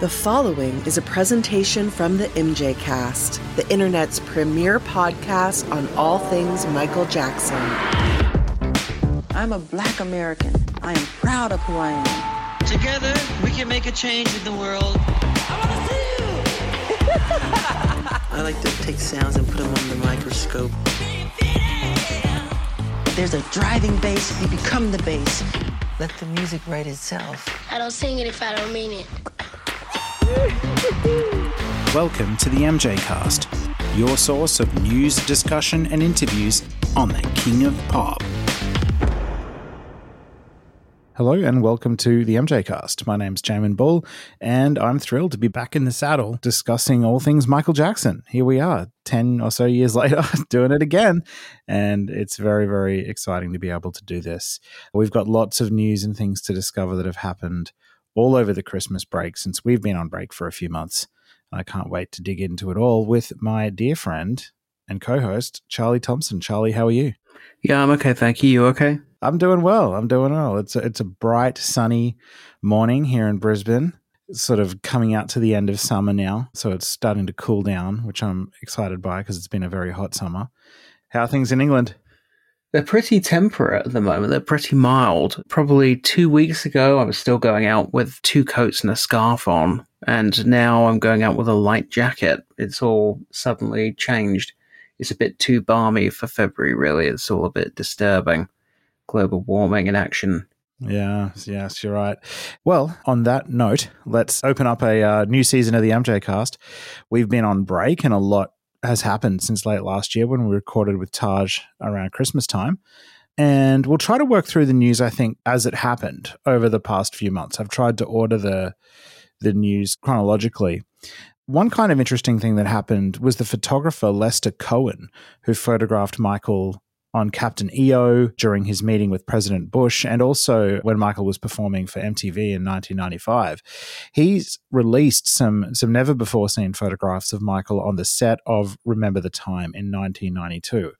The following is a presentation from the MJ Cast, the internet's premier podcast on all things Michael Jackson. I'm a black American. I am proud of who I am. Together, we can make a change in the world. I want to see you! I like to take sounds and put them on the microscope. There's a driving bass, you become the bass. Let the music write itself. I don't sing it if I don't mean it. Welcome to the MJ Cast, your source of news, discussion, and interviews on the King of Pop. Hello and welcome to the MJ Cast. My name's Jamon Bull, and I'm thrilled to be back in the saddle discussing all things Michael Jackson. Here we are, 10 or so years later, doing it again, and it's very, very exciting to be able to do this. We've got lots of news and things to discover that have happened all over the Christmas break since we've been on break for a few months. And I can't wait to dig into it all with my dear friend and co host, Charlie Thomson. Charlie, how are you? Yeah, I'm okay. Thank you. You okay? I'm doing well. I'm doing well. It's a, it's a bright, sunny morning here in Brisbane. It's sort of coming out to the end of summer now. So it's starting to cool down, which I'm excited by because it's been a very hot summer. How are things in England? They're pretty temperate at the moment. They're pretty mild. Probably two weeks ago, I was still going out with two coats and a scarf on. And now I'm going out with a light jacket. It's all suddenly changed. It's a bit too balmy for February, really. It's all a bit disturbing. Global warming in action. Yeah, yes, you're right. Well, on that note, let's open up a uh, new season of the MJ Cast. We've been on break, and a lot has happened since late last year when we recorded with Taj around Christmas time. And we'll try to work through the news, I think, as it happened over the past few months. I've tried to order the the news chronologically. One kind of interesting thing that happened was the photographer Lester Cohen, who photographed Michael on Captain EO during his meeting with President Bush and also when Michael was performing for MTV in 1995. He's released some some never before seen photographs of Michael on the set of Remember the Time in 1992.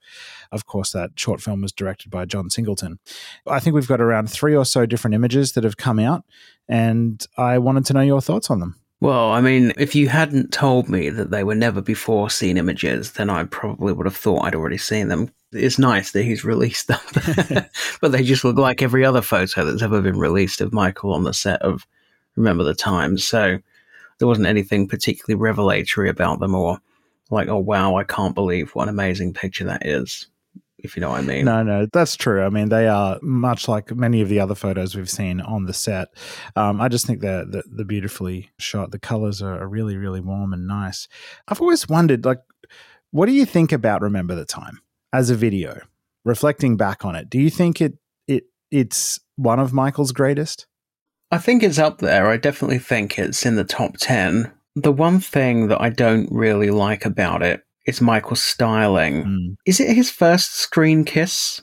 Of course that short film was directed by John Singleton. I think we've got around 3 or so different images that have come out and I wanted to know your thoughts on them. Well, I mean, if you hadn't told me that they were never before seen images, then I probably would have thought I'd already seen them. It's nice that he's released them, but they just look like every other photo that's ever been released of Michael on the set of Remember the Times. So there wasn't anything particularly revelatory about them or like, oh, wow, I can't believe what an amazing picture that is if you know what I mean. No, no, that's true. I mean, they are much like many of the other photos we've seen on the set. Um, I just think they're, they're, they're beautifully shot. The colors are, really, really warm and nice. I've always wondered, like, what do you think about Remember the Time as a video? Reflecting back on it, do you think it it it's one of Michael's greatest? I think it's up there. I definitely think it's in the top ten. The one thing that I don't really like about it's Michael's styling. Mm. Is it his first screen kiss?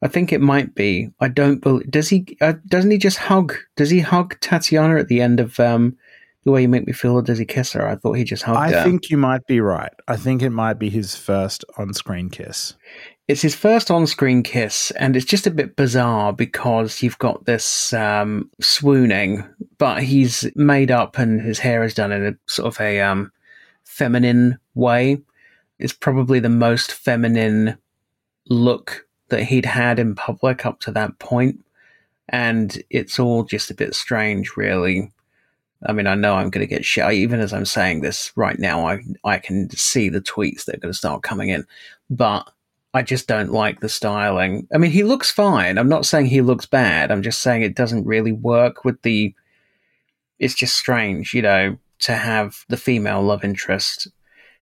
I think it might be. I don't believe. Does he? Uh, doesn't he just hug? Does he hug Tatiana at the end of um, the way you make me feel? Or does he kiss her? I thought he just hugged I her. I think you might be right. I think it might be his first on-screen kiss. It's his first on-screen kiss, and it's just a bit bizarre because you've got this um, swooning, but he's made up and his hair is done in a sort of a um, feminine way. It's probably the most feminine look that he'd had in public up to that. And it's all just a bit strange, really. I mean, I know I'm going to get shit. Even as I'm saying this right now, I, I can see the tweets that are going to start coming in. But I just don't like the styling. I mean, he looks fine. I'm not saying he looks bad. I'm just saying it doesn't really work with the. It's just strange, you know to have the female love interest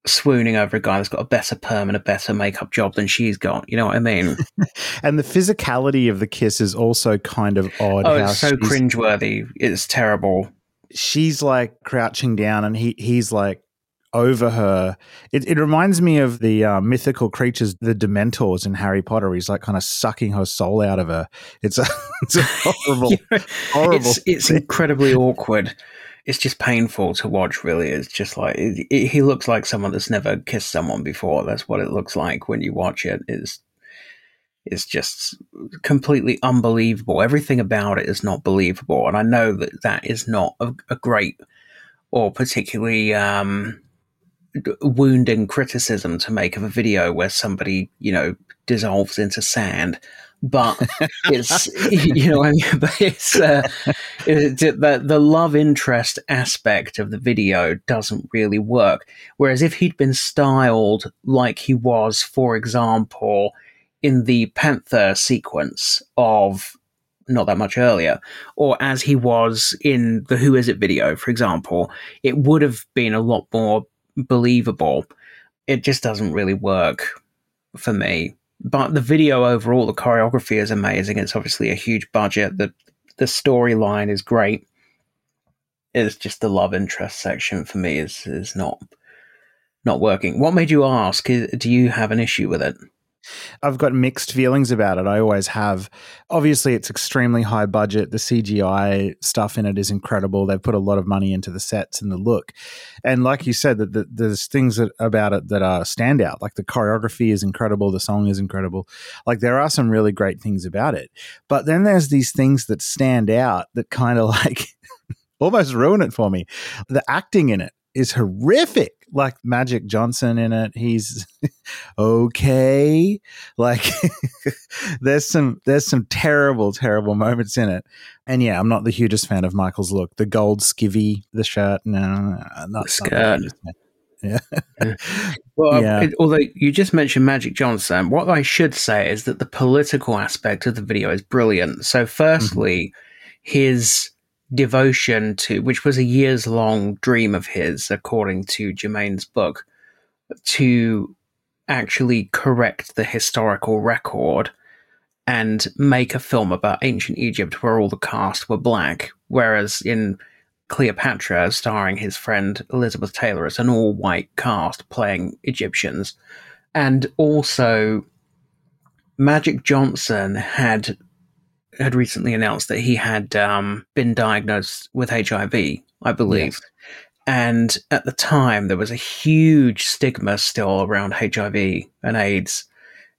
swooning over a guy that's got a better perm and a better makeup job than she's got. You know what I mean? and the physicality of the kiss is also kind of odd. Oh, it's so cringeworthy. It's terrible. She's like crouching down and he he's like over her. It, it reminds me of the uh, mythical creatures, the Dementors in Harry Potter. He's like kind of sucking her soul out of her. It's a, it's a horrible, horrible. It's, it's incredibly awkward it's just painful to watch. Really, it's just like it, it, he looks like someone that's never kissed someone before. That's what it looks like when you watch it. Is just completely unbelievable. Everything about it is not believable, and I know that that is not a, a great or particularly um, wounding criticism to make of a video where somebody, you know, dissolves into sand. But it's, you know, I mean, but it's, uh, it's the, the love interest aspect of the video doesn't really work. Whereas if he'd been styled like he was, for example, in the Panther sequence of not that much earlier, or as he was in the Who Is It video, for example, it would have been a lot more believable. It just doesn't really work for me. But the video overall, the choreography is amazing. It's obviously a huge budget. The the storyline is great. It's just the love interest section for me is is not not working. What made you ask? Do you have an issue with it? I've got mixed feelings about it. I always have. Obviously, it's extremely high budget. The CGI stuff in it is incredible. They've put a lot of money into the sets and the look. And like you said, that the, there's things that, about it that are standout. Like the choreography is incredible. The song is incredible. Like there are some really great things about it. But then there's these things that stand out that kind of like almost ruin it for me. The acting in it is horrific. Like Magic Johnson in it, he's okay. Like there's some there's some terrible terrible moments in it. And yeah, I'm not the hugest fan of Michael's look. The gold skivvy, the shirt, no, not the skirt. yeah. Well, yeah. It, although you just mentioned Magic Johnson, what I should say is that the political aspect of the video is brilliant. So, firstly, mm-hmm. his devotion to, which was a years long dream of his, according to Jermaine's book, to actually correct the historical record and make a film about ancient Egypt where all the cast were black, whereas in Cleopatra, starring his friend Elizabeth Taylor, it's an all white cast playing Egyptians. And also, Magic Johnson had had recently announced that he had um, been diagnosed with HIV, I believe. Yes. And at the time, there was a huge stigma still around HIV and AIDS.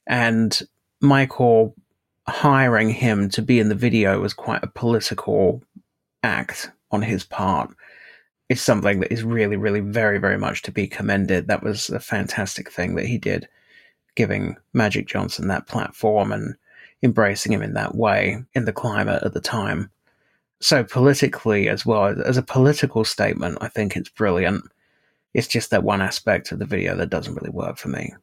And Michael hiring him to be in the video was quite a political act on his part. It's something that is really, really very, very much to be commended. That was a fantastic thing that he did, giving Magic Johnson that platform and embracing him in that way in the climate at the time. So politically as well as a political statement, I think it's brilliant. It's just that one aspect of the video that doesn't really work for me.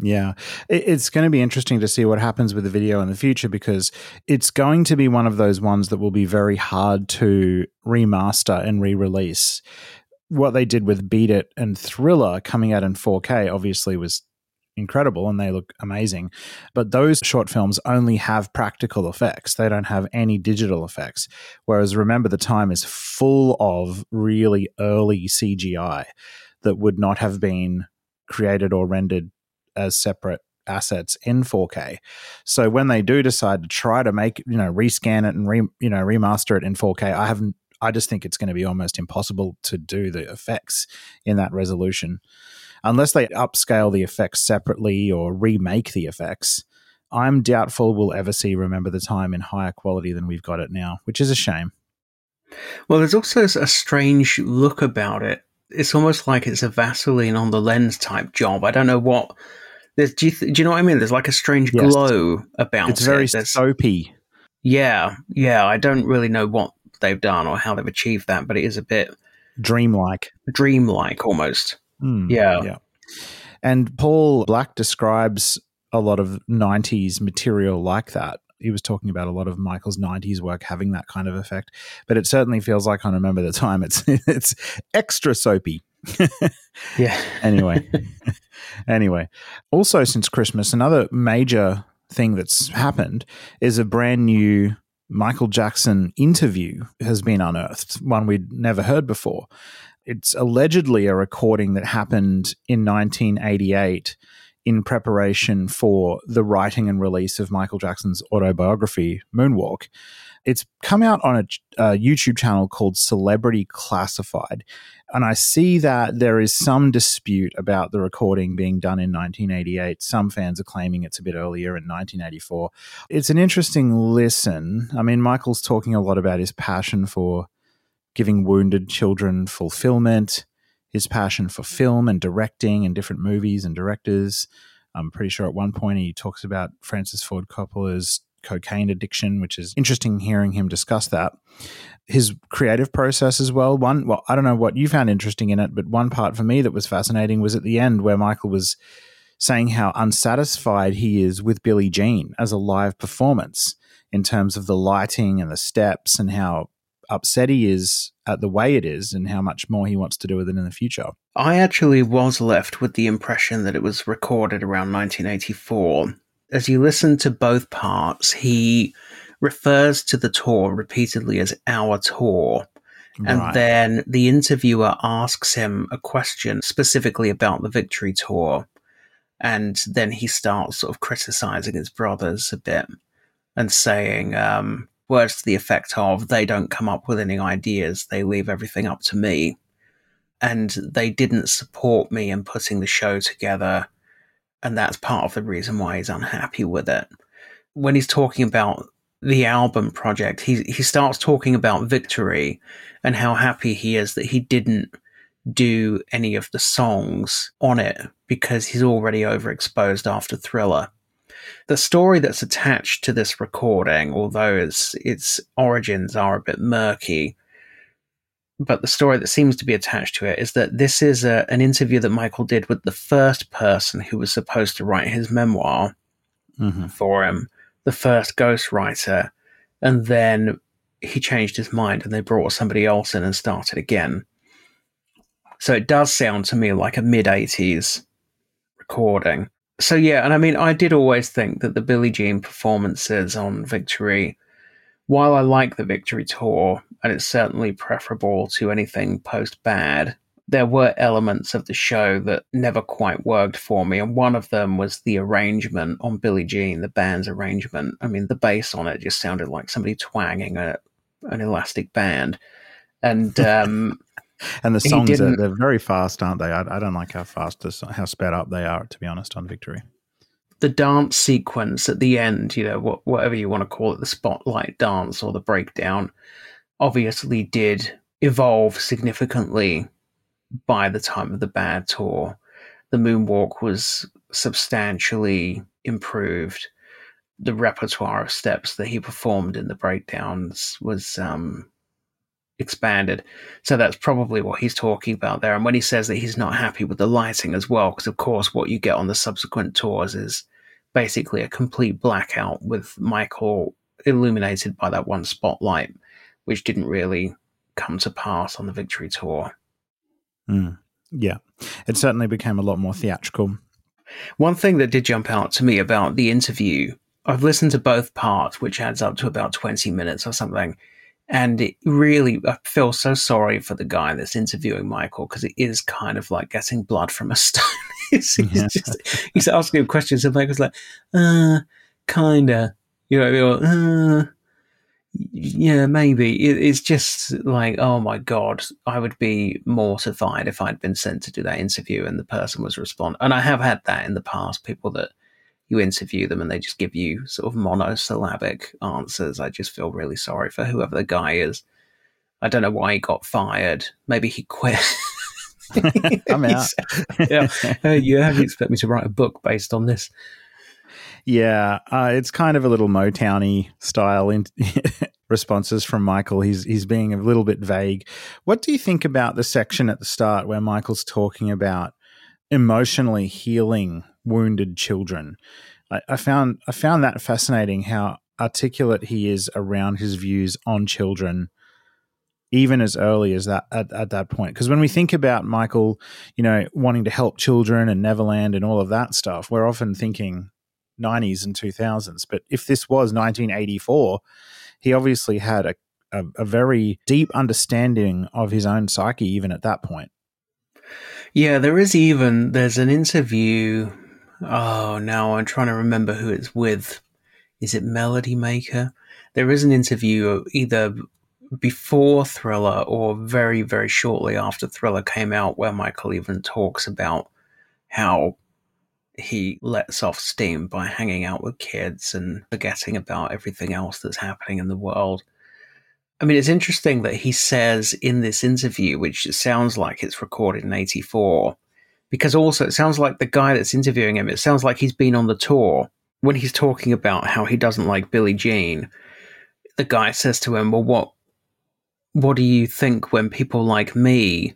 Yeah, it's going to be interesting to see what happens with the video in the future because it's going to be one of those ones that will be very hard to remaster and re release. What they did with Beat It and Thriller coming out in 4K obviously was incredible and they look amazing. But those short films only have practical effects, they don't have any digital effects. Whereas Remember the Time is full of really early CGI that would not have been created or rendered as separate assets in 4K. So when they do decide to try to make, you know, rescan it and re, you know, remaster it in 4K, I haven't I just think it's going to be almost impossible to do the effects in that resolution unless they upscale the effects separately or remake the effects, I'm doubtful we'll ever see Remember the Time in higher quality than we've got it now, which is a shame. Well, there's also a strange look about it. It's almost like it's a Vaseline on the lens type job. I don't know what. There's, do, you th- do you know what I mean? There's like a strange yes. glow about it's it. It's very there's, soapy. Yeah, yeah. I don't really know what they've done or how they've achieved that, but it is a bit dreamlike, dreamlike almost. Mm, yeah. Yeah. And Paul Black describes a lot of 90s material like that. He was talking about a lot of Michael's 90s work having that kind of effect. But it certainly feels like I remember the time it's it's extra soapy. yeah. anyway. anyway. Also since Christmas, another major thing that's happened is a brand new Michael Jackson interview has been unearthed, one we'd never heard before it's allegedly a recording that happened in 1988 in preparation for the writing and release of Michael Jackson's autobiography, Moonwalk. It's come out on a, a, YouTube channel called Celebrity Classified. And I see that there is some dispute about the recording being done in 1988. Some fans are claiming it's a bit earlier in 1984. It's an interesting listen. I mean, Michael's talking a lot about his passion for giving wounded children fulfillment, his passion for film and directing and different movies and directors. I'm pretty sure at one point he talks about Francis Ford Coppola's cocaine addiction, which is interesting hearing him discuss that. His creative process as well. One, well, I don't know what you found interesting in it, but one part for me that was fascinating was at the end where Michael was saying how unsatisfied he is with Billie Jean as a live performance in terms of the lighting and the steps and how upset he is at the way it is and how much more he wants to do with it in the future. I actually was left with the impression that it was recorded around 1984. As you listen to both parts, he refers to the tour repeatedly as our tour. And Right. then the interviewer asks him a question specifically about the Victory Tour. And then he starts sort of criticizing his brothers a bit and saying um, words to the effect of, they don't come up with any ideas, they leave everything up to me. And they didn't support me in putting the show together. And that's part of the reason why he's unhappy with it. When he's talking about the album project, he, he starts talking about Victory and how happy he is that he didn't do any of the songs on it because he's already overexposed after Thriller. The story that's attached to this recording, although its its origins are a bit murky, but the story that seems to be attached to it is that this is a, an interview that Michael did with the first person who was supposed to write his memoir Mhm. for him, the first ghostwriter, and then he changed his mind and they brought somebody else in and started again. So it does sound to me like a mid 80s recording. So, yeah, and I mean, I did always think that the Billie Jean performances on Victory, while I like the Victory tour, and it's certainly preferable to anything post bad, there were elements of the show that never quite worked for me. And one of them was the arrangement on Billie Jean, the band's arrangement. I mean, the bass on it just sounded like somebody twanging a, an elastic band. And um, And the songs are they're very fast, aren't they? I, I don't like how fast this, how sped up they are. To be honest, on Victory. the dance sequence at the end, you know, what, whatever you want to call it, the spotlight dance or the breakdown, obviously did evolve significantly by the time of the bad tour. The moonwalk was substantially improved. The repertoire of steps that he performed in the breakdowns was um, expanded. So that's probably what he's talking about there. And when he says that he's not happy with the lighting as well, because of course what you get on the subsequent tours is basically a complete blackout with Michael illuminated by that one spotlight, which didn't really come to pass on the Victory Tour. Mm. Yeah, it certainly became a lot more theatrical. One thing that did jump out to me about the interview, I've listened to both parts, which adds up to about 20 minutes or something. And it really, I feel so sorry for the guy that's interviewing Michael because it is kind of like getting blood from a stone. he's, he's just, he's asking him questions, and Michael's like, uh, kinda. You know, uh, yeah, maybe. It, it's just like, oh my God, I would be mortified if I'd been sent to do that interview and the person was respond. And I have had that in the past, people that you interview them and they just give you sort of monosyllabic answers. I just feel really sorry for whoever the guy is. I don't know why he got fired. Maybe he quit. I'm out. yeah, uh, you have expect me to write a book based on this. Yeah, uh, it's kind of a little Motowny style in- responses from Michael. He's he's being a little bit vague. What do you think about the section at the start where Michael's talking about emotionally healing wounded children? I, I found I found that fascinating. How articulate he is around his views on children, even as early as that at, at that point. Because when we think about Michael, you know, wanting to help children and Neverland and all of that stuff, we're often thinking 90s and 2000s. But if this was 1984, he obviously had a, a, a very deep understanding of his own psyche, even at that point. Yeah, there is even there's an interview. Oh, now I'm trying to remember who it's with. Is it Melody Maker? There is an interview either before Thriller or very very shortly after Thriller came out where Michael even talks about how he lets off steam by hanging out with kids and forgetting about everything else that's happening in the world. I mean, it's interesting that he says in this interview, which sounds like it's recorded in 84, because also it sounds like the guy that's interviewing him, it sounds like he's been on the tour. When he's talking about how he doesn't like Billie Jean, the guy says to him, Well, what, what do you think when people like me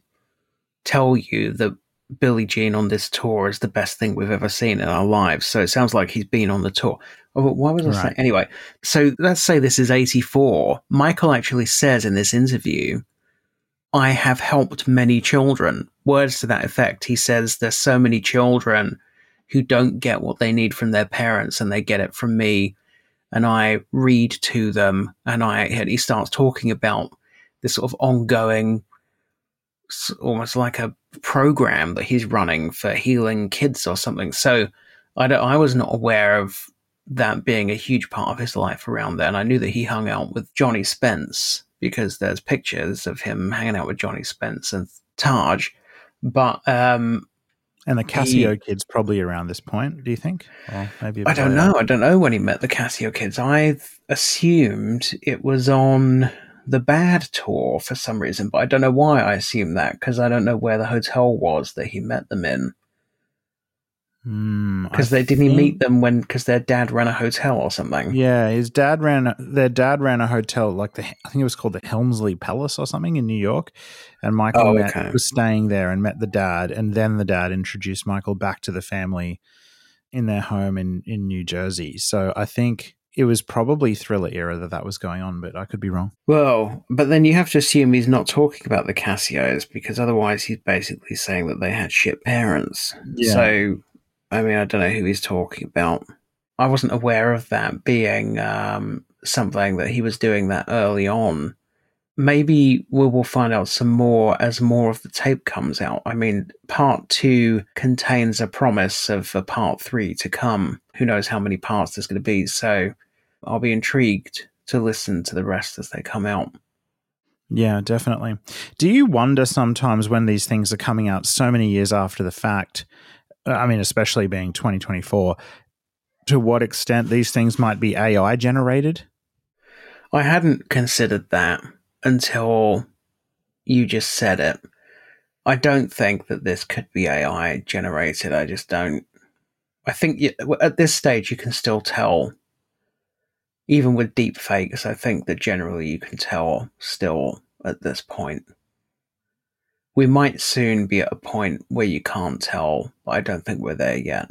tell you that Billie Jean on this tour is the best thing we've ever seen in our lives? So it sounds like he's been on the tour. Oh, why was I Right. saying? Anyway, so let's say this is 84. Michael actually says in this interview, I have helped many children. Words to that effect. He says there's so many children who don't get what they need from their parents and they get it from me. And I read to them and I, he starts talking about this sort of ongoing, almost like a program that he's running for healing kids or something. So I, I was not aware of that being a huge part of his life around there. And I knew that he hung out with Johnny Spence because there's pictures of him hanging out with Johnny Spence and Taj. But um, And the Cascio kid's probably around this point, do you think? Or maybe I don't know. I don't know when he met the Cascio kids. I assumed it was on the Bad tour for some reason, but I don't know why I assumed that because I don't know where the hotel was that he met them in. Hmm, Because they didn't he think- meet them when because their dad ran a hotel or something. Yeah, his dad ran their dad ran a hotel like the I think it was called the Helmsley Palace or something in New York, and Michael Oh, met, okay. was staying there and met the dad, and then the dad introduced Michael back to the family in their home in in New Jersey. So I think it was probably Thriller era that that was going on, but I could be wrong. Well, but then you have to assume he's not talking about the Cascios because otherwise he's basically saying that they had shit parents. Yeah. So, I mean, I don't know who he's talking about. I wasn't aware of that being um, something that he was doing that early on. Maybe we will find out some more as more of the tape comes out. I mean, part two contains a promise of a part three to come. Who knows how many parts there's going to be? So I'll be intrigued to listen to the rest as they come out. Yeah, definitely. Do you wonder sometimes when these things are coming out so many years after the fact? I mean, especially being 2024, to what extent these things might be AI generated? I hadn't considered that until you just said it. I don't think that this could be AI generated. I just don't. I think you, at this stage you can still tell, even with deep fakes. I think that generally you can tell still at this point. We might soon be at a point where you can't tell, but I don't think we're there yet.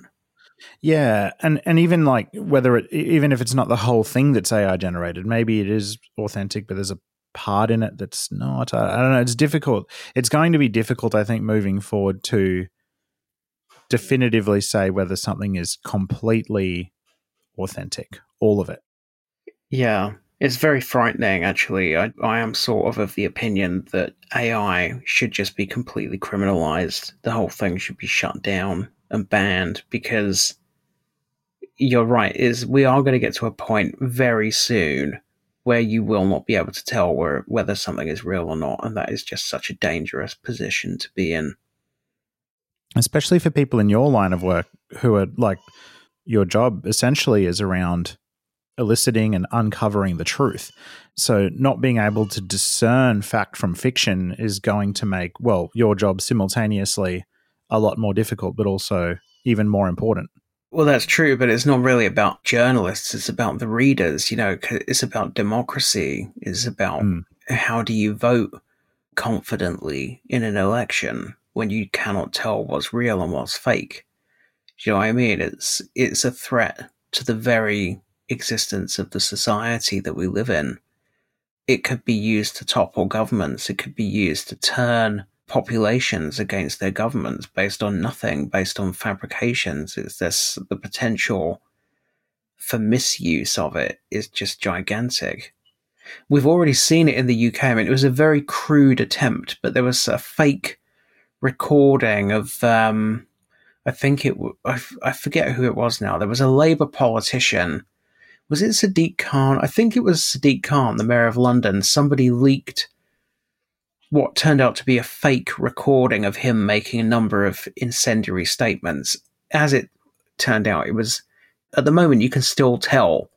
Yeah, and and even like whether it even if it's not the whole thing that's AI generated, maybe it is authentic, but there's a part in it that's not. I, I don't know. It's difficult. It's going to be difficult, I think, moving forward to definitively say whether something is completely authentic, all of it. Yeah, it's very frightening, actually. I, I am sort of of the opinion that AI should just be completely criminalized. The whole thing should be shut down and banned because you're right, is we are going to get to a point very soon where you will not be able to tell where, whether something is real or not, and that is just such a dangerous position to be in. especially for people in your line of work who are like your job essentially is around eliciting and uncovering the truth. So not being able to discern fact from fiction is going to make well your job simultaneously a lot more difficult but also even more important. Well, that's true, but it's not really about journalists. It's about the readers. You know, it's about democracy. It's about Mm. how do you vote confidently in an election when you cannot tell what's real and what's fake. Do you know what I mean? It's it's a threat to the very existence of the society that we live in. It could be used to topple governments. It could be used to turn populations against their governments based on nothing, based on fabrications. It's this the potential for misuse of it is just gigantic. We've already seen it in the UK. I mean, it was a very crude attempt, but there was a fake recording of, um, I think it, w- I, f- I forget who it was now. There was a Labour politician. Was it Sadiq Khan? I think it was Sadiq Khan, the mayor of London. Somebody leaked what turned out to be a fake recording of him making a number of incendiary statements. As it turned out, it was, at the moment, you can still tell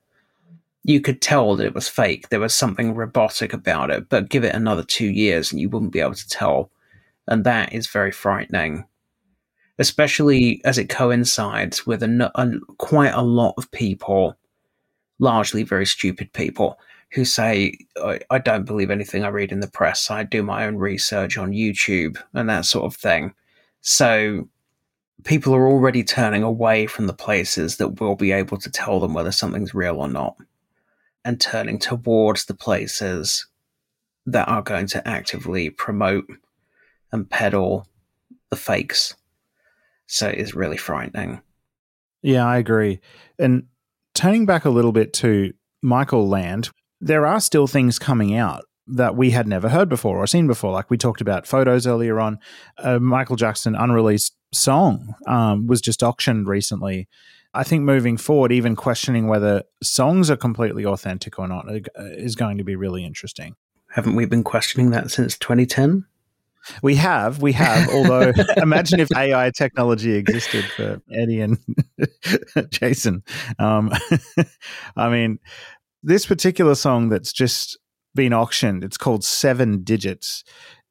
you could tell that it was fake. There was something robotic about it, but give it another two years and you wouldn't be able to tell. And that is very frightening, especially as it coincides with a, a, quite a lot of people, largely very stupid people, who say, I, I don't believe anything I read in the press. I do my own research on YouTube and that sort of thing. So people are already turning away from the places that will be able to tell them whether something's real or not and turning towards the places that are going to actively promote and peddle the fakes. So it is really frightening. Yeah, I agree. And turning back a little bit to Michael Land, there are still things coming out that we had never heard before or seen before. Like we talked about photos earlier on. Michael Jackson unreleased song um, was just auctioned recently I think moving forward, even questioning whether songs are completely authentic or not uh, is going to be really interesting. Haven't we been questioning that since 2010? We have, we have. Although, imagine if AI technology existed for Eddie and Jason. Um, I mean, this particular song that's just been auctioned, it's called Seven Digits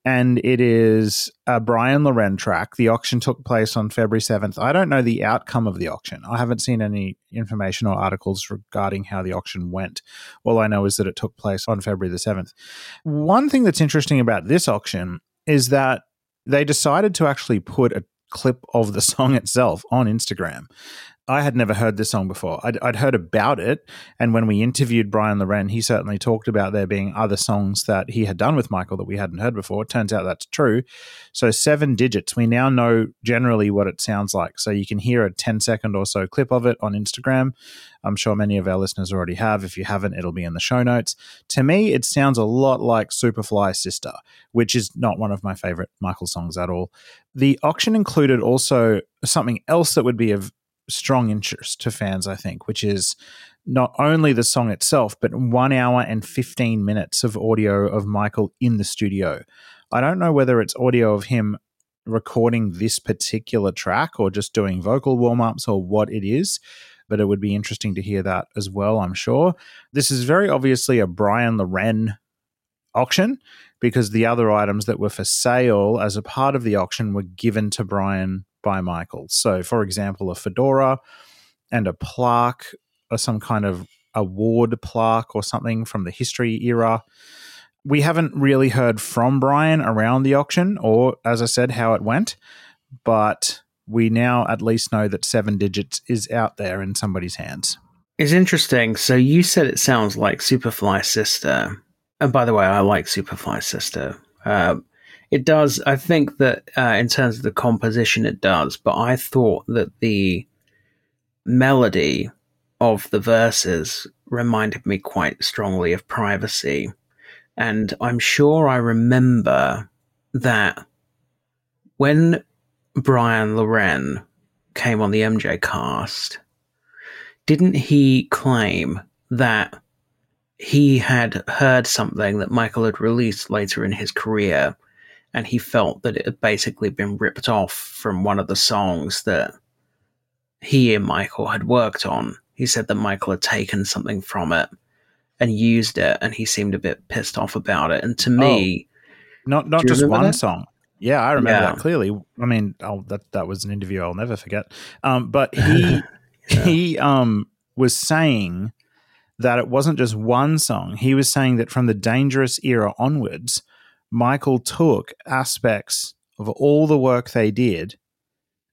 and it is a Bryan Loren track. The auction took place on February 7th. I don't know the outcome of the auction. I haven't seen any information or articles regarding how the auction went. All I know is that it took place on February the 7th. One thing that's interesting about this auction is that they decided to actually put a clip of the song itself on Instagram. I had never heard this song before. I'd, I'd, heard about it. And when we interviewed Bryan Loren, he certainly talked about there being other songs that he had done with Michael that we hadn't heard before. It turns out that's true. So, seven digits. We now know generally what it sounds like. So, you can hear a 10 second or so clip of it on Instagram. I'm sure many of our listeners already have. If you haven't, it'll be in the show notes. To me, it sounds a lot like Superfly Sister, which is not one of my favorite Michael songs at all. The auction included also something else that would be of strong interest to fans, I think, which is not only the song itself, but one hour and 15 minutes of audio of Michael in the studio. I don't know whether it's audio of him recording this particular track or just doing vocal warm ups or what it is, but it would be interesting to hear that as well, I'm sure. This is very obviously a Bryan Loren auction because the other items that were for sale as a part of the auction were given to Bryan by Michael. So, for example, a fedora and a plaque or some kind of award plaque or something from the history era. We haven't really heard from Bryan around the auction or, as I said, how it went, but we now at least know that seven digits is out there in somebody's hands. It's interesting. So you said it sounds like Superfly Sister. And by the way, I like Superfly Sister. Uh, it does. I think that uh, in terms of the composition, it does. But I thought that the melody of the verses reminded me quite strongly of privacy. And I'm sure I remember that when Bryan Loren came on the MJ cast, didn't he claim that he had heard something that Michael had released later in his career and he felt that it had basically been ripped off from one of the songs that he and Michael had worked on. He said that Michael had taken something from it and used it, and he seemed a bit pissed off about it. And to me, oh, not not just one that? song. Yeah, I remember yeah. that clearly. I mean, oh, that that was an interview I'll never forget. Um, but he yeah. he um was saying that it wasn't just one song. He was saying that from the Dangerous era onwards, Michael took aspects of all the work they did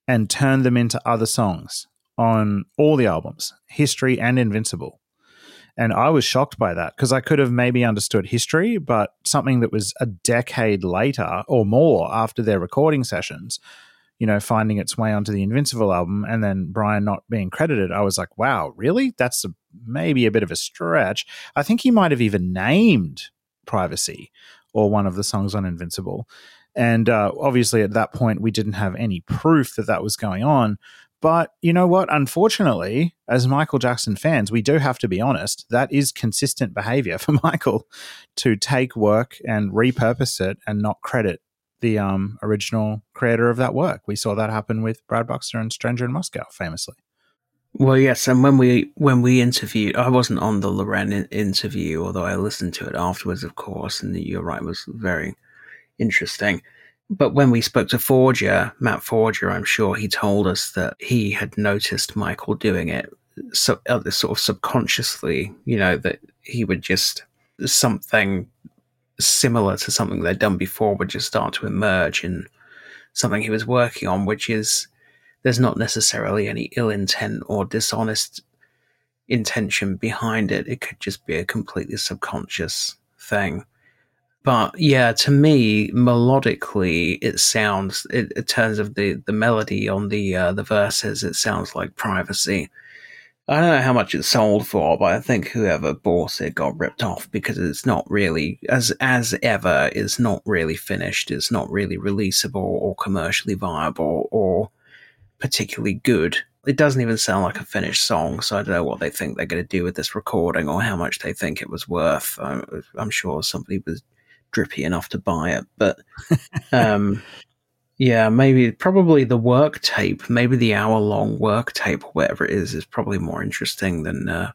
and turned them into other songs on all the albums, History and Invincible. And I was shocked by that because I could have maybe understood history, but something that was a decade later or more after their recording sessions, you know, finding its way onto the Invincible album and then Bryan not being credited, I was like, wow, really? That's a, maybe a bit of a stretch. I think he might have even named Privacy or one of the songs on Invincible. And uh, obviously, at that point, we didn't have any proof that that was going on. But you know what? Unfortunately, as Michael Jackson fans, we do have to be honest. That is consistent behavior for Michael to take work and repurpose it and not credit the um, original creator of that work. We saw that happen with Brad Buxer and Stranger in Moscow, famously. Well, yes, and when we when we interviewed, I wasn't on the Loren in- interview, although I listened to it afterwards, of course. And you're right, it was very interesting. But when we spoke to Forger, Matt Forger, I'm sure he told us that he had noticed Michael doing it, so uh, sort of subconsciously. You know that he would just something similar to something they'd done before would just start to emerge in something he was working on, which is there's not necessarily any ill intent or dishonest intention behind it. It could just be a completely subconscious thing. But yeah, to me, melodically, it sounds. It, in terms of the the melody on the uh, the verses, it sounds like privacy. I don't know how much it sold for, but I think whoever bought it got ripped off because it's not really as as ever. It's not really finished. It's not really releasable or commercially viable or particularly good. It doesn't even sound like a finished song, so I don't know what they think they're going to do with this recording or how much they think it was worth. I'm, I'm sure somebody was drippy enough to buy it, but um, yeah, maybe probably the work tape, maybe the hour long work tape, or whatever it is, is probably more interesting than uh,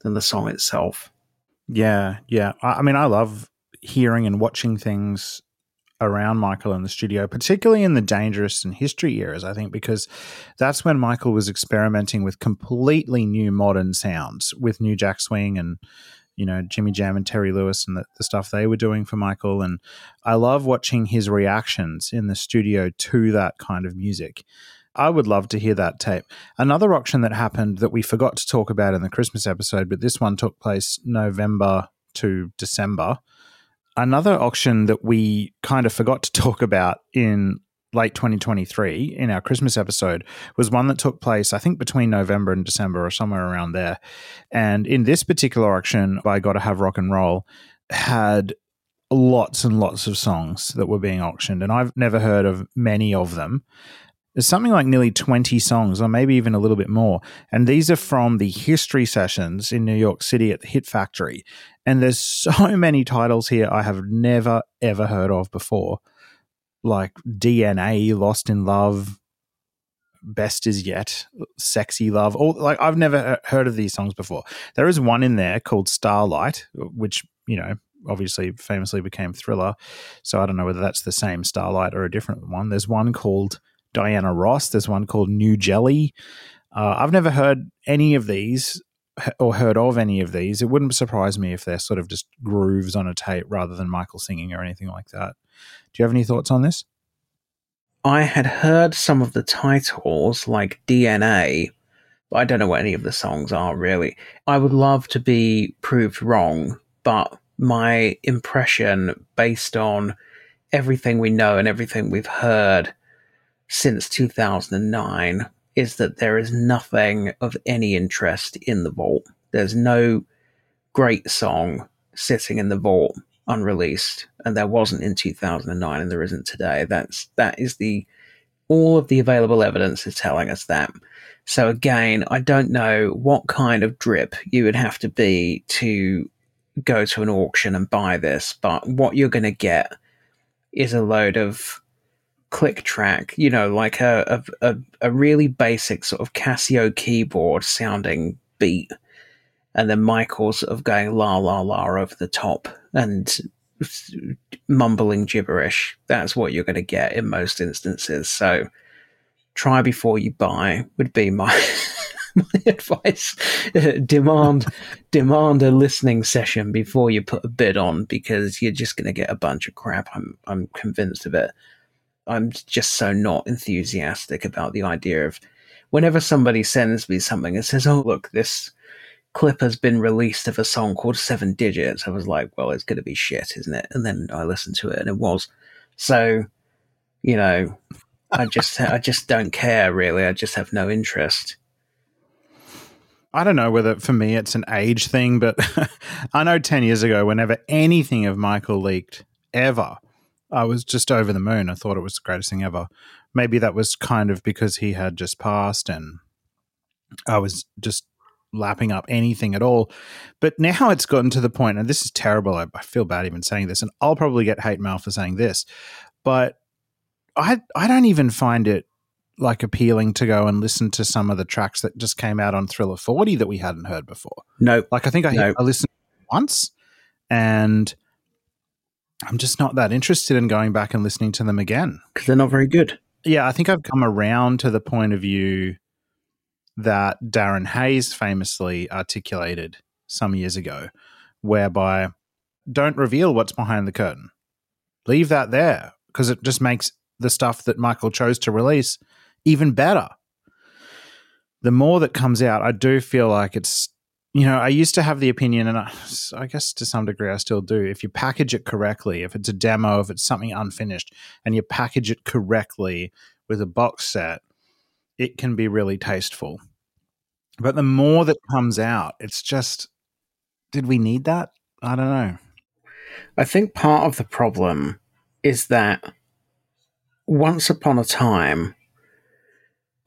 than the song itself. Yeah, yeah. I, I mean, I love hearing and watching things around Michael in the studio, particularly in the dangerous and history eras, I think, because that's when Michael was experimenting with completely new modern sounds with New Jack Swing and, you know, Jimmy Jam and Terry Lewis and the, the stuff they were doing for Michael. And I love watching his reactions in the studio to that kind of music. I would love to hear that tape. Another auction that happened that we forgot to talk about in the Christmas episode, but this one took place November to December another auction that we kind of forgot to talk about in late 2023 in our Christmas episode was one that took place, I think, between November and December or somewhere around there. And in this particular auction, I Gotta Have Rock and Roll had lots and lots of songs that were being auctioned. And I've never heard of many of them. There's something like nearly 20 songs, or maybe even a little bit more. And these are from the history sessions in New York City at the Hit Factory. And there's so many titles here I have never, ever heard of before, like DNA, Lost in Love, Best Is Yet, Sexy Love. All like I've never heard of these songs before. There is one in there called Starlight, which, you know, obviously famously became Thriller. So I don't know whether that's the same Starlight or a different one. There's one called Diana Ross. There's one called New Jelly. Uh, I've never heard any of these or heard of any of these. It wouldn't surprise me if they're sort of just grooves on a tape rather than Michael singing or anything like that. Do you have any thoughts on this? I had heard some of the titles like DNA, but I don't know what any of the songs are really. I would love to be proved wrong, but my impression based on everything we know and everything we've heard since 2009 is that there is nothing of any interest in the vault. There's no great song sitting in the vault unreleased, and there wasn't in 2009, and there isn't today. That's that is the all of the available evidence is telling us that. So again, I don't know what kind of drip you would have to be to go to an auction and buy this, but what you're going to get is a load of click track, you know, like a, a, a, really basic sort of Casio keyboard sounding beat. And then Michael sort of going la la la over the top and mumbling gibberish. That's what you're going to get in most instances. So try before you buy would be my my advice. demand demand a listening session before you put a bid on because you're just going to get a bunch of crap. I'm I'm convinced of it. I'm just so not enthusiastic about the idea of whenever somebody sends me something and says, "Oh, look, this clip has been released of a song called Seven Digits," I was like, "Well, it's going to be shit, isn't it?" And then I listened to it, and it was. So, you know, I just I just don't care really. I just have no interest. I don't know whether for me it's an age thing, but I know 10 years ago, whenever anything of Michael leaked ever, I was just over the moon. I thought it was the greatest thing ever. Maybe that was kind of because he had just passed and I was just lapping up anything at all. But now it's gotten to the point, and this is terrible. I, I feel bad even saying this, and I'll probably get hate mail for saying this, but I I don't even find it like appealing to go and listen to some of the tracks that just came out on Thriller 40 that we hadn't heard before. No, Like I think I, No. I listened once and I'm just not that interested in going back and listening to them again. because they're not very good. Yeah, I think I've come around to the point of view that Darren Hayes famously articulated some years ago, whereby don't reveal what's behind the curtain. Leave that there because it just makes the stuff that Michael chose to release even better. The more that comes out, I do feel like it's, you know, I used to have the opinion, and I, I guess to some degree I still do. If you package it correctly, if it's a demo, if it's something unfinished, and you package it correctly with a box set, it can be really tasteful. But the more that comes out, it's just, did we need that? I don't know. I think part of the problem is that once upon a time,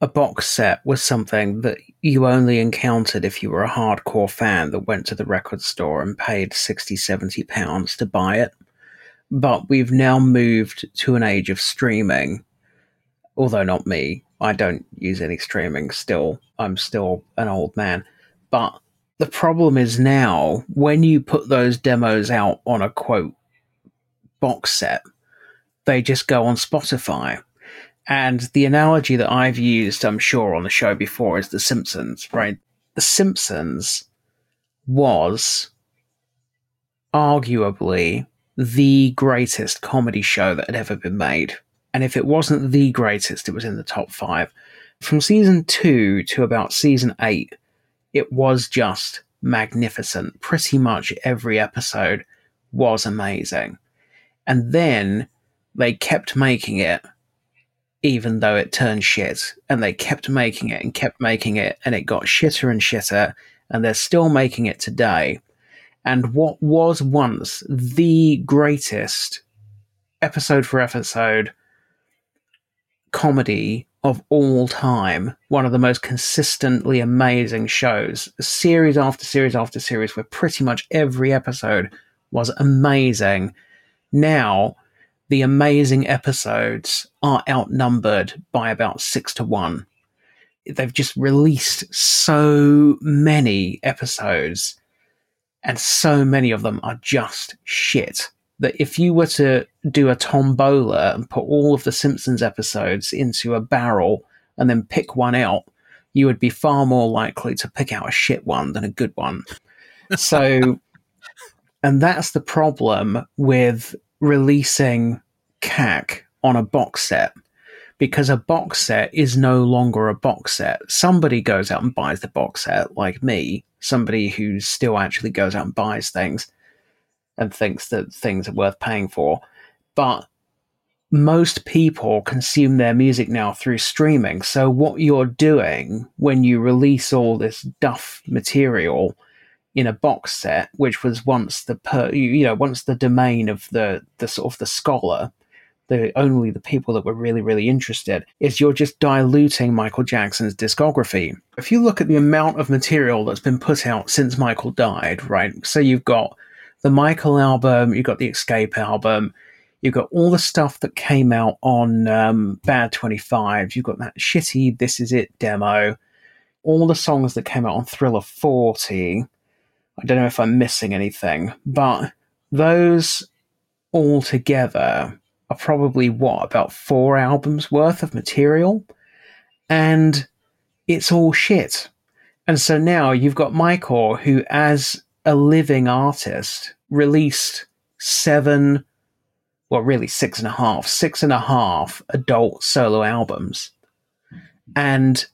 a box set was something that you only encountered if you were a hardcore fan that went to the record store and paid 60, 70 pounds to buy it. But we've now moved to an age of streaming, although not me. I don't use any streaming still. I'm still an old man. But the problem is now when you put those demos out on a quote box set, they just go on Spotify. And the analogy that I've used, I'm sure, on the show before is The Simpsons, right? The Simpsons was arguably the greatest comedy show that had ever been made. And if it wasn't the greatest, it was in the top five. From season two to about season eight, it was just magnificent. Pretty much every episode was amazing. And then they kept making it, even though it turned shit. And they kept making it and kept making it, and it got shitter and shitter. And they're still making it today. And what was once the greatest episode for episode comedy of all time, one of the most consistently amazing shows, series after series after series, where pretty much every episode was amazing. Now, the amazing episodes are outnumbered by about six to one. They've just released so many episodes, and so many of them are just shit that if you were to do a tombola and put all of the Simpsons episodes into a barrel and then pick one out, you would be far more likely to pick out a shit one than a good one. So, and that's the problem with releasing CAC on a box set because a box set is no longer a box set. Somebody goes out and buys the box set, like me, somebody who still actually goes out and buys things and thinks that things are worth paying for. But most people consume their music now through streaming. So what you're doing when you release all this duff material in a box set, which was once the per, you know once the domain of the the sort of the scholar, the only the people that were really really interested, is you're just diluting Michael Jackson's discography. If you look at the amount of material that's been put out since Michael died, right? So you've got the Michael album, you've got the Escape album, you've got all the stuff that came out on um, Bad 25, you've got that shitty This Is It demo, all the songs that came out on Thriller 40. I don't know if I'm missing anything, but those all together are probably what, about four albums worth of material? And it's all shit. And so now you've got Michael, who, as a living artist, released seven, well, really six and a half, six and a half adult solo albums. And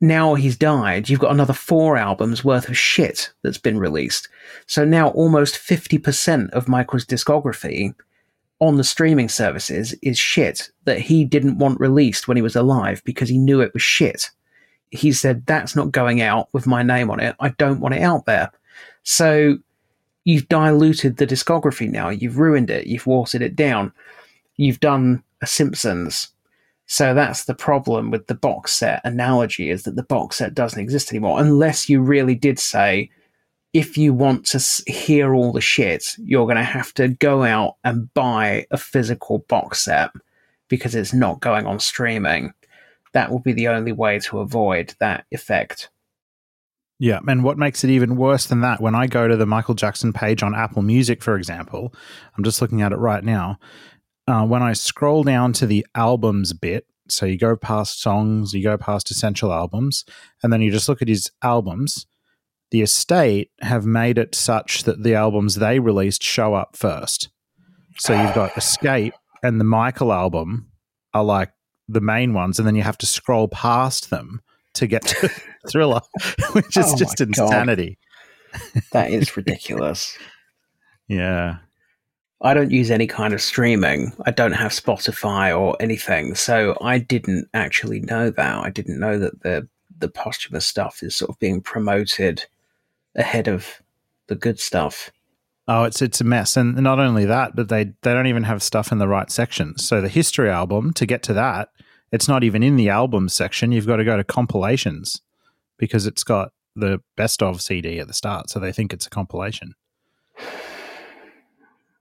now he's died, you've got another four albums worth of shit that's been released. So now almost 50% of Michael's discography on the streaming services is shit that he didn't want released when he was alive because he knew it was shit. He said, That's not going out with my name on it. I don't want it out there. So you've diluted the discography now. You've ruined it. You've watered it down. You've done a Simpsons. So that's the problem with the box set analogy is that the box set doesn't exist anymore unless you really did say if you want to hear all the shit, you're going to have to go out and buy a physical box set because it's not going on streaming. that will be the only way to avoid that effect. Yeah, and what makes it even worse than that, when I go to the Michael Jackson page on Apple Music, for example, I'm just looking at it right now. Uh, when I scroll down to the albums bit, so you go past songs, you go past essential albums, and then you just look at his albums. The estate have made it such that the albums they released show up first. So you've got Escape and the Michael album are like the main ones, and then you have to scroll past them to get to Thriller, which is Oh just my God. insanity. That is ridiculous. Yeah. I don't use any kind of streaming. I don't have Spotify or anything, so I didn't actually know that. I didn't know that the the posthumous stuff is sort of being promoted ahead of the good stuff. Oh, it's it's a mess, and not only that, but they they don't even have stuff in the right sections. So the history album, to get to that, it's not even in the album section. You've got to go to compilations because it's got the best of CD at the start, so they think it's a compilation.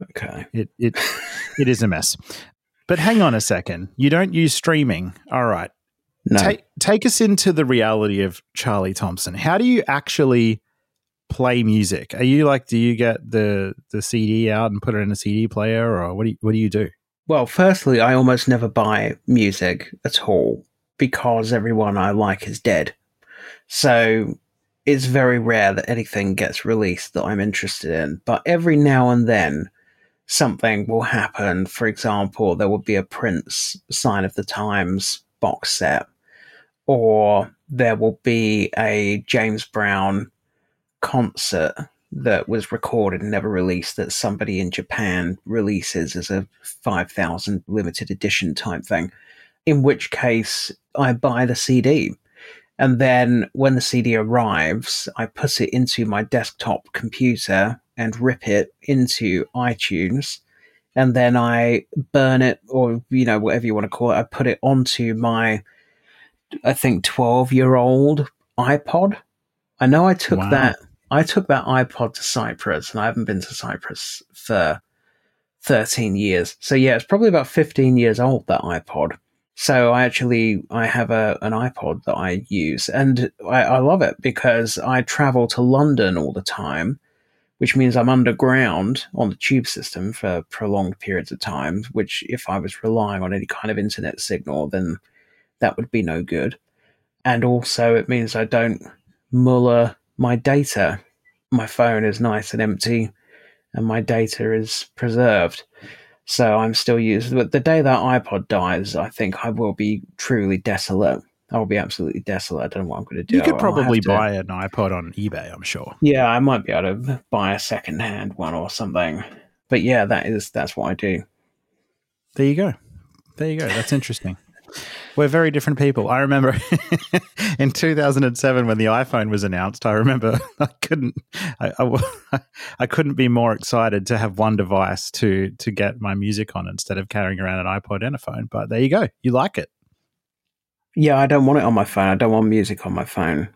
Okay. It it it is a mess. But hang on a second, you don't use streaming. All right, No. take take us into the reality of Charlie Thomson. How do you actually play music? Are you like, do you get the the CD out and put it in a CD player, or what do you, what do you do? Well, firstly, I almost never buy music at all because everyone I like is dead. So it's very rare that anything gets released that I'm interested in. But every now and then, something will happen. For example, there will be a Prince Sign of the Times box set, or there will be a James Brown concert that was recorded and never released that somebody in Japan releases as a 5,000 limited edition type thing. In which case, I buy the CD. And then when the CD arrives, I put it into my desktop computer and rip it into iTunes. And then I burn it, or, you know, whatever you want to call it. I put it onto my, I think, 12 year old iPod. I know I took Wow. that I took that iPod to Cyprus, and I haven't been to Cyprus for 13 years. So yeah, it's probably about 15 years old that iPod. So I actually I have a an iPod that I use, and I, I love it because I travel to London all the time, which means I'm underground on the tube system for prolonged periods of time. Which, if I was relying on any kind of internet signal, then that would be no good. And also, it means I don't muller my data. My phone is nice and empty, and my data is preserved. So I'm still using. But the day that iPod dies, I think I will be truly desolate. I will be absolutely desolate. I don't know what I'm going to do. You could I'll probably have to- buy an iPod on eBay, I'm sure. Yeah, I might be able to buy a second-hand one or something. But yeah, that is that's what I do. There you go. There you go. That's interesting. We're very different people. I remember in 2007 when the iPhone was announced. I remember I couldn't, I, I, I couldn't be more excited to have one device to to get my music on instead of carrying around an iPod and a phone. But there you go. You like it. Yeah, I don't want it on my phone. I don't want music on my phone.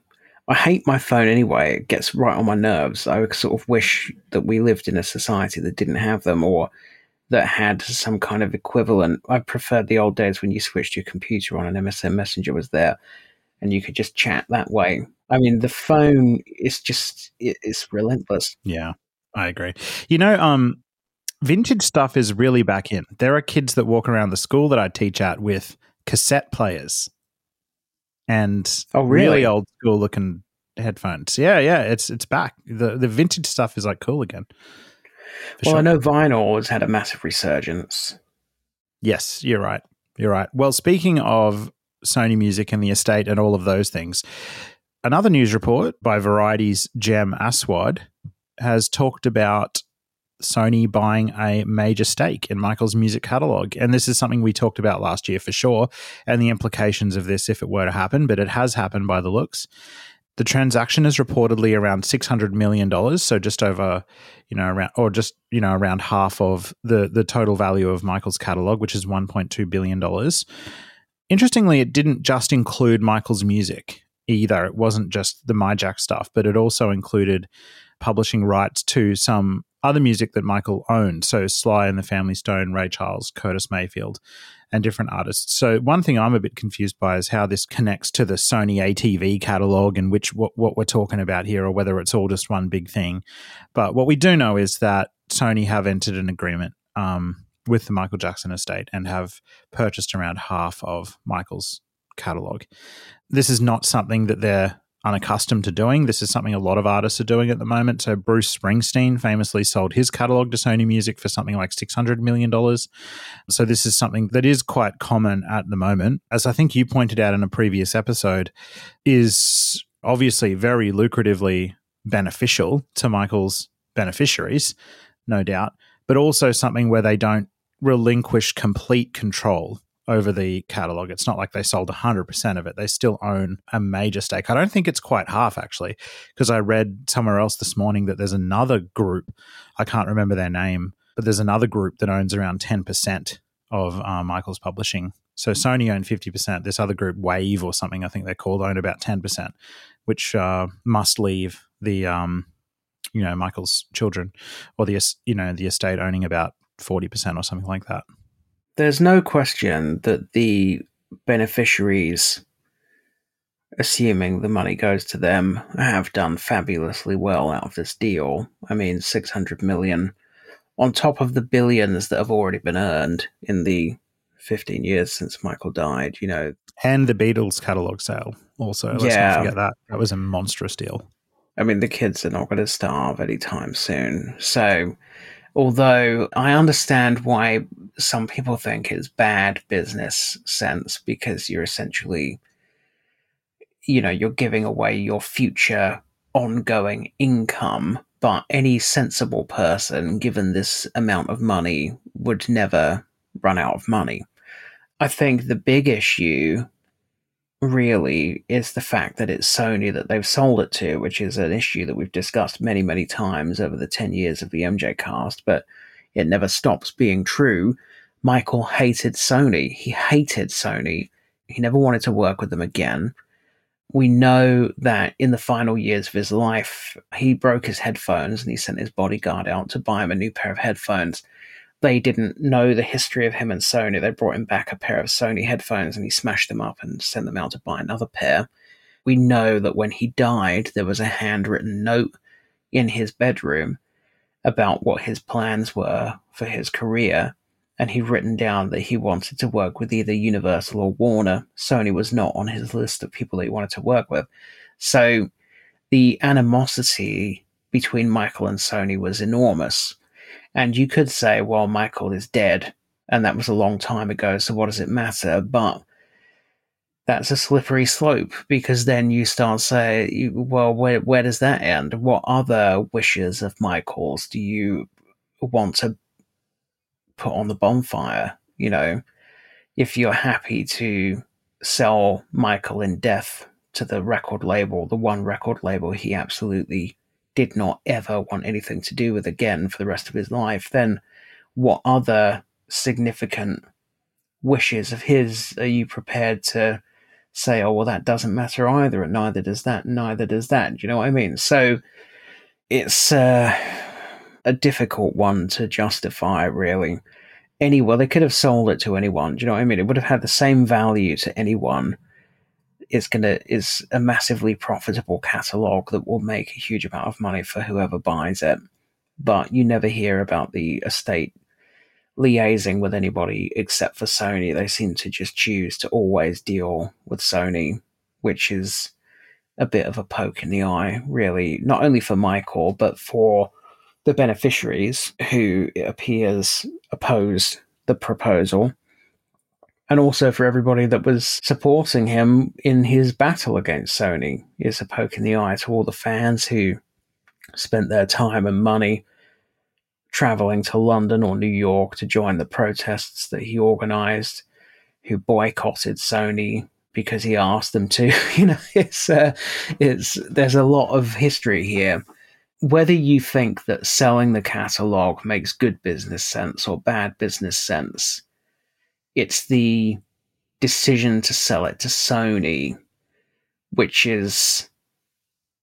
I hate my phone anyway. It gets right on my nerves. I sort of wish that we lived in a society that didn't have them or that had some kind of equivalent. I preferred the old days when you switched your computer on and MSN Messenger was there and you could just chat that way. I mean, the phone is just, it's relentless. Yeah, I agree. You know, um, vintage stuff is really back in. There are kids that walk around the school that I teach at with cassette players and Oh, really? old school looking headphones. Yeah, yeah, it's it's back. The the vintage stuff is like cool again. Well, I know vinyl has had a massive resurgence. Yes, you're right. You're right. Well, speaking of Sony Music and the estate and all of those things, another news report by Variety's Jem Aswad has talked about Sony buying a major stake in Michael's music catalog. And this is something we talked about last year for sure, and the implications of this if it were to happen, but it has happened by the looks. The transaction is reportedly around six hundred million dollars, so just over, you know, around or just you know around half of the the total value of Michael's catalog, which is one point two billion dollars. Interestingly, it didn't just include Michael's music either. It wasn't just the Mijac stuff, but it also included publishing rights to some other music that Michael owned. So Sly and the Family Stone, Ray Charles, Curtis Mayfield, and different artists. So one thing I'm a bit confused by is how this connects to the Sony ATV catalog and which what, what we're talking about here, or whether it's all just one big thing. But what we do know is that Sony have entered an agreement um, with the Michael Jackson estate and have purchased around half of Michael's catalog. This is not something that they're unaccustomed to doing. This is something a lot of artists are doing at the moment. So Bruce Springsteen famously sold his catalog to Sony Music for something like $600 million. So this is something that is quite common at the moment. As I think you pointed out in a previous episode, is obviously very lucratively beneficial to Michael's beneficiaries, no doubt, but also something where they don't relinquish complete control over the catalog. It's not like they sold 100% of it. They still own a major stake. I don't think it's quite half, actually, because I read somewhere else this morning that there's another group. I can't remember their name, but there's another group that owns around 10% of uh, Michael's publishing. So Sony owned 50%. This other group, Wave or something, I think they're called, own about 10%, which uh, must leave the. Um, you know Michael's children, or the you know the estate owning about forty percent or something like that there's no question that the beneficiaries, assuming the money goes to them, have done fabulously well out of this deal. I mean, 600 million on top of the billions that have already been earned in the 15 years since Michael died, you know. And the Beatles catalog sale also. Let's yeah. not forget that. That was a monstrous deal. I mean, the kids are not going to starve anytime soon. So Although I understand why some people think it's bad business sense because you're essentially, you know, you're giving away your future ongoing income. But any sensible person, given this amount of money, would never run out of money. I think the big issue really is the fact that it's Sony that they've sold it to, which is an issue that we've discussed many, many times over the 10 years of the MJCast, but it never stops being true. Michael hated Sony. He hated Sony. He never wanted to work with them again. We know that in the final years of his life, he broke his headphones and he sent his bodyguard out to buy him a new pair of headphones they didn't know the history of him and Sony. They brought him back a pair of Sony headphones and he smashed them up and sent them out to buy another pair. We know that when he died, there was a handwritten note in his bedroom about what his plans were for his career. And he'd written down that he wanted to work with either Universal or Warner. Sony was not on his list of people that he wanted to work with. So the animosity between Michael and Sony was enormous and you could say, well, Michael is dead, and that was a long time ago, so what does it matter? But that's a slippery slope because then you start saying, well, where, where does that end? What other wishes of Michael's do you want to put on the bonfire? You know, if you're happy to sell Michael in death to the record label, the one record label he absolutely did not ever want anything to do with again for the rest of his life, then what other significant wishes of his are you prepared to say, oh, well, that doesn't matter either, and neither does that, neither does that? You know what I mean? So it's uh, a difficult one to justify, really. Anyone, they could have sold it to anyone. Do you know what I mean? It would have had the same value to anyone is gonna is a massively profitable catalog that will make a huge amount of money for whoever buys it. But you never hear about the estate liaising with anybody except for Sony. They seem to just choose to always deal with Sony, which is a bit of a poke in the eye, really, not only for Michael, but for the beneficiaries who it appears opposed the proposal and also for everybody that was supporting him in his battle against Sony. Is a poke in the eye to all the fans who spent their time and money traveling to London or New York to join the protests that he organized, who boycotted Sony because he asked them to. you know, it's uh, it's there's a lot of history here. Whether you think that selling the catalog makes good business sense or bad business sense, it's the decision to sell it to Sony, which is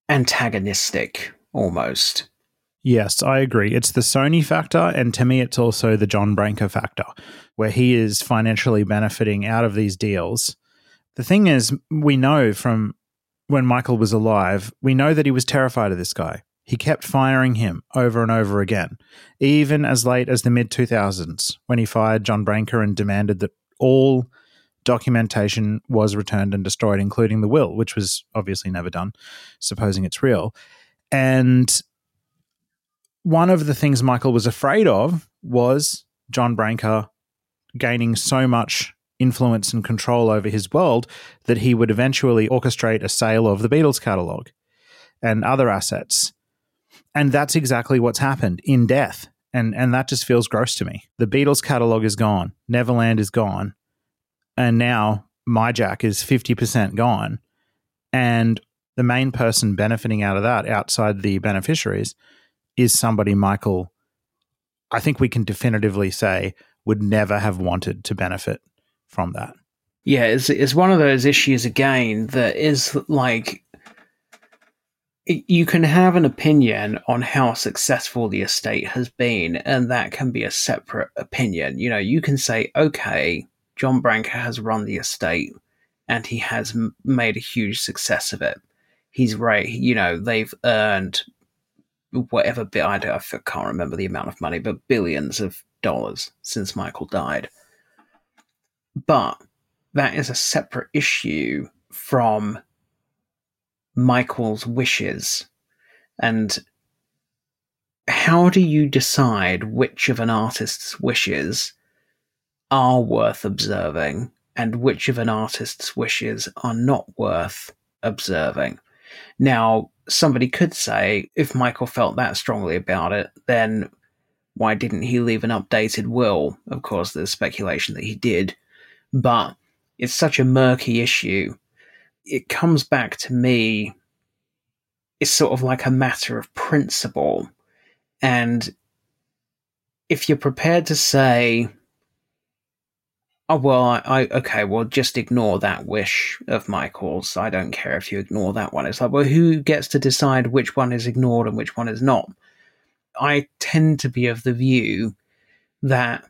antagonistic almost. Yes, I agree. It's the Sony factor, and to me, it's also the John Branca factor, where he is financially benefiting out of these deals. The thing is, we know from when Michael was alive, we know that he was terrified of this guy. He kept firing him over and over again, even as late as the mid 2000s, when he fired John Branca and demanded that all documentation was returned and destroyed, including the will, which was obviously never done, supposing it's real. And one of the things Michael was afraid of was John Branca gaining so much influence and control over his world that he would eventually orchestrate a sale of the Beatles catalog and other assets. And that's exactly what's happened in death. And and that just feels gross to me. The Beatles catalog is gone. Neverland is gone. And now Mijac is 50% gone. And the main person benefiting out of that outside the beneficiaries is somebody Michael I think we can definitively say would never have wanted to benefit from that. Yeah, it's, it's one of those issues again that is like you can have an opinion on how successful the estate has been, and that can be a separate opinion. You know, you can say, okay, John Branca has run the estate and he has m- made a huge success of it. He's right, you know, they've earned whatever bit I, I can't remember the amount of money, but billions of dollars since Michael died. But that is a separate issue from Michael's wishes. And how do you decide which of an artist's wishes are worth observing and which of an artist's wishes are not worth observing? Now, somebody could say if Michael felt that strongly about it, then why didn't he leave an updated will? Of course, there's speculation that he did, but it's such a murky issue. It comes back to me, it's sort of like a matter of principle. And if you're prepared to say, oh, well, I, I, okay, well, just ignore that wish of Michael's. I don't care if you ignore that one. It's like, well, who gets to decide which one is ignored and which one is not? I tend to be of the view that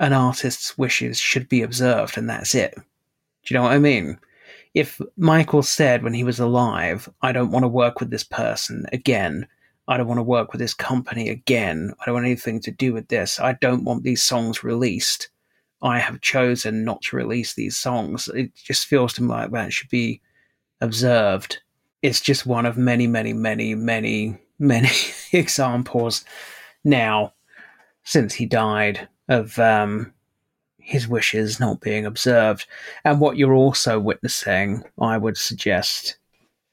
an artist's wishes should be observed and that's it. Do you know what I mean? If Michael said when he was alive, I don't want to work with this person again, I don't want to work with this company again, I don't want anything to do with this, I don't want these songs released, I have chosen not to release these songs, it just feels to me like that should be observed. It's just one of many, many, many, many, many examples now since he died of um, his wishes not being observed. And what you're also witnessing, I would suggest,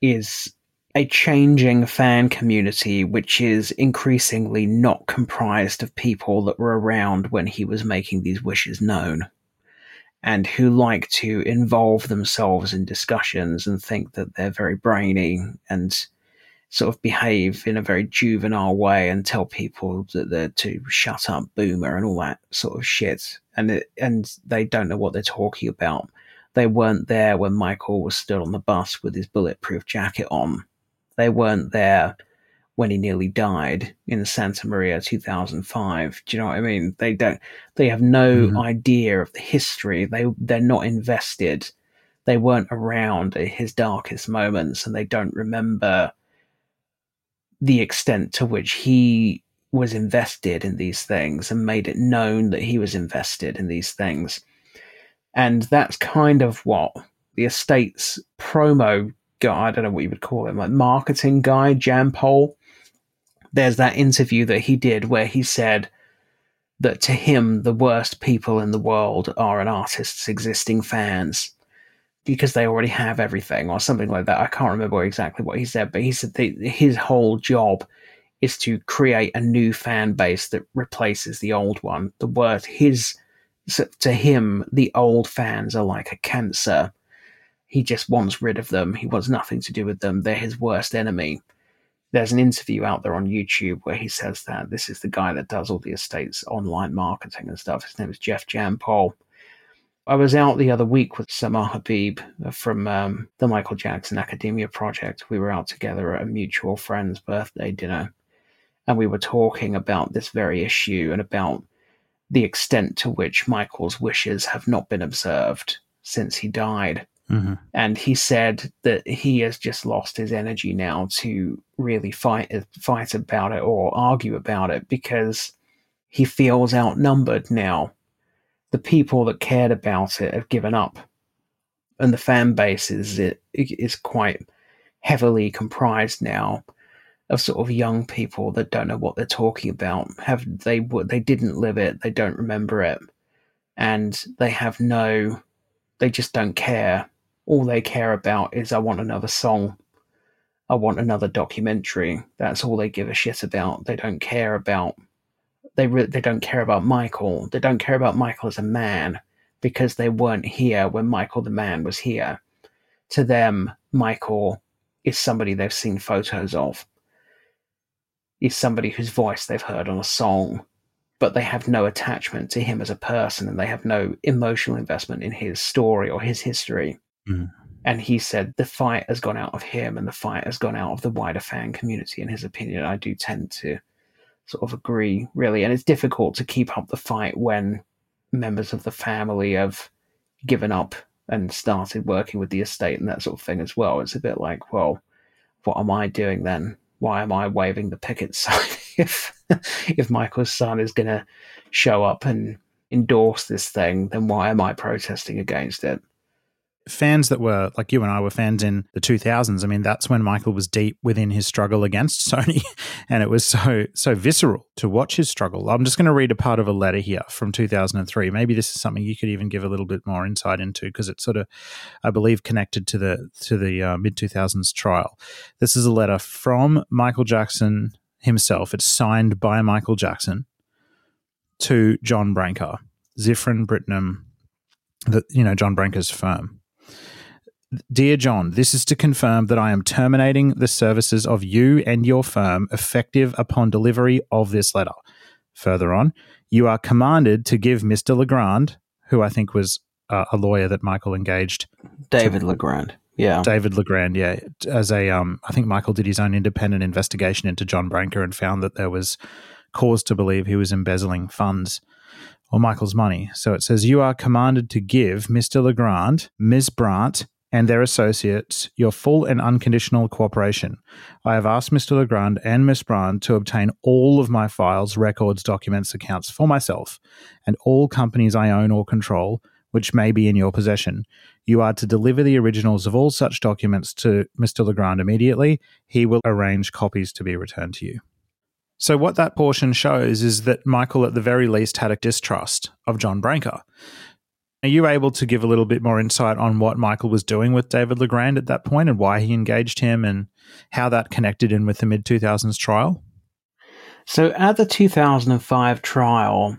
is a changing fan community which is increasingly not comprised of people that were around when he was making these wishes known and who like to involve themselves in discussions and think that they're very brainy and sort of behave in a very juvenile way and tell people that they're to shut up, boomer, and all that sort of shit. And it, and they don't know what they're talking about. They weren't there when Michael was still on the bus with his bulletproof jacket on. They weren't there when he nearly died in Santa Maria 2005. Do you know what I mean? They don't. They have no mm-hmm. idea of the history. They they're not invested. They weren't around at his darkest moments, and they don't remember the extent to which he was invested in these things and made it known that he was invested in these things. And that's kind of what the estate's promo guy, I don't know what you would call him, like marketing guy, Jampol. There's that interview that he did where he said that to him, the worst people in the world are an artist's existing fans because they already have everything or something like that. I can't remember exactly what he said, but he said his whole job is to create a new fan base that replaces the old one. The word his to him, the old fans are like a cancer. He just wants rid of them. He wants nothing to do with them. They're his worst enemy. There's an interview out there on YouTube where he says that this is the guy that does all the estate's online marketing and stuff. His name is Jeff Jampol I was out the other week with Samar Habib from um, the Michael Jackson Academia Project. We were out together at a mutual friend's birthday dinner. and we were talking about this very issue and about the extent to which Michael's wishes have not been observed since he died. Mm-hmm. And he said that he has just lost his energy now to really fight fight about it or argue about it because he feels outnumbered now. The people that cared about it have given up, and the fan base is it is quite heavily comprised now of sort of young people that don't know what they're talking about. Have they they didn't live it, they don't remember it, and they have no, they just don't care all they care about is I want another song. I want another documentary. That's all they give a shit about. They don't care about they re- they don't care about Michael. They don't care about Michael as a man because they weren't here when Michael the man was here. To them, Michael is somebody they've seen photos of. Is somebody whose voice they've heard on a song, but they have no attachment to him as a person and they have no emotional investment in his story or his history. Mm. And he said the fight has gone out of him and the fight has gone out of the wider fan community, in his opinion. I do tend to sort of agree, really. And it's difficult to keep up the fight when members of the family have given up and started working with the estate and that sort of thing as well. It's a bit like, well, what am I doing then? Why am I waving the picket sign if if Michael's son is going to show up and endorse this thing? Then why am I protesting against it? Fans that were like you and I were fans in the 2000s. I mean, that's when Michael was deep within his struggle against Sony, and it was so so visceral to watch his struggle. I'm just going to read a part of a letter here from 2003. Maybe this is something you could even give a little bit more insight into because it's sort of, I believe, connected to the to the uh, mid 2000s trial. This is a letter from Michael Jackson himself. It's signed by Michael Jackson to John Branca, Ziffren Brittenham, the you know John Branca's firm. Dear John, this is to confirm that I am terminating the services of you and your firm effective upon delivery of this letter. Further on, you are commanded to give Mr. Legrand, who I think was uh, a lawyer that Michael engaged, David Legrand. Yeah. David Legrand, yeah, as a um, I think Michael did his own independent investigation into John Branca and found that there was cause to believe he was embezzling funds or Michael's money. So it says you are commanded to give Mr. Legrand, Ms. Brandt, and their associates your full and unconditional cooperation. I have asked Mr. Legrand and Miss Brand to obtain all of my files, records, documents, accounts for myself and all companies I own or control, which may be in your possession. You are to deliver the originals of all such documents to Mr. Legrand immediately. He will arrange copies to be returned to you. So, what that portion shows is that Michael, at the very least, had a distrust of John Branca. Are you able to give a little bit more insight on what Michael was doing with David Legrand at that point and why he engaged him and how that connected in with the mid 2000s trial? So, at the 2005 trial,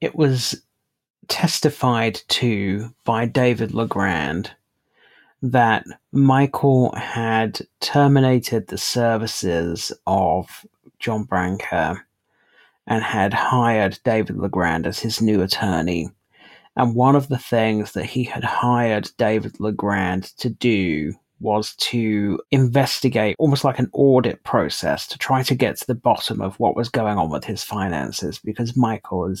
it was testified to by David Legrand that Michael had terminated the services of John Branca and had hired David Legrand as his new attorney and one of the things that he had hired David Legrand to do was to investigate almost like an audit process to try to get to the bottom of what was going on with his finances because Michael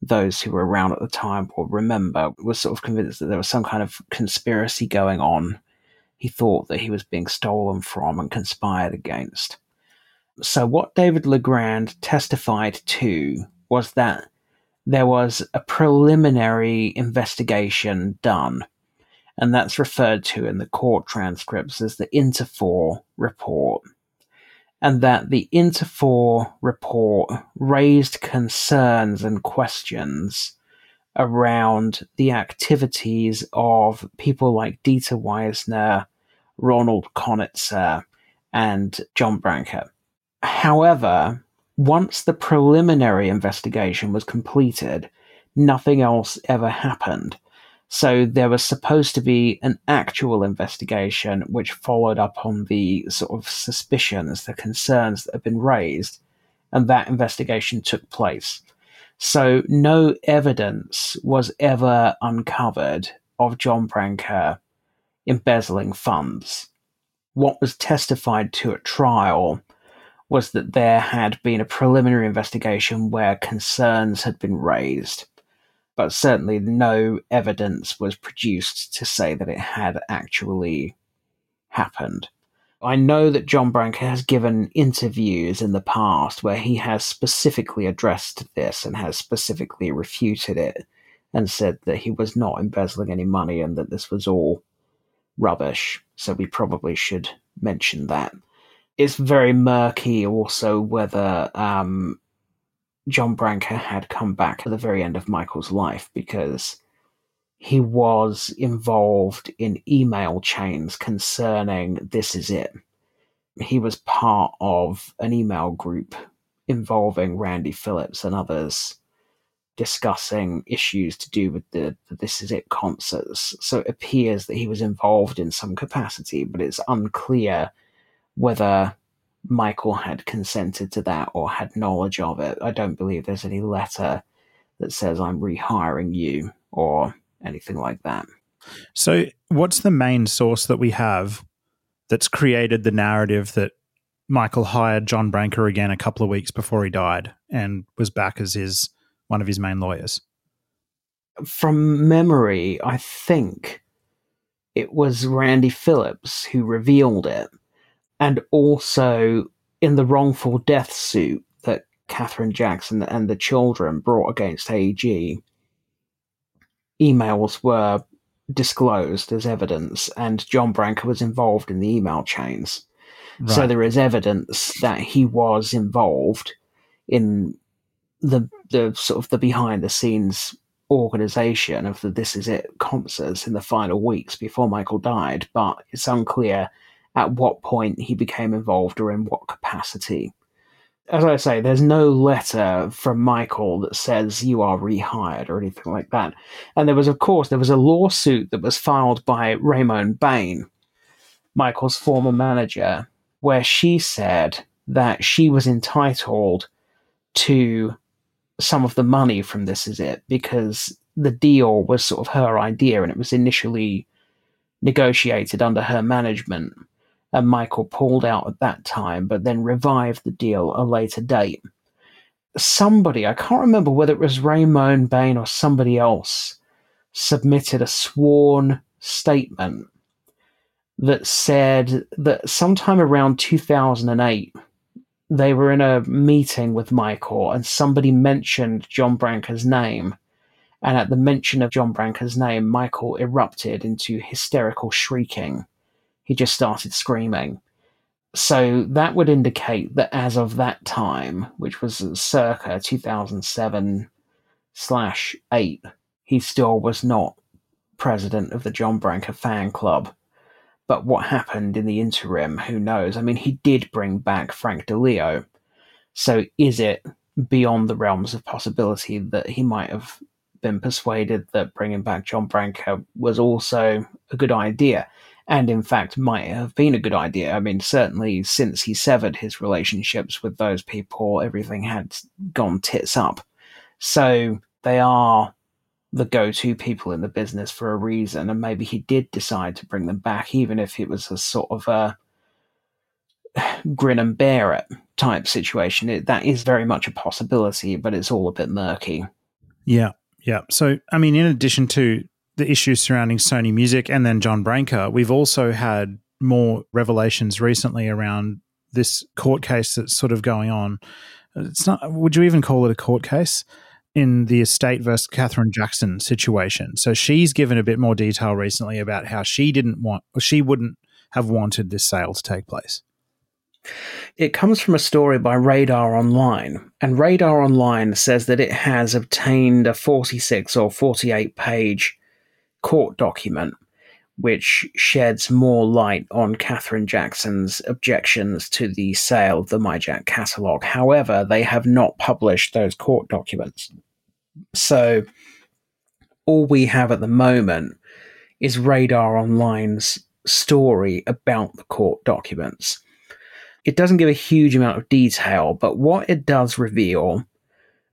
those who were around at the time will remember was sort of convinced that there was some kind of conspiracy going on. He thought that he was being stolen from and conspired against. So what David Legrand testified to was that there was a preliminary investigation done, and that's referred to in the court transcripts as the Interfor report. And that the Interfor report raised concerns and questions around the activities of people like Dieter Wiesner, Ronald Konitzer, and John Branca. However, once the preliminary investigation was completed, nothing else ever happened. So there was supposed to be an actual investigation which followed up on the sort of suspicions, the concerns that had been raised, and that investigation took place. So no evidence was ever uncovered of John Branca embezzling funds. What was testified to at trial was that there had been a preliminary investigation where concerns had been raised, but certainly no evidence was produced to say that it had actually happened. I know that John Branca has given interviews in the past where he has specifically addressed this and has specifically refuted it and said that he was not embezzling any money and that this was all rubbish. So we probably should mention that. It's very murky also whether um, John Branca had come back at the very end of Michael's life because he was involved in email chains concerning This Is It. He was part of an email group involving Randy Phillips and others discussing issues to do with the, the This Is It concerts. So it appears that he was involved in some capacity, but it's unclear whether Michael had consented to that or had knowledge of it. I don't believe there's any letter that says, I'm rehiring you or anything like that. So, what's the main source that we have that's created the narrative that Michael hired John Branca again a couple of weeks before he died and was back as his one of his main lawyers? From memory, I think it was Randy Phillips who revealed it, and also in the wrongful death suit that Katherine Jackson and the children brought against AEG emails were disclosed as evidence, and John Branca was involved in the email chains. Right. So there is evidence that he was involved in the the sort of the behind the scenes organization of the This Is It concerts in the final weeks before Michael died, but it's unclear at what point he became involved or in what capacity as I say, there's no letter from Michael that says you are rehired or anything like that. And there was, of course, there was a lawsuit that was filed by Raymone Bain, Michael's former manager, where she said that she was entitled to some of the money from This Is It because the deal was sort of her idea and it was initially negotiated under her management and Michael pulled out at that time, but then revived the deal a later date. Somebody, I can't remember whether it was Raymone Bain or somebody else, submitted a sworn statement that said that sometime around 2008, they were in a meeting with Michael and somebody mentioned John Branca's name. And at the mention of John Branca's name, Michael erupted into hysterical shrieking he just started screaming. So that would indicate that as of that time, which was circa 2007 slash 8, he still was not president of the John Branca fan club. But what happened in the interim, who knows? I mean, he did bring back Frank DiLeo. So is it beyond the realms of possibility that he might have been persuaded that bringing back John Branca was also a good idea? And in fact might have been a good idea. I mean, certainly since he severed his relationships with those people, everything had gone tits up. So they are the go to people in the business for a reason, and maybe he did decide to bring them back, even if it was a sort of a grin and bear it type situation. It, that is very much a possibility, but it's all a bit murky. Yeah. Yeah. So, I mean, in addition to the issues surrounding Sony Music and then John Branca, we've also had more revelations recently around this court case that's sort of going on. It's not. Would you even call it a court case? In the estate versus Katherine Jackson situation. So she's given a bit more detail recently about how she didn't want, or she wouldn't have wanted this sale to take place. It comes from a story by Radar Online, and Radar Online says that it has obtained a 46 or 48 page court document which sheds more light on Katherine Jackson's objections to the sale of the Mijac catalogue. However, they have not published those court documents. So all we have at the moment is Radar Online's story about the court documents. It doesn't give a huge amount of detail, but what it does reveal,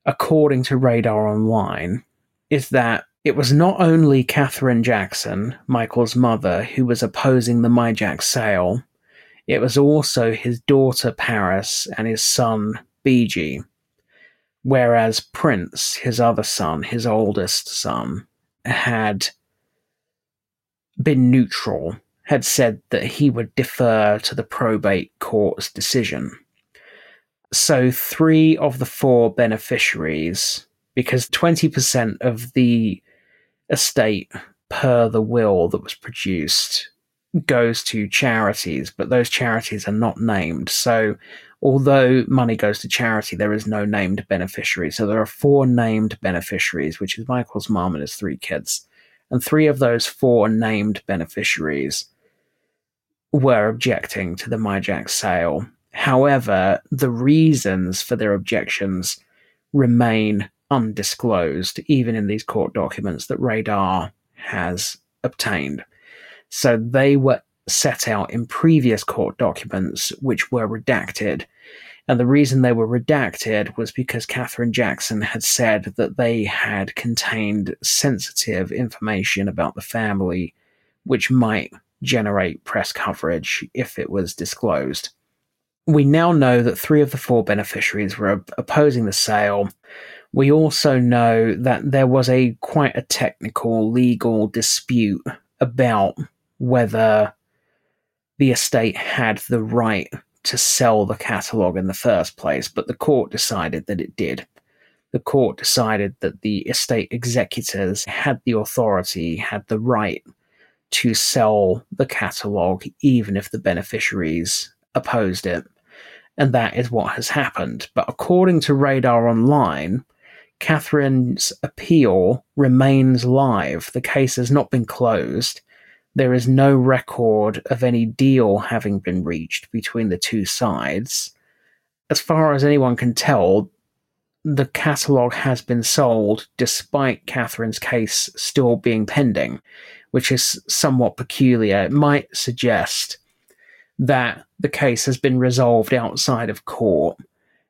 according to Radar Online, is that it was not only Katherine Jackson, Michael's mother, who was opposing the Mijac sale. it was also his daughter Paris and his son BG, Whereas Prince, his other son, his oldest son, had been neutral, had said that he would defer to the probate court's decision. So, three of the four beneficiaries, because 20% of the estate per the will that was produced goes to charities, but those charities are not named. So, although money goes to charity, there is no named beneficiary. So, there are four named beneficiaries, which is Michael's mom and his three kids. And three of those four named beneficiaries were objecting to the Mijac sale. However, the reasons for their objections remain undisclosed, even in these court documents that Radar has obtained. So they were set out in previous court documents, which were redacted. And the reason they were redacted was because Katherine Jackson had said that they had contained sensitive information about the family, which might generate press coverage if it was disclosed. We now know that three of the four beneficiaries were opposing the sale. We also know that there was a quite a technical legal dispute about whether the estate had the right to sell the catalogue in the first place, but the court decided that it did. The court decided that the estate executors had the authority, had the right to sell the catalogue, even if the beneficiaries opposed it. And that is what has happened. But according to Radar Online, Katherine's appeal remains live. The case has not been closed. There is no record of any deal having been reached between the two sides. As far as anyone can tell, the catalogue has been sold despite Katherine's case still being pending, which is somewhat peculiar. It might suggest that the case has been resolved outside of court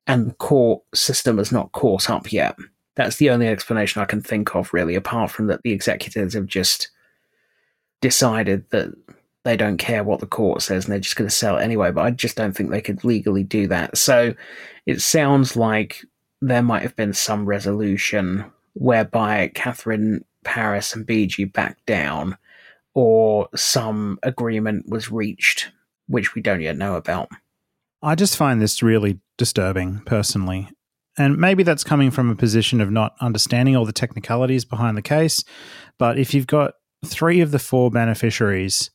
and the court system has not caught up yet. That's the only explanation I can think of, really, apart from that the executors have just decided that they don't care what the court says and they're just going to sell it anyway. But I just don't think they could legally do that. So it sounds like there might have been some resolution whereby Katherine Paris and Bigi backed down, or some agreement was reached, which we don't yet know about. I just find this really disturbing personally. And maybe that's coming from a position of not understanding all the technicalities behind the case. But if you've got three of the four beneficiaries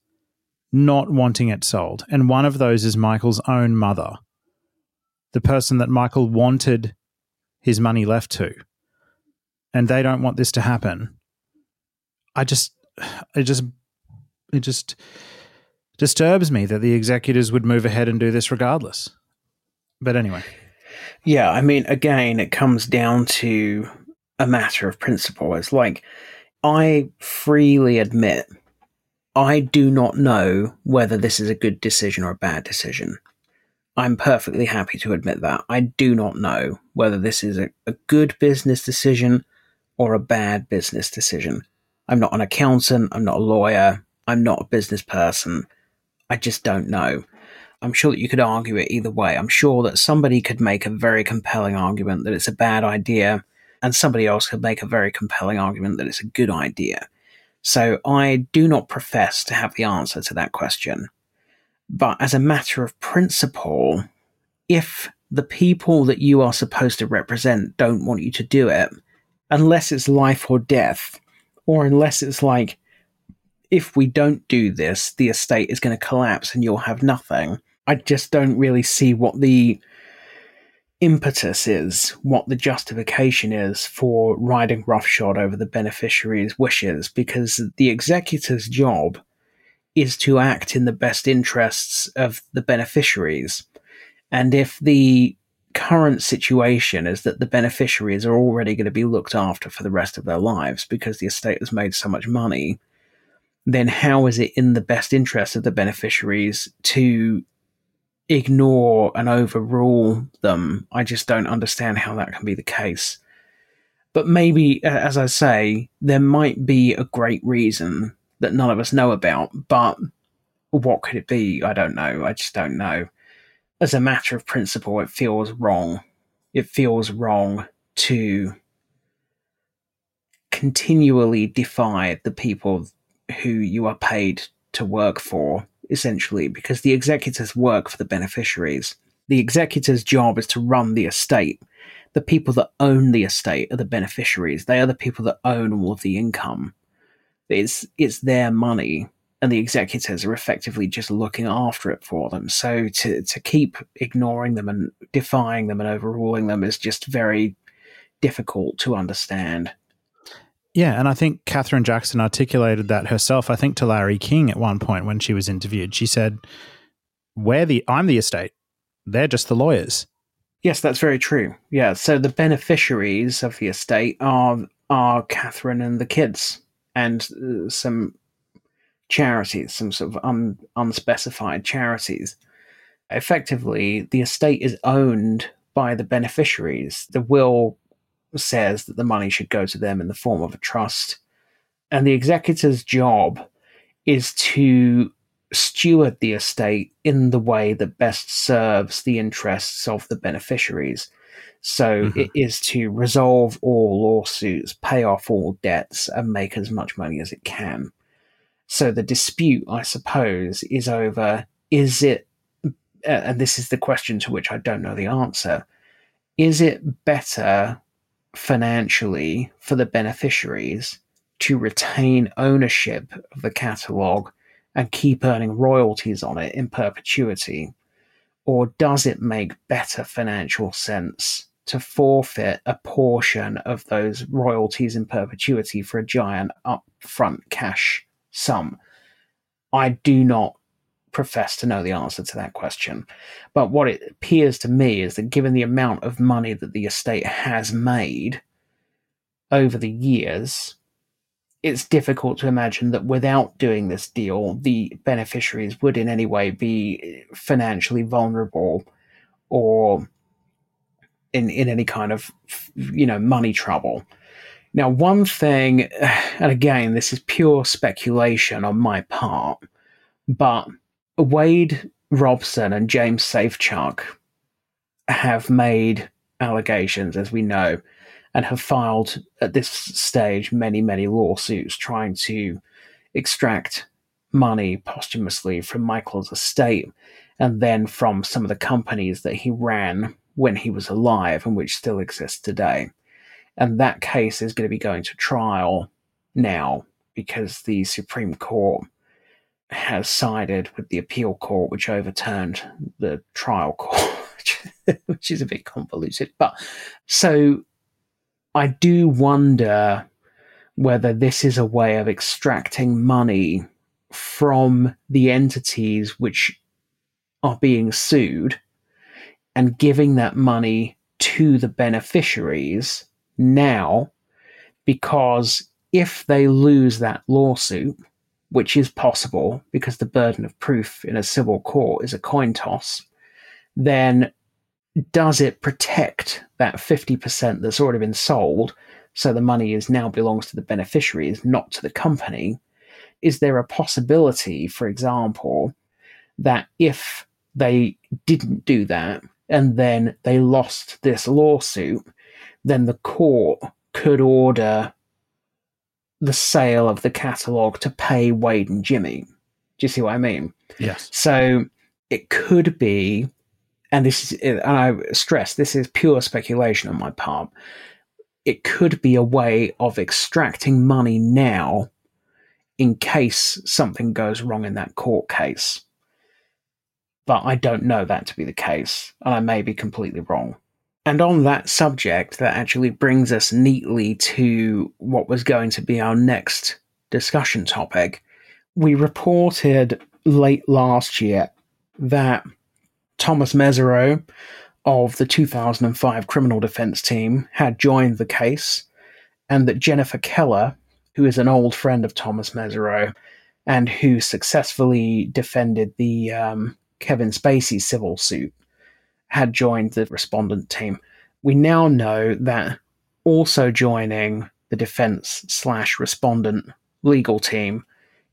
not wanting it sold, and one of those is Michael's own mother, the person that Michael wanted his money left to, and they don't want this to happen. I just, it just, it just disturbs me that the executors would move ahead and do this regardless. But anyway. Yeah, I mean, again, it comes down to a matter of principle. It's like, I freely admit I do not know whether this is a good decision or a bad decision. I'm perfectly happy to admit that. I do not know whether this is a, a good business decision or a bad business decision. I'm not an accountant, I'm not a lawyer, I'm not a business person. I just don't know. I'm sure that you could argue it either way. I'm sure that somebody could make a very compelling argument that it's a bad idea and somebody else could make a very compelling argument that it's a good idea. So I do not profess to have the answer to that question. But as a matter of principle, if the people that you are supposed to represent don't want you to do it, unless it's life or death, or unless it's like, if we don't do this, the estate is going to collapse and you'll have nothing. I just don't really see what the impetus is, what the justification is for riding roughshod over the beneficiary's wishes, because the executor's job is to act in the best interests of the beneficiaries. And if the current situation is that the beneficiaries are already going to be looked after for the rest of their lives because the estate has made so much money, then how is it in the best interest of the beneficiaries to ignore and overrule them. I just don't understand how that can be the case. But maybe, as I say, there might be a great reason that none of us know about. But what could it be? I don't know. I just don't know. As a matter of principle, it feels wrong. It feels wrong to continually defy the people who you are paid to work for, essentially, because the executors work for the beneficiaries. The executor's job is to run the estate. The people that own the estate are the beneficiaries. They are the people that own all of the income. It's it's their money, and the executors are effectively just looking after it for them. So to to keep ignoring them and defying them and overruling them is just very difficult to understand. Yeah, and I think Katherine Jackson articulated that herself. I think to Larry King at one point when she was interviewed, she said, "We're the I'm the estate. They're just the lawyers." Yes, that's very true. Yeah, so the beneficiaries of the estate are are Catherine and the kids, and uh, some charities, some sort of un, unspecified charities. Effectively, the estate is owned by the beneficiaries. The will says that the money should go to them in the form of a trust. And the executor's job is to steward the estate in the way that best serves the interests of the beneficiaries. So mm-hmm. it is to resolve all lawsuits, pay off all debts, and make as much money as it can. So the dispute, I suppose, is over is it, and this is the question to which I don't know the answer, is it better financially for the beneficiaries to retain ownership of the catalogue and keep earning royalties on it in perpetuity? Or does it make better financial sense to forfeit a portion of those royalties in perpetuity for a giant upfront cash sum? I do not profess to know the answer to that question. But what it appears to me is that given the amount of money that the estate has made over the years, it's difficult to imagine that without doing this deal, the beneficiaries would in any way be financially vulnerable or in, in any kind of you know money trouble. Now, one thing, and again, this is pure speculation on my part, but Wade Robson and James Safechuck have made allegations, as we know, and have filed at this stage many, many lawsuits trying to extract money posthumously from Michael's estate and then from some of the companies that he ran when he was alive and which still exist today. And that case is going to be going to trial now because the Supreme Court has sided with the appeal court, which overturned the trial court, which is a bit convoluted. But so I do wonder whether this is a way of extracting money from the entities which are being sued and giving that money to the beneficiaries now because if they lose that lawsuit which is possible because the burden of proof in a civil court is a coin toss, then does it protect that 50% that's already been sold so the money is now belongs to the beneficiaries, not to the company? Is there a possibility, for example, that if they didn't do that and then they lost this lawsuit, then the court could order the sale of the catalog to pay Wade and Jimmy. Do you see what I mean? Yes. So it could be, and this is, and I stress this is pure speculation on my part. It could be a way of extracting money now in case something goes wrong in that court case. But I don't know that to be the case, and I may be completely wrong. And on that subject, that actually brings us neatly to what was going to be our next discussion topic. We reported late last year that Thomas Mesereau of the 2005 criminal defense team had joined the case, and that Jennifer Keller, who is an old friend of Thomas Mesereau and who successfully defended the um, Kevin Spacey civil suit, had joined the respondent team. We now know that also joining the defense slash respondent legal team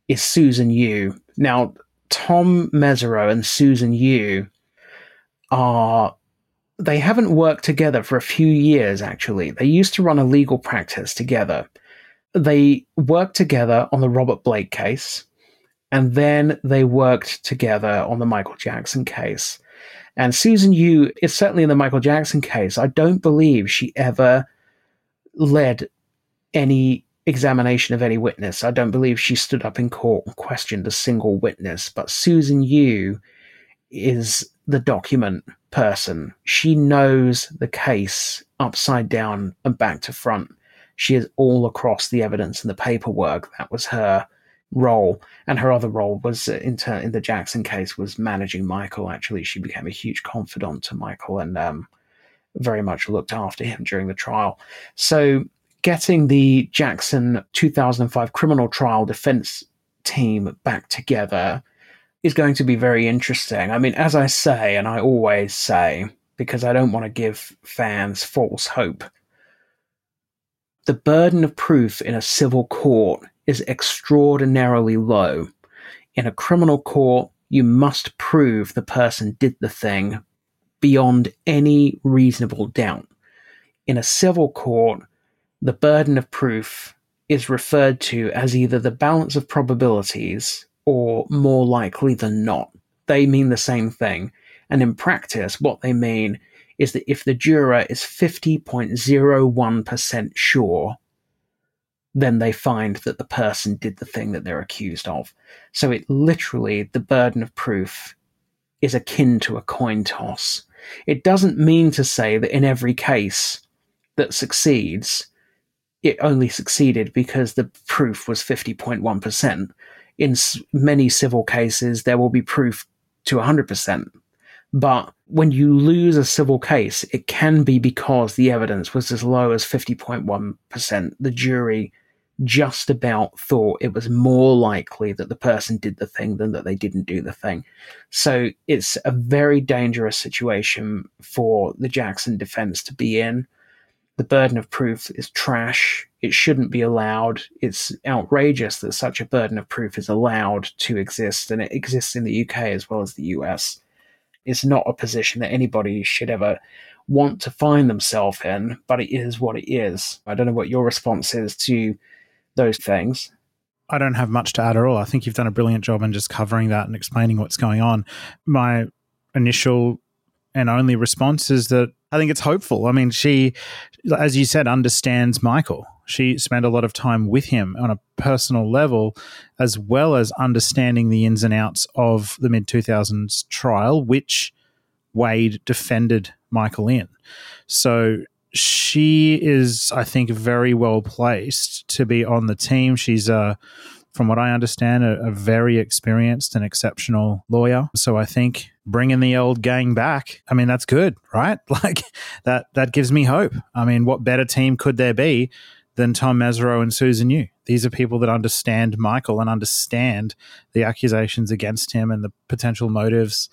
is Susan Yu. Now, Tom Mesereau and Susan Yu are they haven't worked together for a few years actually. They used to run a legal practice together. They worked together on the Robert Blake case and then they worked together on the Michael Jackson case. And Susan Yu is certainly in the Michael Jackson case. I don't believe she ever led any examination of any witness. I don't believe she stood up in court and questioned a single witness. But Susan Yu is the document person. She knows the case upside down and back to front. She is all across the evidence and the paperwork. That was her role, and her other role was in, ter- in the Jackson case was managing Michael. Actually, she became a huge confidant to Michael and um, very much looked after him during the trial. So, getting the Jackson 2005 criminal trial defense team back together is going to be very interesting. I mean, as I say, and I always say, because I don't want to give fans false hope, the burden of proof in a civil court is extraordinarily low. In a criminal court, you must prove the person did the thing beyond any reasonable doubt. In a civil court, the burden of proof is referred to as either the balance of probabilities or more likely than not. They mean the same thing. And in practice, what they mean is that if the juror is 50.01% sure then they find that the person did the thing that they're accused of. So it literally, the burden of proof is akin to a coin toss. It doesn't mean to say that in every case that succeeds, it only succeeded because the proof was 50.1%. In many civil cases, there will be proof to 100%. But when you lose a civil case, it can be because the evidence was as low as 50.1%. The jury just about thought it was more likely that the person did the thing than that they didn't do the thing. So it's a very dangerous situation for the Jackson defense to be in. The burden of proof is trash. It shouldn't be allowed. It's outrageous that such a burden of proof is allowed to exist, and it exists in the UK as well as the US. It's not a position that anybody should ever want to find themselves in, but it is what it is. I don't know what your response is to those things. I don't have much to add at all. I think you've done a brilliant job in just covering that and explaining what's going on. My initial and only response is that I think it's hopeful. I mean, she, as you said, understands Michael. She spent a lot of time with him on a personal level, as well as understanding the ins and outs of the mid 2000s trial, which Wade defended Michael in. So she is, I think, very well placed to be on the team. She's a from what I understand, a, a, very experienced and exceptional lawyer. So I think bringing the old gang back, I mean, that's good, right? Like that, that gives me hope. I mean, what better team could there be than Tom Mesereau and Susan Yu? These are people that understand Michael and understand the accusations against him and the potential motives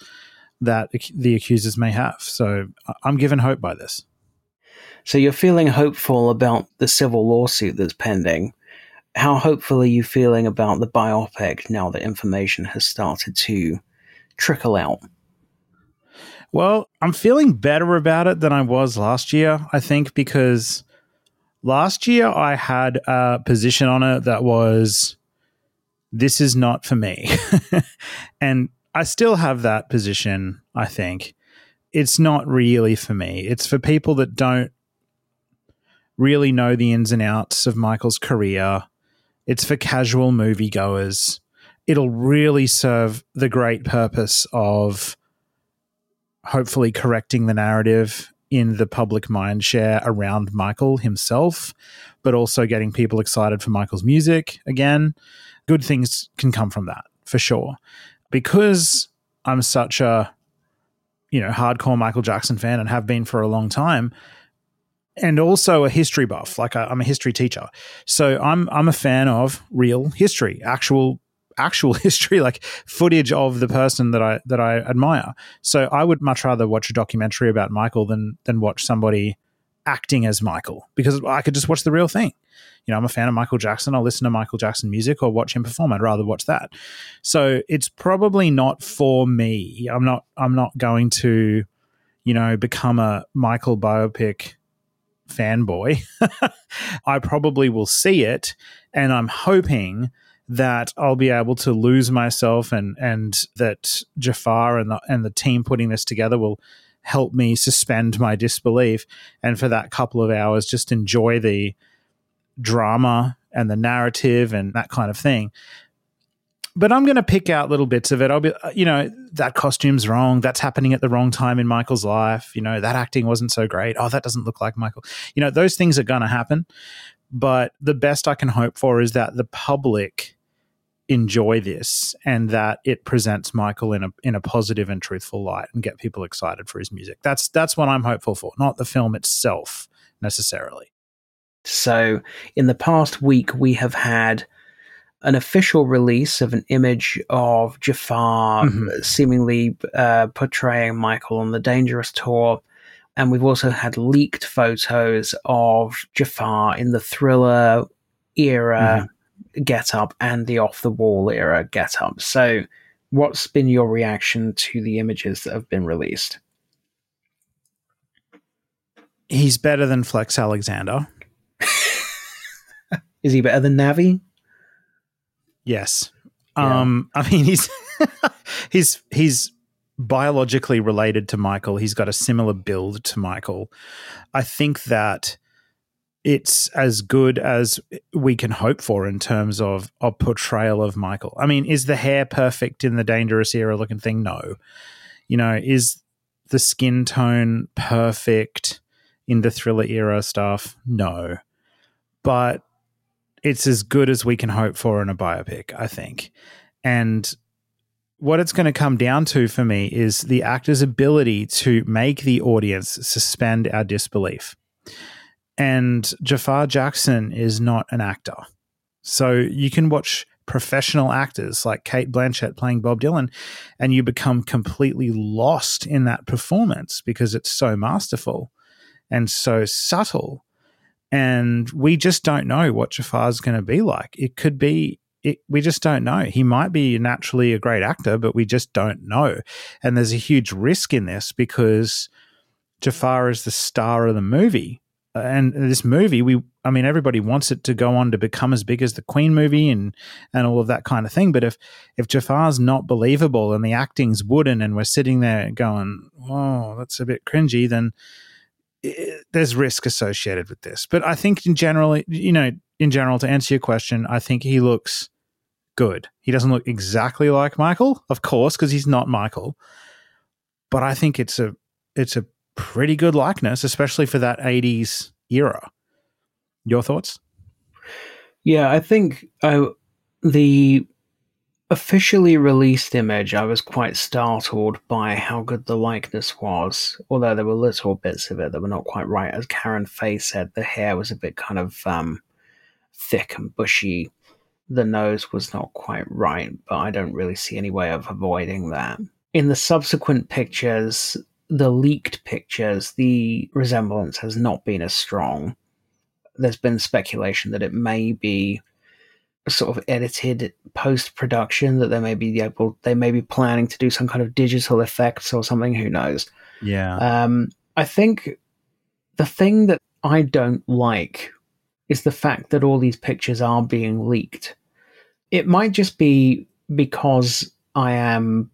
that the accusers may have. So I'm given hope by this. So you're feeling hopeful about the civil lawsuit that's pending. How hopeful are you feeling about the biopic now that information has started to trickle out? Well, I'm feeling better about it than I was last year, I think, because last year I had a position on it that was this is not for me. and I still have that position, I think. It's not really for me. It's for people that don't really know the ins and outs of Michael's career. It's for casual moviegoers. It'll really serve the great purpose of hopefully correcting the narrative in the public mind share around Michael himself, but also getting people excited for Michael's music again. Good things can come from that for sure. Because I'm such a you know hardcore Michael Jackson fan and have been for a long time, and also a history buff. Like i am a history teacher, so I'm I'm a fan of real history, actual actual history, like footage of the person that I that I admire. So I would much rather watch a documentary about Michael than than watch somebody acting as Michael because I could just watch the real thing. You know, I'm a fan of Michael Jackson. I'll listen to Michael Jackson music or watch him perform. I'd rather watch that. So it's probably not for me. I'm not. I'm not going to, you know, become a Michael biopic fanboy. I probably will see it, and I'm hoping that I'll be able to lose myself and and that Jafar and the and the team putting this together will help me suspend my disbelief and for that couple of hours just enjoy the drama and the narrative and that kind of thing. But I'm going to pick out little bits of it. I'll be, uh, you know, that costume's wrong. That's happening at the wrong time in Michael's life. You know, that acting wasn't so great. Oh, that doesn't look like Michael. You know, those things are going to happen. But the best I can hope for is that the public enjoy this and that it presents Michael in a in a positive and truthful light and get people excited for his music. That's that's what I'm hopeful for, not the film itself necessarily. So, in the past week, we have had an official release of an image of Jafar Mhm. seemingly uh, portraying Michael on the Dangerous tour. And we've also had leaked photos of Jafar in the thriller era get up and the off the wall era get up. So, what's been your reaction to the images that have been released? He's better than Flex Alexander. Is he better than Navi? Yes. Yeah. Um I mean he's he's he's biologically related to Michael. He's got a similar build to Michael. I think that it's as good as we can hope for in terms of a portrayal of Michael. I mean, is the hair perfect in the dangerous era looking thing? No. You know, is the skin tone perfect in the thriller era stuff? No. But it's as good as we can hope for in a biopic, I think. And what it's going to come down to for me is the actor's ability to make the audience suspend our disbelief. And Jafar Jackson is not an actor. So you can watch professional actors like Cate Blanchett playing Bob Dylan, and you become completely lost in that performance because it's so masterful and so subtle and we just don't know what Jafar's going to be like. It could be, it, we just don't know. He might be naturally a great actor, but we just don't know. And there's a huge risk in this because Jafar is the star of the movie. And this movie, we, I mean, everybody wants it to go on to become as big as the Queen movie and and all of that kind of thing. But if if Jafar's not believable and the acting's wooden, and we're sitting there going, "Oh, that's a bit cringy," then there's risk associated with this. But I think in general, you know, in general, to answer your question, I think he looks good. He doesn't look exactly like Michael, of course, because he's not Michael. But I think it's a it's a pretty good likeness, especially for that '80s era. Your thoughts? Yeah, I think I, the officially released image, I was quite startled by how good the likeness was. Although there were little bits of it that were not quite right. As Karen Faye said, the hair was a bit kind of um, thick and bushy. The nose was not quite right, but I don't really see any way of avoiding that. In the subsequent pictures, the leaked pictures, the resemblance has not been as strong. There's been speculation that it may be sort of edited post production that they may be able they may be planning to do some kind of digital effects or something who knows Yeah. um i think the thing that i don't like is the fact that all these pictures are being leaked it might just be because i am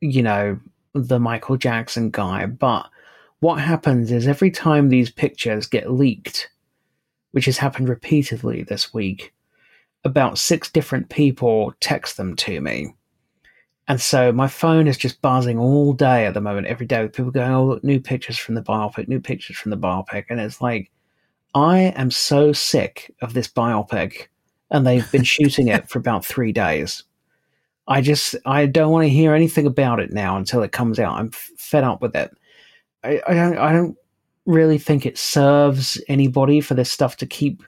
you know the michael jackson guy but what happens is every time these pictures get leaked which has happened repeatedly this week about six different people text them to me. And so my phone is just buzzing all day at the moment, every day, with people going, Oh, look, new pictures from the biopic, new pictures from the biopic. And it's like, I am so sick of this biopic, and they've been shooting it for about three days. I just, I don't want to hear anything about it now until it comes out. I'm f- fed up with it. I, I don't, I don't really think it serves anybody for this stuff to keep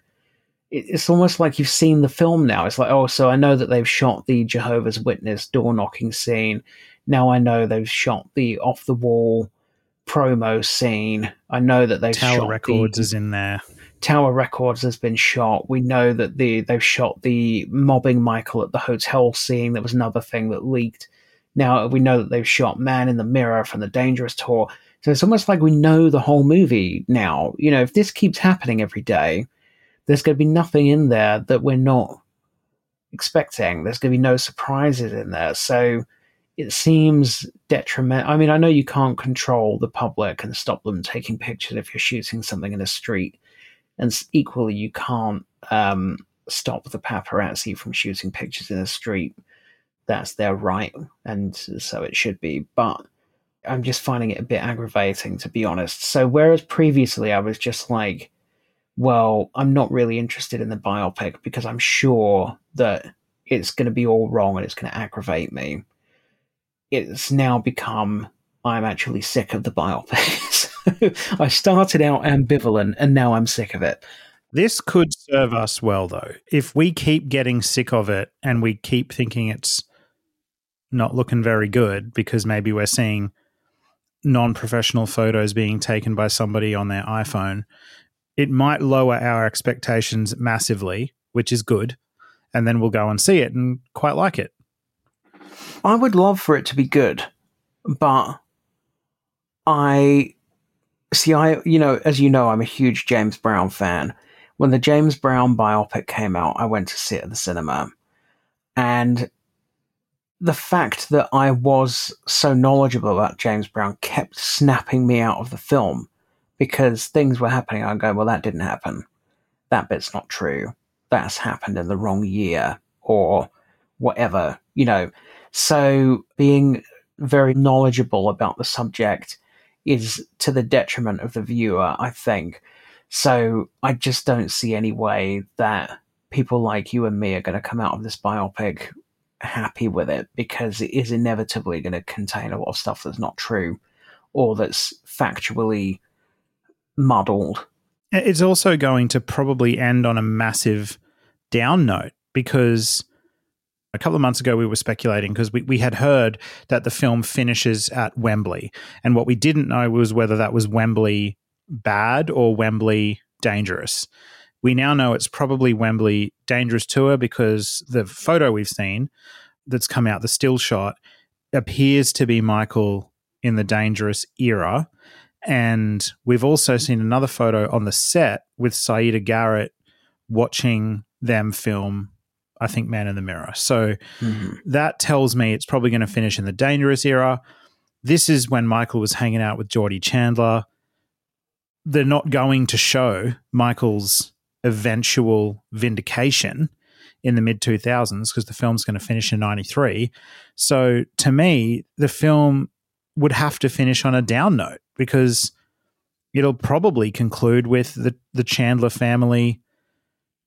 it's almost like you've seen the film now. It's like, oh, so I know that they've shot the Jehovah's Witness door knocking scene. Now I know they've shot the off the wall promo scene. I know that they've Tower shot Records the, is in there. Tower Records has been shot. We know that the they've shot the mobbing Michael at the hotel scene. There was another thing that leaked. Now we know that they've shot Man in the Mirror from the Dangerous tour. So it's almost like we know the whole movie now. You know, if this keeps happening every day, there's going to be nothing in there that we're not expecting. There's going to be no surprises in there. So it seems detrimental. I mean, I know you can't control the public and stop them taking pictures if you're shooting something in a street, and equally, you can't um, stop the paparazzi from shooting pictures in the street. That's their right, and so it should be. But I'm just finding it a bit aggravating, to be honest. So, whereas previously I was just like, well, I'm not really interested in the biopic because I'm sure that it's going to be all wrong and it's going to aggravate me. It's now become I'm actually sick of the biopics. I started out ambivalent and now I'm sick of it. This could serve us well, though. If we keep getting sick of it and we keep thinking it's not looking very good because maybe we're seeing non professional photos being taken by somebody on their iPhone, it might lower our expectations massively, which is good. And then we'll go and see it and quite like it. I would love for it to be good, but I see. I, you know, as you know, I'm a huge James Brown fan. When the James Brown biopic came out, I went to see it at the cinema. And the fact that I was so knowledgeable about James Brown kept snapping me out of the film because things were happening. I go, well, that didn't happen. That bit's not true. That's happened in the wrong year or whatever, you know. So being very knowledgeable about the subject is to the detriment of the viewer, I think. So I just don't see any way that people like you and me are going to come out of this biopic happy with it because it is inevitably going to contain a lot of stuff that's not true or that's factually muddled. It's also going to probably end on a massive down note because a couple of months ago we were speculating because we, we had heard that the film finishes at Wembley. And what we didn't know was whether that was Wembley bad or Wembley dangerous. We now know it's probably Wembley dangerous tour because the photo we've seen that's come out, the still shot, appears to be Michael in the dangerous era. And we've also seen another photo on the set with Siedah Garrett watching them film, I think, Man in the Mirror. So mm-hmm. that tells me it's probably going to finish in the dangerous era. This is when Michael was hanging out with Jordie Chandler. They're not going to show Michael's eventual vindication in the mid 2000s because the film's going to finish in 93. So to me, the film would have to finish on a down note because it'll probably conclude with the the Chandler family,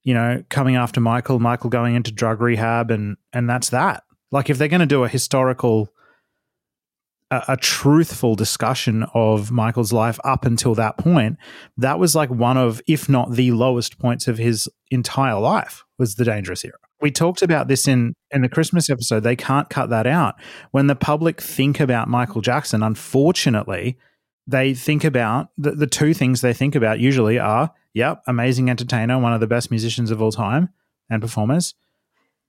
you know, coming after Michael, Michael going into drug rehab, and and that's that. Like if they're going to do a historical, a, a, truthful discussion of Michael's life up until that point, that was like one of, if not the lowest points of his entire life, was the dangerous era. We talked about this in in the Christmas episode. They can't cut that out. When the public think about Michael Jackson, unfortunately, they think about the, the two things they think about usually are, yep, amazing entertainer, one of the best musicians of all time and performers,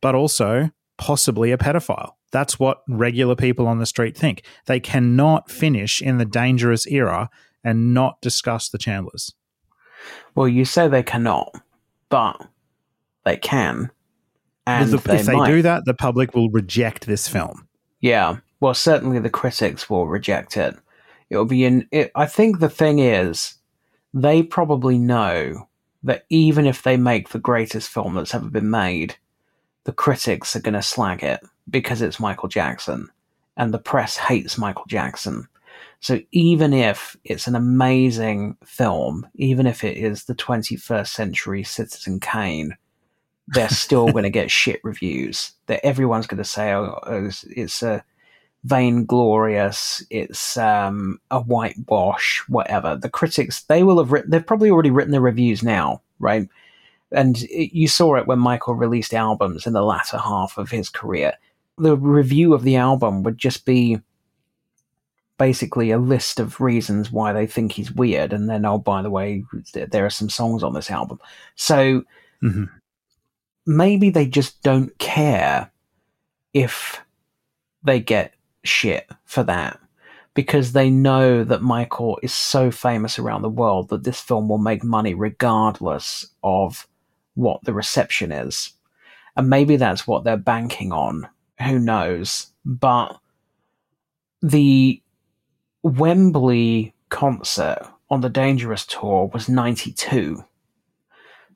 but also possibly a pedophile. That's what regular people on the street think. They cannot finish in the dangerous era and not discuss the Chandlers. Well, you say they cannot, but they can. And the, they if they do that, the public will reject this film. Yeah. Well, certainly the critics will reject it it'll be in it, i think the thing is they probably know that even if they make the greatest film that's ever been made the critics are going to slag it because it's michael jackson and the press hates michael jackson. So even if it's an amazing film even if it is the 21st century citizen kane they're still going to get shit reviews. That everyone's going to say oh, oh, it's, it's a vainglorious, it's um, a whitewash, whatever. The critics, they will have written, they've probably already written the reviews now, right? And it, you saw it when Michael released albums in the latter half of his career. The review of the album would just be basically a list of reasons why they think he's weird, and then oh by the way, there are some songs on this album. So hmm maybe they just don't care if they get shit for that because they know that Michael is so famous around the world that this film will make money regardless of what the reception is. And maybe that's what they're banking on. Who knows? But the Wembley concert on the Dangerous tour was 92.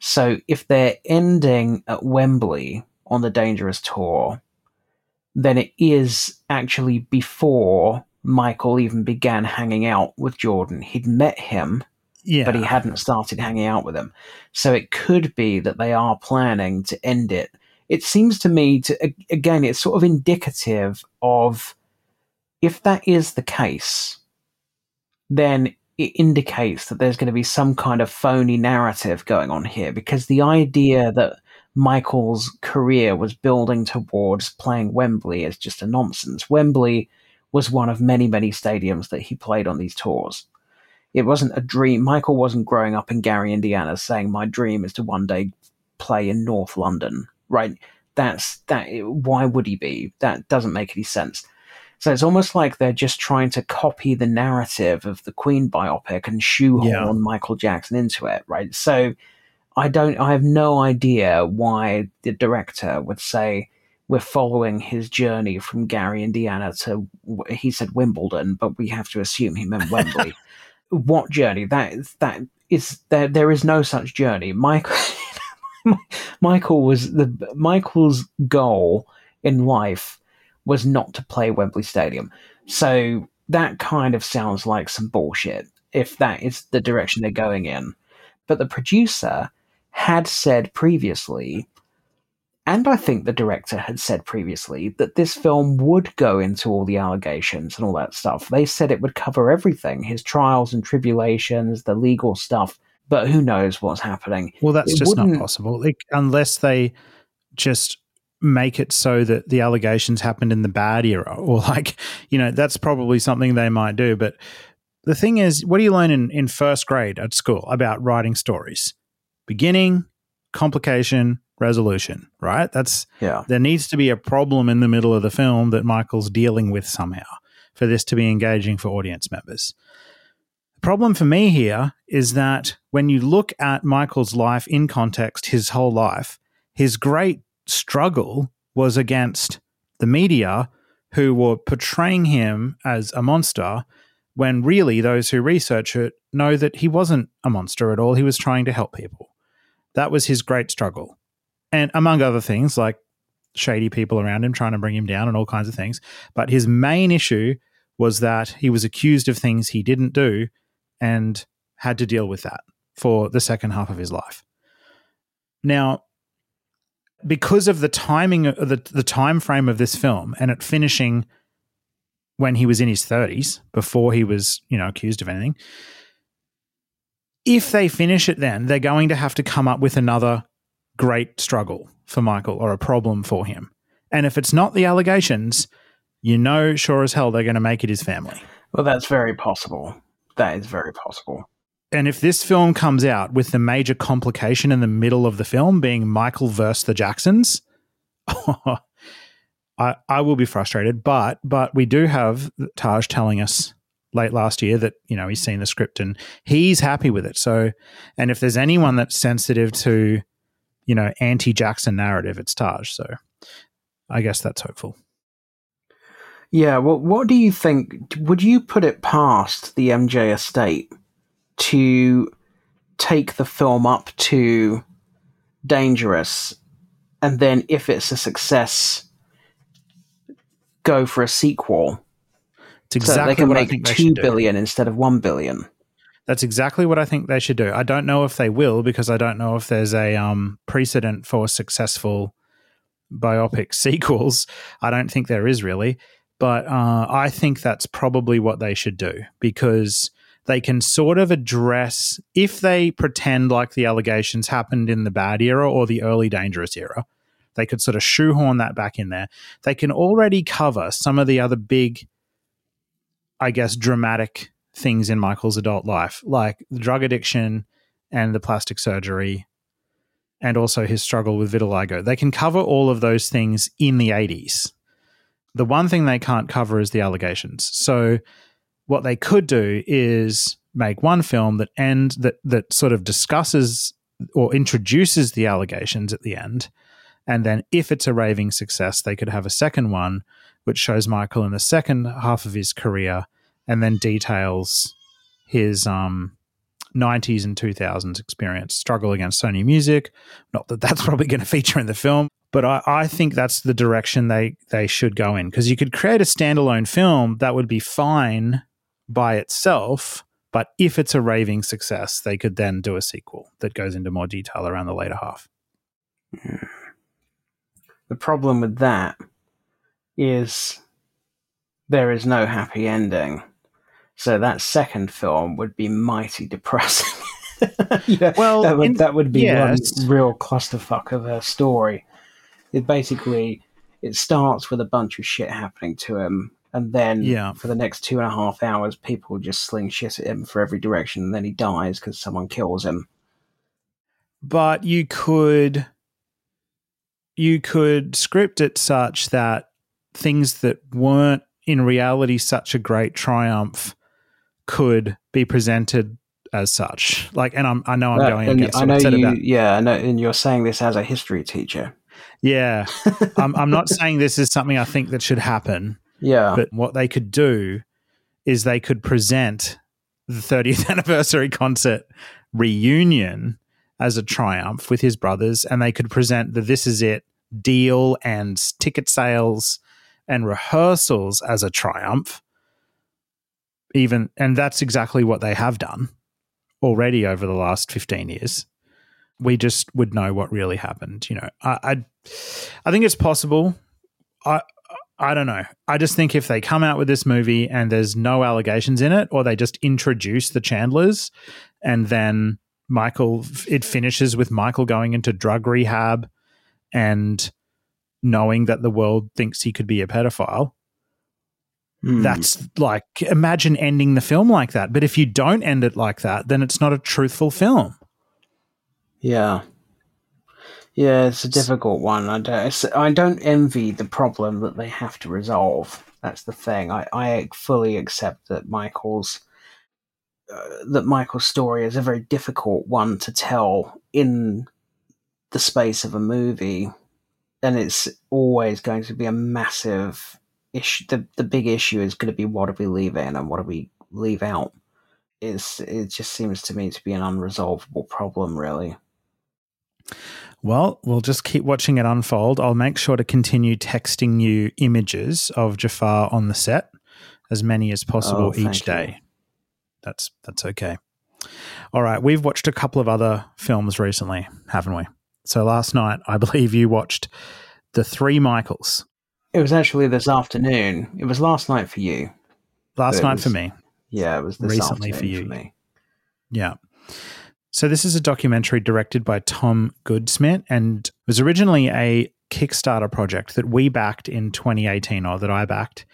So if they're ending at Wembley on the Dangerous tour, then it is actually before Michael even began hanging out with Jordan. He'd met him, Yeah. but he hadn't started hanging out with him. So it could be that they are planning to end it. It seems to me to again, it's sort of indicative of if that is the case, then it indicates that there's going to be some kind of phony narrative going on here because the idea that Michael's career was building towards playing Wembley is just a nonsense. Wembley was one of many, many stadiums that he played on these tours. It wasn't a dream. Michael wasn't growing up in Gary, Indiana, saying, My dream is to one day play in North London, right? That's that. Why would he be? That doesn't make any sense. So it's almost like they're just trying to copy the narrative of the Queen biopic and shoehorn Yeah. Michael Jackson into it, right? So I don't, I have no idea why the director would say we're following his journey from Gary, Indiana to, he said Wimbledon, but we have to assume he meant Wembley. what journey? That is, that is, there, there is no such journey. Michael, Michael was the, Michael's goal in life was not to play Wembley Stadium. So that kind of sounds like some bullshit if that is the direction they're going in. But the producer had said previously, and I think the director had said previously, that this film would go into all the allegations and all that stuff. They said it would cover everything his trials and tribulations, the legal stuff. But who knows what's happening? Well, that's It just not possible. Like, unless they just make it so that the allegations happened in the bad era, or like, you know, that's probably something they might do. But the thing is, what do you learn in, in first grade at school about writing stories? Beginning, complication, resolution, right? That's Yeah. there needs to be a problem in the middle of the film that Michael's dealing with somehow for this to be engaging for audience members. The problem for me here is that when you look at Michael's life in context, his whole life, his great struggle was against the media who were portraying him as a monster when really those who research it know that he wasn't a monster at all. He was trying to help people. That was his great struggle. And among other things, like shady people around him trying to bring him down and all kinds of things. But his main issue was that he was accused of things he didn't do and had to deal with that for the second half of his life. Now, because of the timing uh, the, the time frame of this film and it finishing when he was in his 30s before he was you know accused of anything if they finish it then they're going to have to come up with another great struggle for michael or a problem for him and if it's not the allegations you know sure as hell they're going to make it his family Well, that's very possible. That is very possible. and if this film comes out with the major complication in the middle of the film being Michael versus the Jacksons, I I will be frustrated. But but we do have Taj telling us late last year that you know he's seen the script and he's happy with it. So and if there's anyone that's sensitive to you know anti Jackson narrative, it's Taj. So I guess that's hopeful. Yeah, well, what do you think? Would you put it past the MJ estate to take the film up to Dangerous and then, if it's a success, go for a sequel It's so they can what I make think they two do. instead of one billion? That's exactly what I think they should do. I don't know if they will because I don't know if there's a um, precedent for successful biopic sequels. I don't think there is really, but uh, I think that's probably what they should do because they can sort of address if they pretend like the allegations happened in the bad era or the early dangerous era. They could sort of shoehorn that back in there. They can already cover some of the other big I guess, dramatic things in Michael's adult life, like the drug addiction and the plastic surgery, and also his struggle with vitiligo. They can cover all of those things in the 80s. The one thing they can't cover is the allegations. So, what they could do is make one film that end that that sort of discusses or introduces the allegations at the end and then if it's a raving success they could have a second one which shows michael in the second half of his career and then details his um 90s and 2000s experience struggle against sony music. Not that that's probably going to feature in the film but I, I think that's the direction they they should go in. Because you could create a standalone film that would be fine by itself but if it's a raving success, they could then do a sequel that goes into more detail around the later half. The problem with that is there is no happy ending. So that second film would be mighty depressing. yeah, Well, that would, in- that would be yes. one real clusterfuck of a story. It basically it starts with a bunch of shit happening to him, and then Yeah. for the next two and a half hours, people just sling shit at him for every direction, and then he dies because someone kills him. But you could you could script it such that things that weren't in reality such a great triumph could be presented as such. Like, and I'm I know I'm Uh, going and against I what know I said you, about yeah, I know, and you're saying this as a history teacher. yeah. I'm I'm not saying this is something I think that should happen. Yeah, But what they could do is they could present the 30th anniversary concert reunion as a triumph with his brothers, and they could present the This Is It deal and ticket sales and rehearsals as a triumph. Even, and that's exactly what they have done already over the last 15 years. We just would know what really happened. You know, I, I, I think it's possible. I, I don't know. I just think if they come out with this movie and there's no allegations in it, or they just introduce the Chandlers, and then Michael, it finishes with Michael going into drug rehab and knowing that the world thinks he could be a pedophile. Hmm. That's like, imagine ending the film like that. But if you don't end it like that, then it's not a truthful film. yeah, yeah. It's a difficult one. I don't. I don't envy the problem that they have to resolve. That's the thing. I, I fully accept that Michael's uh, that Michael's story is a very difficult one to tell in the space of a movie, and it's always going to be a massive issue. The the big issue is going to be what do we leave in and what do we leave out. It's, it just seems to me to be an unresolvable problem, really. Well, we'll just keep watching it unfold. I'll make sure to continue texting you images of Jaafar on the set, as many as possible Oh, each you. day. That's that's okay. All right, we've watched a couple of other films recently, haven't we? So last night, I believe you watched The Three Michaels. It was actually this afternoon. It was last night for you. Last night was- for me. Yeah, it was this Recently for you. me. Yeah. So this is a documentary directed by Tom Goodsmith and was originally a Kickstarter project that we backed in 2018 or that I backed.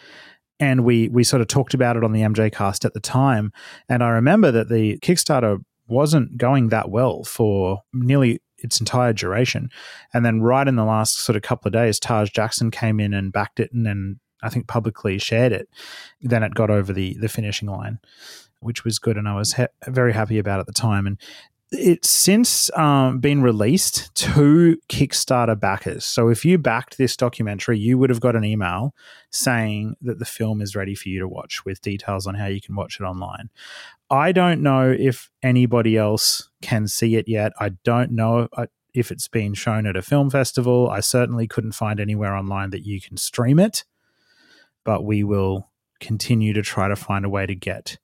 And we we sort of talked about it on the MJCast at the time. And I remember that the Kickstarter wasn't going that well for nearly its entire duration. And then right in the last sort of couple of days, Taj Jackson came in and backed it and then I think publicly shared it. Then it got over the the finishing line which was good, and I was ha- very happy about at the time. And it's since um, been released to Kickstarter backers. So if you backed this documentary, you would have got an email saying that the film is ready for you to watch with details on how you can watch it online. I don't know if anybody else can see it yet. I don't know uh, if it's been shown at a film festival. I certainly couldn't find anywhere online that you can stream it, but we will continue to try to find a way to get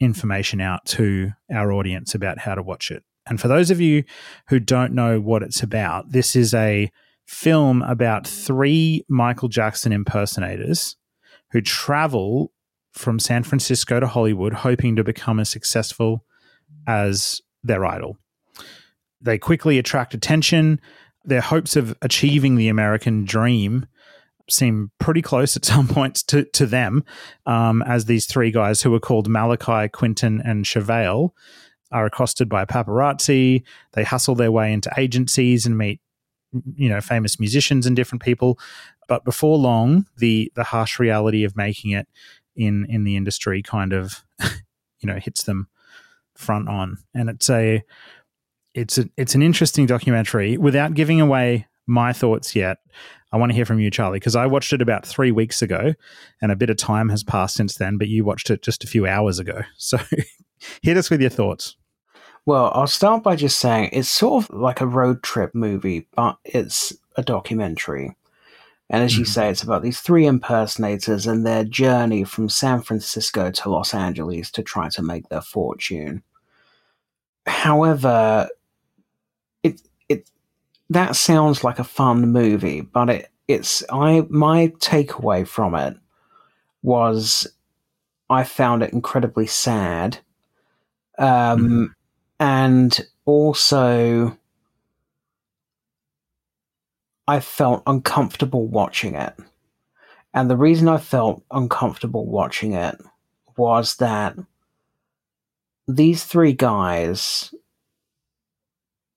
information out to our audience about how to watch it. And for those of you who don't know what it's about, this is a film about three Michael Jackson impersonators who travel from San Francisco to Hollywood hoping to become as successful as their idol. They quickly attract attention. Their hopes of achieving the American dream seem pretty close at some points to to them, um, as these three guys who are called Malachi, Quinton, and Chevelle are accosted by paparazzi. They hustle their way into agencies and meet, you know, famous musicians and different people. But before long, the the harsh reality of making it in in the industry kind of, you know, hits them front on, and it's a it's a, it's an interesting documentary. Without giving away my thoughts yet, I want to hear from you, Charlie, because I watched it about three weeks ago, and a bit of time has passed since then. But you watched it just a few hours ago, so hit us with your thoughts. Well, I'll start by just saying it's sort of like a road trip movie, but it's a documentary. And as you Mhm. say, it's about these three impersonators and their journey from San Francisco to Los Angeles to try to make their fortune. However, that sounds like a fun movie, but it it's I my takeaway from it was I found it incredibly sad. Um and also I felt uncomfortable watching it. And the reason I felt uncomfortable watching it was that these three guys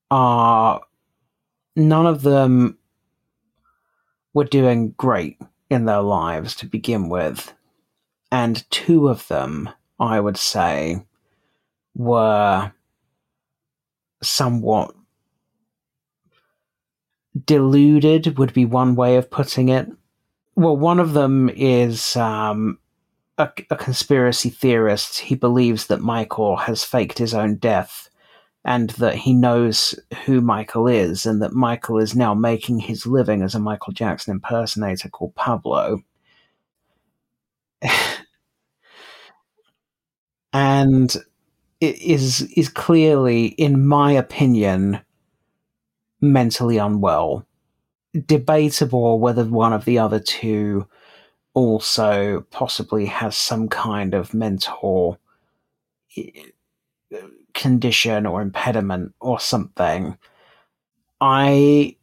are none of them were doing great in their lives to begin with. And two of them, I would say, were somewhat deluded would be one way of putting it. Well, one of them is um, a, a conspiracy theorist. He believes that Michael has faked his own death and that he knows who Michael is and that Michael is now making his living as a Michael Jackson impersonator called Pablo. and it is is clearly, in my opinion, mentally unwell. Debatable whether one of the other two also possibly has some kind of mental eh, condition or impediment or something. I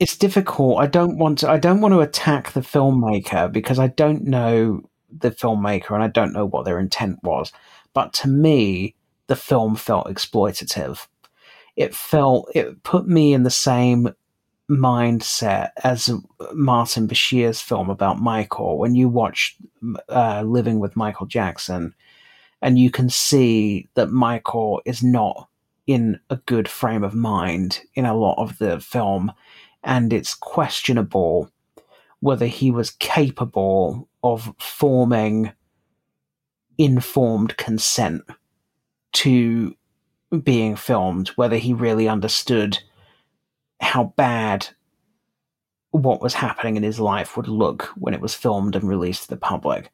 it's difficult. I don't want to I don't want to attack the filmmaker because I don't know the filmmaker and I don't know what their intent was. But to me, the film felt exploitative. It felt it put me in the same mindset as Martin Bashir's film about Michael. When you watch uh, Living with Michael Jackson, and you can see that Michael is not in a good frame of mind in a lot of the film, and it's questionable whether he was capable of forming informed consent to being filmed, whether he really understood how bad what was happening in his life would look when it was filmed and released to the public.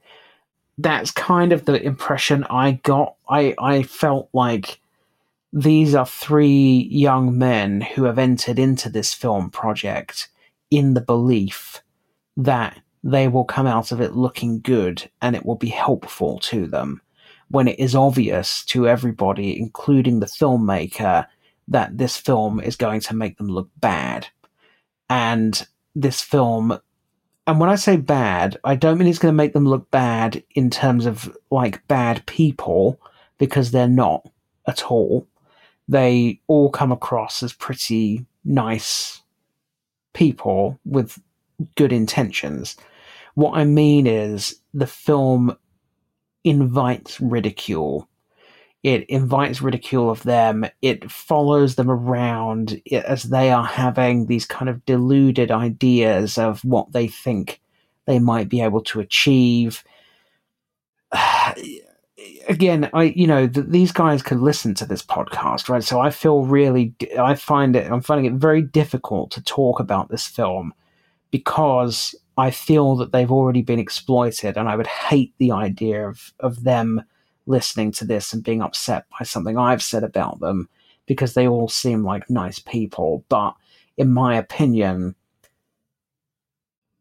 That's kind of the impression I got. I, I felt like these are three young men who have entered into this film project in the belief that they will come out of it looking good and it will be helpful to them when it is obvious to everybody, including the filmmaker, that this film is going to make them look bad. And this film, and when I say bad, I don't mean it's going to make them look bad in terms of like bad people, because they're not at all. They all come across as pretty nice people with good intentions. What I mean is the film invites ridicule. It invites ridicule of them. It follows them around as they are having these kind of deluded ideas of what they think they might be able to achieve. Again, I you know th- these guys could listen to this podcast, right? So I feel really, I find it, I'm finding it very difficult to talk about this film because I feel that they've already been exploited, and I would hate the idea of of them listening to this and being upset by something I've said about them because they all seem like nice people. But in my opinion,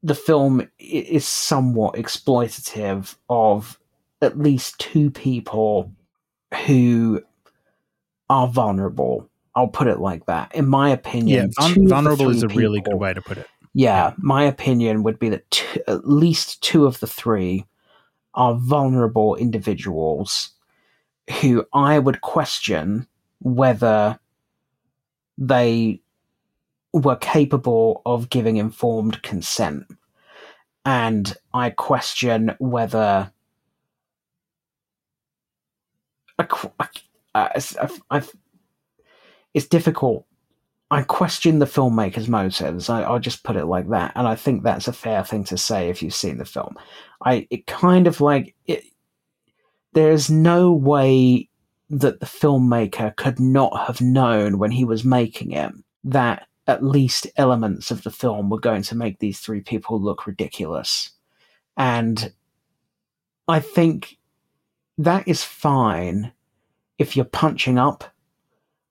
the film is somewhat exploitative of at least two people who are vulnerable. I'll put it like that. In my opinion, two vulnerable is a really good way to put it. yeah, my opinion would be that t- at least two of the three are vulnerable individuals who I would question whether they were capable of giving informed consent. And I question whether. I, I, I, it's difficult. I question the filmmaker's motives. I, will just put it like that, and I think that's a fair thing to say if you've seen the film. I it kind of like it. There's no way that the filmmaker could not have known when he was making it that at least elements of the film were going to make these three people look ridiculous. And I think that is fine if you're punching up,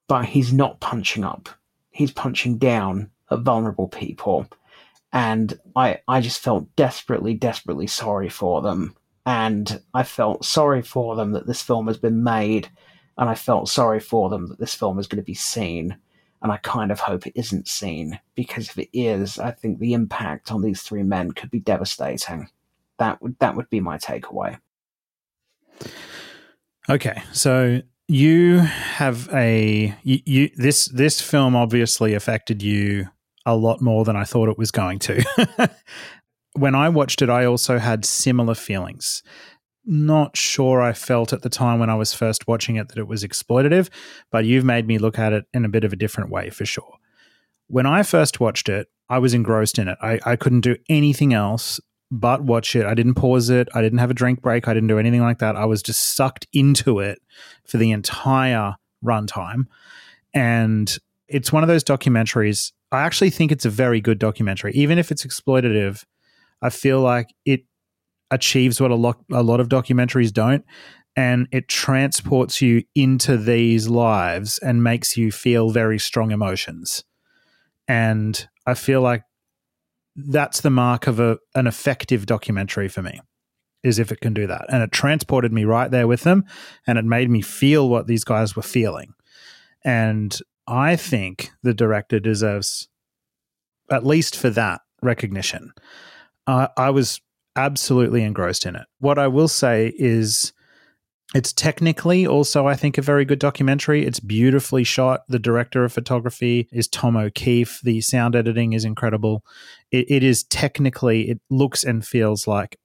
but he's not punching up. He's punching down at vulnerable people. And I, I just felt desperately, desperately sorry for them. And I felt sorry for them that this film has been made. And I felt sorry for them that this film is going to be seen and I kind of hope it isn't seen because if it is, I think the impact on these three men could be devastating. That would that would be my takeaway. Okay, so you have a you, you this this film obviously affected you a lot more than I thought it was going to. when I watched it, I also had similar feelings not sure I felt at the time when I was first watching it that it was exploitative, but you've made me look at it in a bit of a different way for sure. When I first watched it, I was engrossed in it. I, I couldn't do anything else but watch it. I didn't pause it. I didn't have a drink break. I didn't do anything like that. I was just sucked into it for the entire runtime. And it's one of those documentaries. I actually think it's a very good documentary. Even if it's exploitative, I feel like it achieves what a lot a lot of documentaries don't and it transports you into these lives and makes you feel very strong emotions. And i feel like that's the mark of a, an effective documentary for me is if it can do that. And it transported me right there with them and it made me feel what these guys were feeling. And i think the director deserves at least for that recognition uh, i was absolutely engrossed in it. What I will say is it's technically also, I think, a very good documentary. It's beautifully shot. The director of photography is Tom O'Keefe. The sound editing is incredible. It, it is technically, it looks and feels like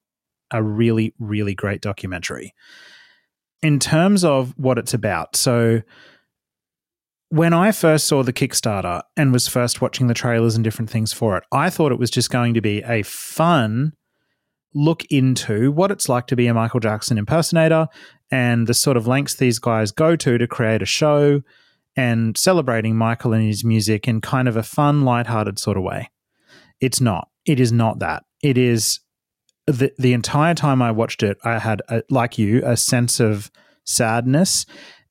a really, really great documentary. In terms of what it's about, so when I first saw the Kickstarter and was first watching the trailers and different things for it, I thought it was just going to be a fun look into what it's like to be a Michael Jackson impersonator and the sort of lengths these guys go to to create a show and celebrating Michael and his music in kind of a fun, lighthearted sort of way. It's not. It is not that. It is the the entire time I watched it, I had a, like you a sense of sadness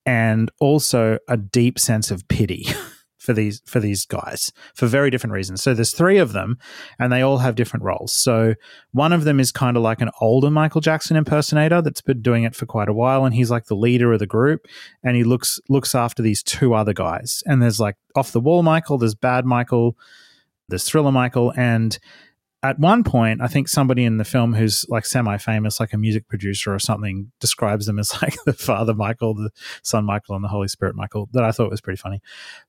and also a deep sense of pity. for these for these guys for very different reasons. So there's three of them, and they all have different roles. So one of them is kind of like an older Michael Jackson impersonator that's been doing it for quite a while, and he's like the leader of the group, and he looks looks after these two other guys. And there's like off the wall Michael, there's bad Michael, there's thriller Michael, and at one point, I think somebody in the film who's like semi famous, like a music producer or something, describes them as like the Father Michael, the Son Michael, and the Holy Spirit Michael. That I thought was pretty funny.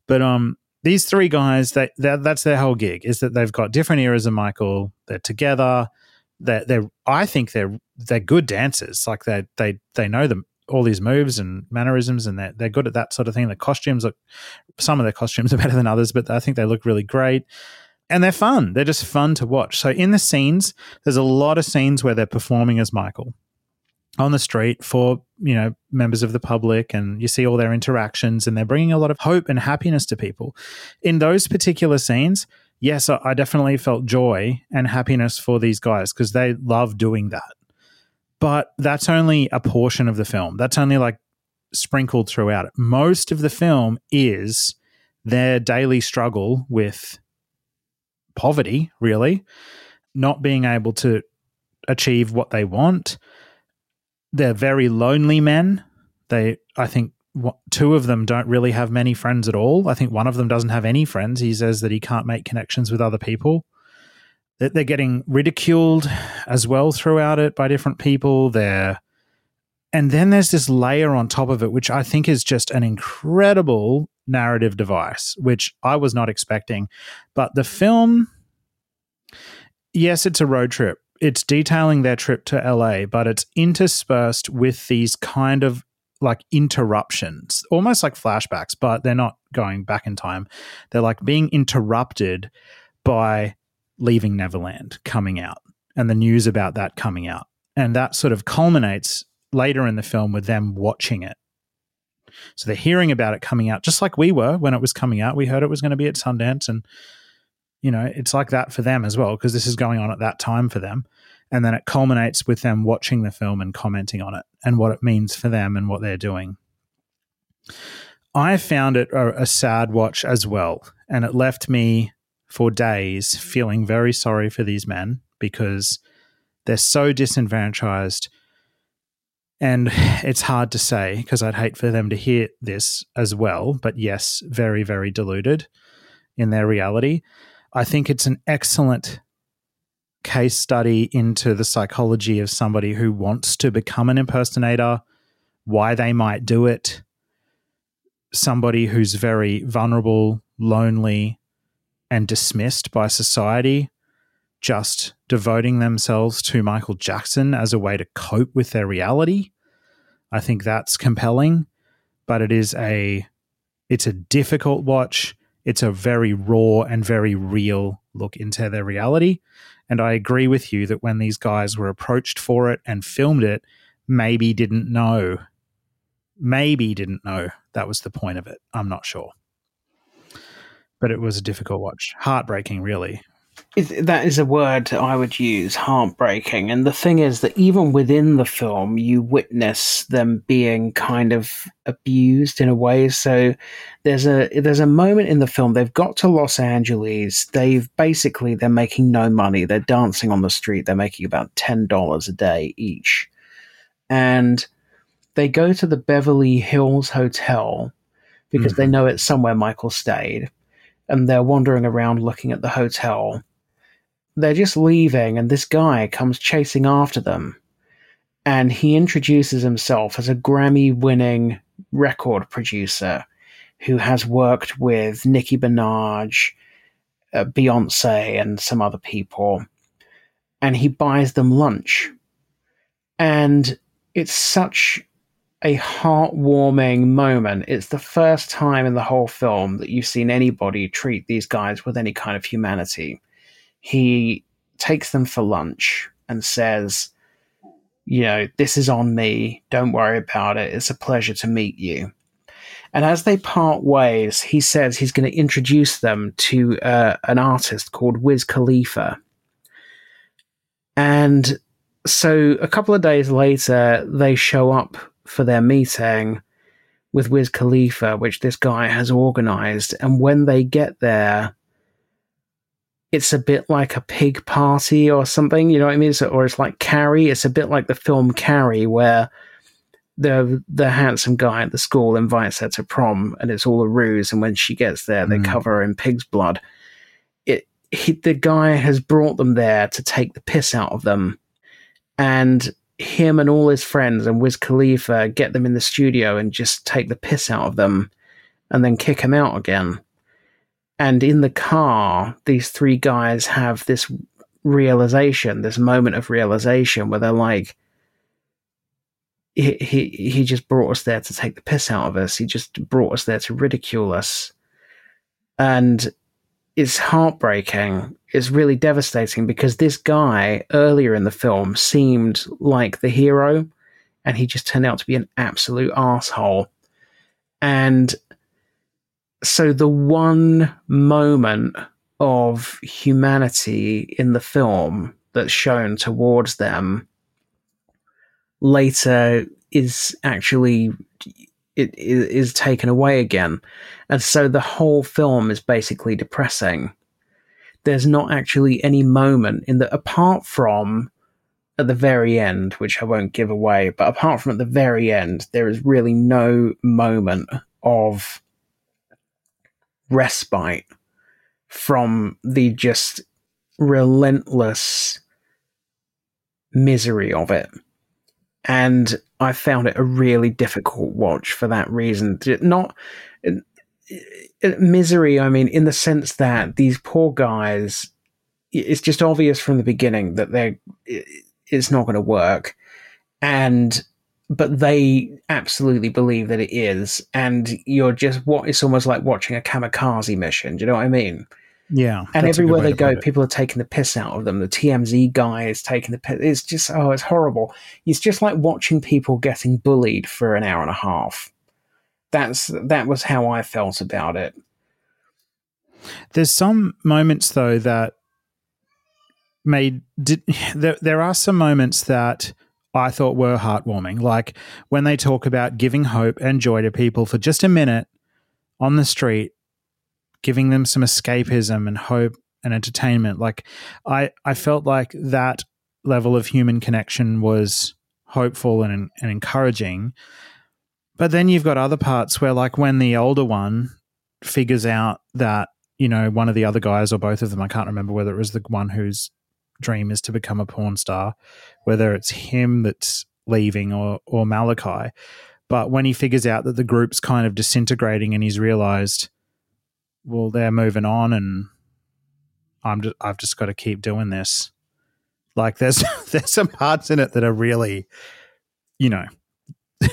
But um, these three guys, they, that's their whole gig is that they've got different eras of Michael. They're together. They're, they're I think they're they're good dancers. Like they they they know them all these moves and mannerisms, and they're they're good at that sort of thing. The costumes look some of their costumes are better than others, but I think they look really great and they're fun. They're just fun to watch. So in the scenes, there's a lot of scenes where they're performing as Michael on the street for you know members of the public and you see all their interactions and they're bringing a lot of hope and happiness to people in those particular scenes yes i definitely felt joy and happiness for these guys because they love doing that but that's only a portion of the film that's only like sprinkled throughout most of the film is their daily struggle with poverty, really, not being able to achieve what they want. They're very lonely men. They, I think, two of them don't really have many friends at all. I think one of them doesn't have any friends. He says that he can't make connections with other people. They're they're getting ridiculed as well throughout it by different people. They're and then there's this layer on top of it, which I think is just an incredible narrative device, which I was not expecting. But the film, yes, it's a road trip. It's detailing their trip to LA, but it's interspersed with these kind of like interruptions, almost like flashbacks, but they're not going back in time. They're like being interrupted by Leaving Neverland coming out and the news about that coming out. And that sort of culminates later in the film with them watching it. So they're hearing about it coming out, just like we were when it was coming out. We heard it was going to be at Sundance, and you know it's like that for them as well because this is going on at that time for them. And then it culminates with them watching the film and commenting on it and what it means for them and what they're doing. I found it a, a sad watch as well, and it left me for days feeling very sorry for these men because they're so disenfranchised and it's hard to say because I'd hate for them to hear this as well. But yes, very, very deluded in their reality. I think it's an excellent case study into the psychology of somebody who wants to become an impersonator, why they might do it, somebody who's very vulnerable, lonely, and dismissed by society, just devoting themselves to Michael Jackson as a way to cope with their reality. I think that's compelling, but it is a it's a difficult watch. It's a very raw and very real look into their reality. And I agree with you that when these guys were approached for it and filmed it, maybe didn't know. Maybe didn't know that was the point of it. I'm not sure. But it was a difficult watch. Heartbreaking, really, that is a word I would use, heartbreaking. And the thing is that even within the film, you witness them being kind of abused in a way. So there's a there's a moment in the film they've got to Los Angeles. They've basically they're making no money. They're dancing on the street. They're making about ten dollars a day each, and they go to the Beverly Hills Hotel because they mm-hmm. know it's somewhere Michael stayed and they're wandering around looking at the hotel. They're just leaving, and this guy comes chasing after them. And he introduces himself as a Grammy winning record producer who has worked with Nicki Minaj, uh, Beyonce, and some other people. And he buys them lunch. And it's such a heartwarming moment. It's the first time in the whole film that you've seen anybody treat these guys with any kind of humanity. He takes them for lunch and says, You know, this is on me. Don't worry about it. It's a pleasure to meet you. And as they part ways, he says he's going to introduce them to uh, an artist called Wiz Khalifa. And so a couple of days later, they show up for their meeting with Wiz Khalifa, which this guy has organized. And when they get there, it's a bit like a pig party or something, you know what I mean? So, or it's like Carrie. It's a bit like the film Carrie, where the the handsome guy at the school invites her to prom, and it's all a ruse. And when she gets there, they Mm. cover her in pig's blood. It he, the guy has brought them there to take the piss out of them, and him and all his friends and Wiz Khalifa get them in the studio and just take the piss out of them, and then kick him out again. And in the car, these three guys have this realization, this moment of realization where they're like, he, he, he just brought us there to take the piss out of us. He just brought us there to ridicule us. And it's heartbreaking. It's really devastating because this guy earlier in the film seemed like the hero and he just turned out to be an absolute asshole. And so the one moment of humanity in the film that's shown towards them later is actually it i- is taken away again. And so the whole film is basically depressing. There's not actually any moment in the apart from at the very end which i won't give away but apart from at the very end there is really no moment of respite from the just relentless misery of it. And I found it a really difficult watch for that reason. Not uh, uh, misery, I mean, in the sense that these poor guys, it's just obvious from the beginning that they're, it's not going to work. And, but they absolutely believe that it is. And you're just, what it's almost like watching a kamikaze mission. Do you know what I mean? Yeah. And everywhere they go, people are taking the piss out of them. The TMZ guy is taking the piss. It's just, oh, it's horrible. It's just like watching people getting bullied for an hour and a half. That's that was how I felt about it. There's some moments though that made did, there, there are some moments that I thought were heartwarming, like when they talk about giving hope and joy to people for just a minute on the street giving them some escapism and hope and entertainment. Like I, I felt like that level of human connection was hopeful and, and encouraging. But then you've got other parts where, like, when the older one figures out that, you know, one of the other guys or both of them, I can't remember whether it was the one whose dream is to become a porn star, whether it's him that's leaving or, or Malachi. But when he figures out that the group's kind of disintegrating and he's realized, well, they're moving on, and I'm just, I've just got to keep doing this. Like there's there's some parts in it that are really, you know,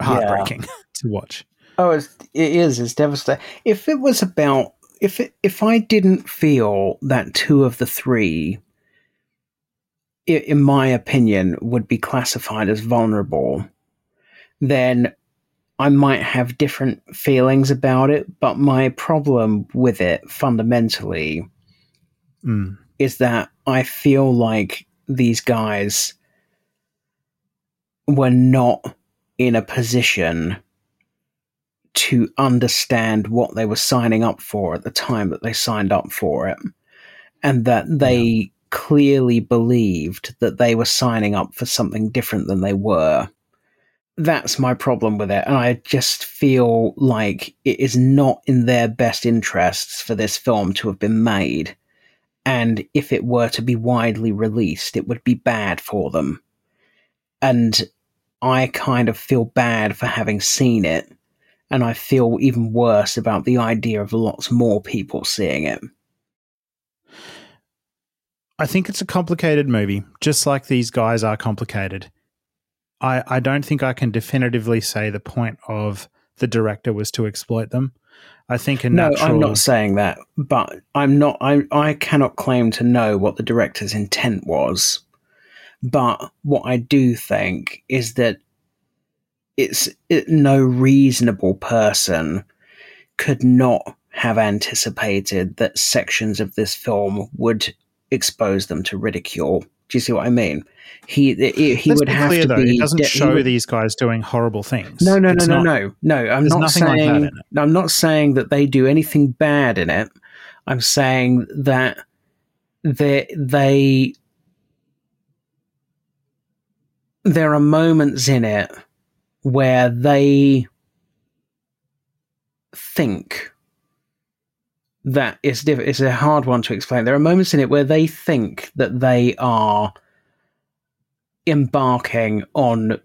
heartbreaking yeah. to watch. Oh, it's, it is. It's devastating. If it was about if it, if I didn't feel that two of the three, in my opinion, would be classified as vulnerable, then I might have different feelings about it, but my problem with it fundamentally mm. is that I feel like these guys were not in a position to understand what they were signing up for at the time that they signed up for it, and that they yeah. Clearly believed that they were signing up for something different than they were that's my problem with it. And I just feel like it is not in their best interests for this film to have been made. And if it were to be widely released, it would be bad for them. And I kind of feel bad for having seen it. And I feel even worse about the idea of lots more people seeing it. I think it's a complicated movie, just like these guys are complicated. I, I don't think I can definitively say the point of the director was to exploit them. I think a natural... no. I'm not saying that, but I'm not. I I cannot claim to know what the director's intent was. But what I do think is that it's it, no reasonable person could not have anticipated that sections of this film would expose them to ridicule. Do you see what I mean? He he, he would have clear, to though, be. It doesn't de- show would, these guys doing horrible things. No, no, no, no, no, no. I'm not saying. Like I'm not saying that they do anything bad in it. I'm saying that they they there are moments in it where they think that it's diff- it's a hard one to explain. There are moments in it where they think that they are embarking on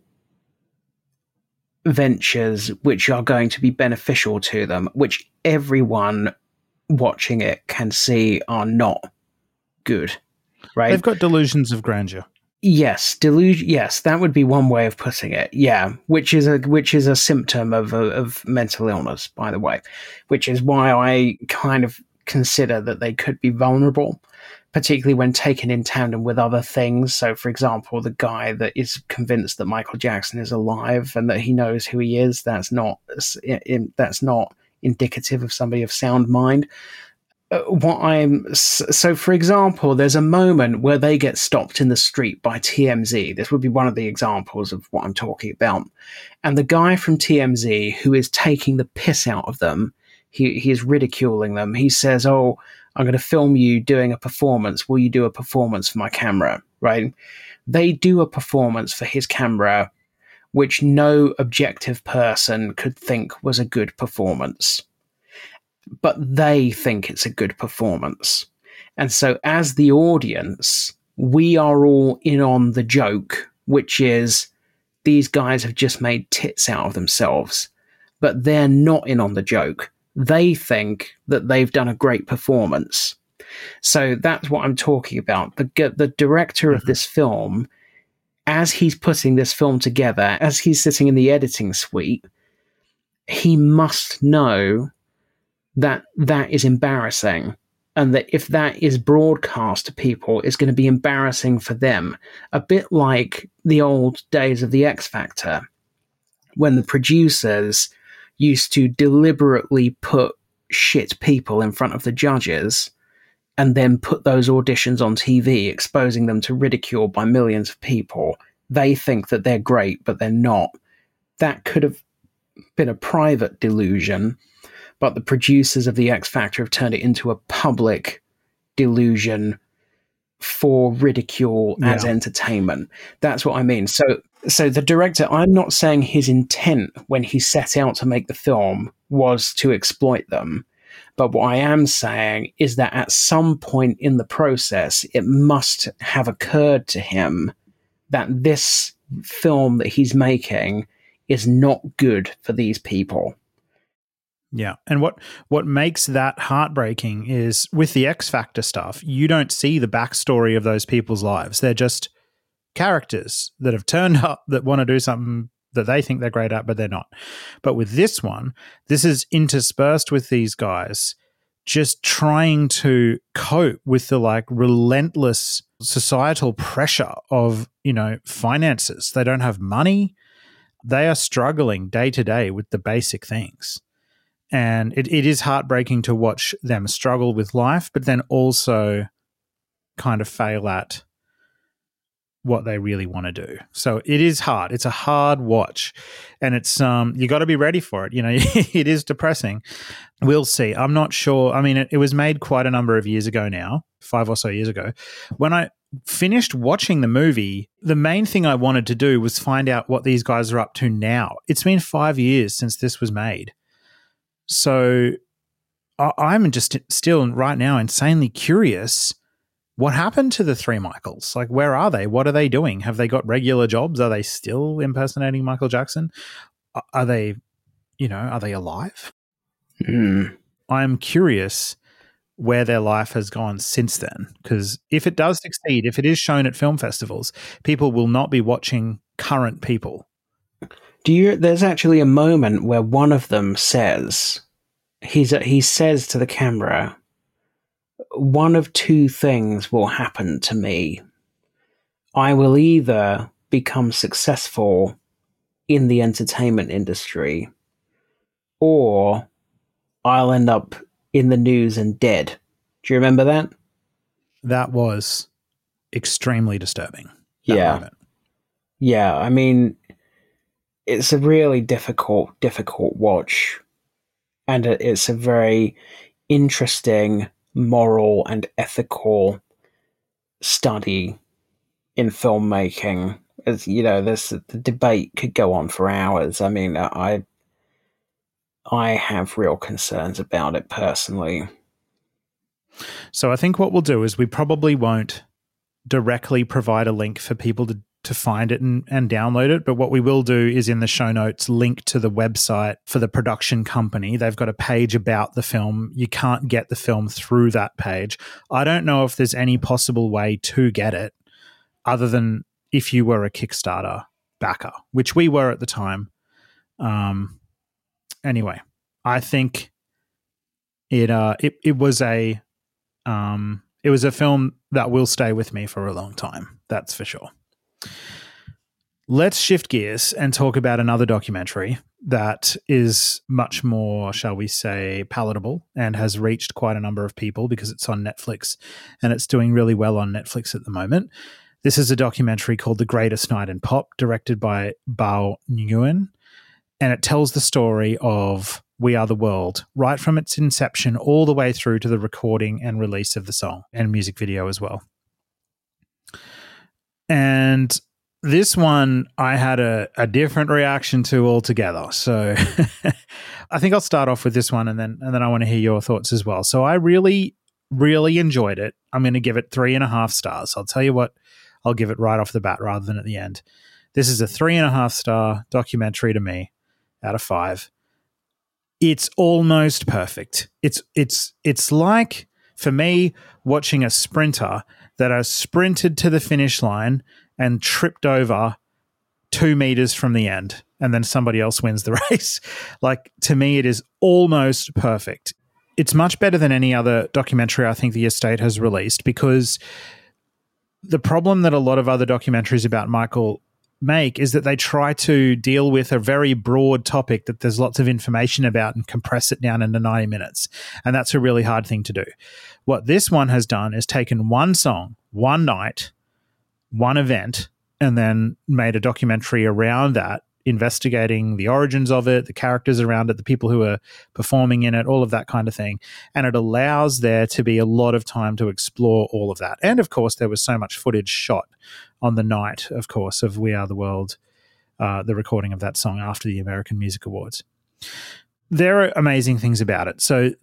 ventures which are going to be beneficial to them, which everyone watching it can see are not good. Right? They've got delusions of grandeur. Yes, delusion. Yes, that would be one way of putting it. Yeah, which is a which is a symptom of of mental illness, by the way, which is why I kind of consider that they could be vulnerable particularly when taken in tandem with other things. So, for example, the guy that is convinced that Michael Jackson is alive and that he knows who he is, that's not that's not indicative of somebody of sound mind. What I'm so, for example, there's a moment where they get stopped in the street by TMZ. This would be one of the examples of what I'm talking about. And the guy from TMZ who is taking the piss out of them, he, he is ridiculing them. He says, "Oh, I'm going to film you doing a performance. Will you do a performance for my camera? Right? They do a performance for his camera, which no objective person could think was a good performance. But they think it's a good performance. And so, as the audience, we are all in on the joke, which is these guys have just made tits out of themselves, but they're not in on the joke. They think that they've done a great performance. So that's what I'm talking about. The the director of mm-hmm. this film, as he's putting this film together, as he's sitting in the editing suite, he must know that that is embarrassing and that if that is broadcast to people it's going to be embarrassing for them a bit like the old days of the x factor when the producers used to deliberately put shit people in front of the judges and then put those auditions on TV, exposing them to ridicule by millions of people. They think that they're great, but they're not. That could have been a private delusion, but the producers of The X Factor have turned it into a public delusion for ridicule yeah. as entertainment. That's what I mean. So so the director, I'm not saying his intent when he set out to make the film was to exploit them. But what I am saying is that at some point in the process, it must have occurred to him that this film that he's making is not good for these people. Yeah. And what what makes that heartbreaking is with the X Factor stuff, you don't see the backstory of those people's lives. They're just characters that have turned up that want to do something that they think they're great at, but they're not. But with this one, this is interspersed with these guys just trying to cope with the like relentless societal pressure of, you know, finances. They don't have money. They are struggling day to day with the basic things. And it, it is heartbreaking to watch them struggle with life, but then also kind of fail at what they really want to do. So it is hard. It's a hard watch, and it's um you got to be ready for it. You know, it is depressing. We'll see. I'm not sure. I mean, it, it was made quite a number of years ago now, five or so years ago. When I finished watching the movie, the main thing I wanted to do was find out what these guys are up to now. It's been five years since this was made, so I'm just still right now insanely curious what happened to the three Michaels? Like, where are they? What are they doing? Have they got regular jobs? Are they still impersonating Michael Jackson? Are they, you know, are they alive? Mm. I'm curious where their life has gone since then. Because if it does succeed, if it is shown at film festivals, people will not be watching current people. Do you? There's actually a moment where one of them says, he's he says to the camera, one of two things will happen to me. I will either become successful in the entertainment industry or I'll end up in the news and dead. Do you remember that? That was extremely disturbing. Yeah. Moment. Yeah, I mean it's a really difficult difficult watch and it's a very interesting moral and ethical study in filmmaking. As you know, this the debate could go on for hours. I mean, I I have real concerns about it personally. So I think what we'll do is we probably won't directly provide a link for people to to find it and, and download it. But what we will do is in the show notes link to the website for the production company. They've got a page about the film. You can't get the film through that page. I don't know if there's any possible way to get it other than if you were a Kickstarter backer, which we were at the time. Um, anyway, I think it uh it, it was a um it was a film that will stay with me for a long time. That's for sure. Let's shift gears and talk about another documentary that is much more, shall we say, palatable and has reached quite a number of people because it's on Netflix and it's doing really well on Netflix at the moment. This is a documentary called The Greatest Night in Pop, directed by Bao Nguyen, and it tells the story of We Are the World, right from its inception all the way through to the recording and release of the song and music video as well. And this one I had a, a different reaction to altogether. So I think I'll start off with this one and then and then I want to hear your thoughts as well. So I really really enjoyed it. I'm going to give it three and a half stars. I'll tell you what, I'll give it right off the bat rather than at the end. This is a three and a half star documentary to me out of five. It's almost perfect. It's it's it's like for me watching a sprinter that has sprinted to the finish line and tripped over two meters from the end, and then somebody else wins the race. like to me, it is almost perfect. It's much better than any other documentary I think the estate has released because the problem that a lot of other documentaries about Michael make is that they try to deal with a very broad topic that there's lots of information about and compress it down into 90 minutes. And that's a really hard thing to do. What this one has done is taken one song, one night, one event, and then made a documentary around that investigating the origins of it, the characters around it, the people who are performing in it, all of that kind of thing. And it allows there to be a lot of time to explore all of that. And of course, there was so much footage shot on the night, of course, of We Are the World, uh, the recording of that song after the American Music Awards. There are amazing things about it. So,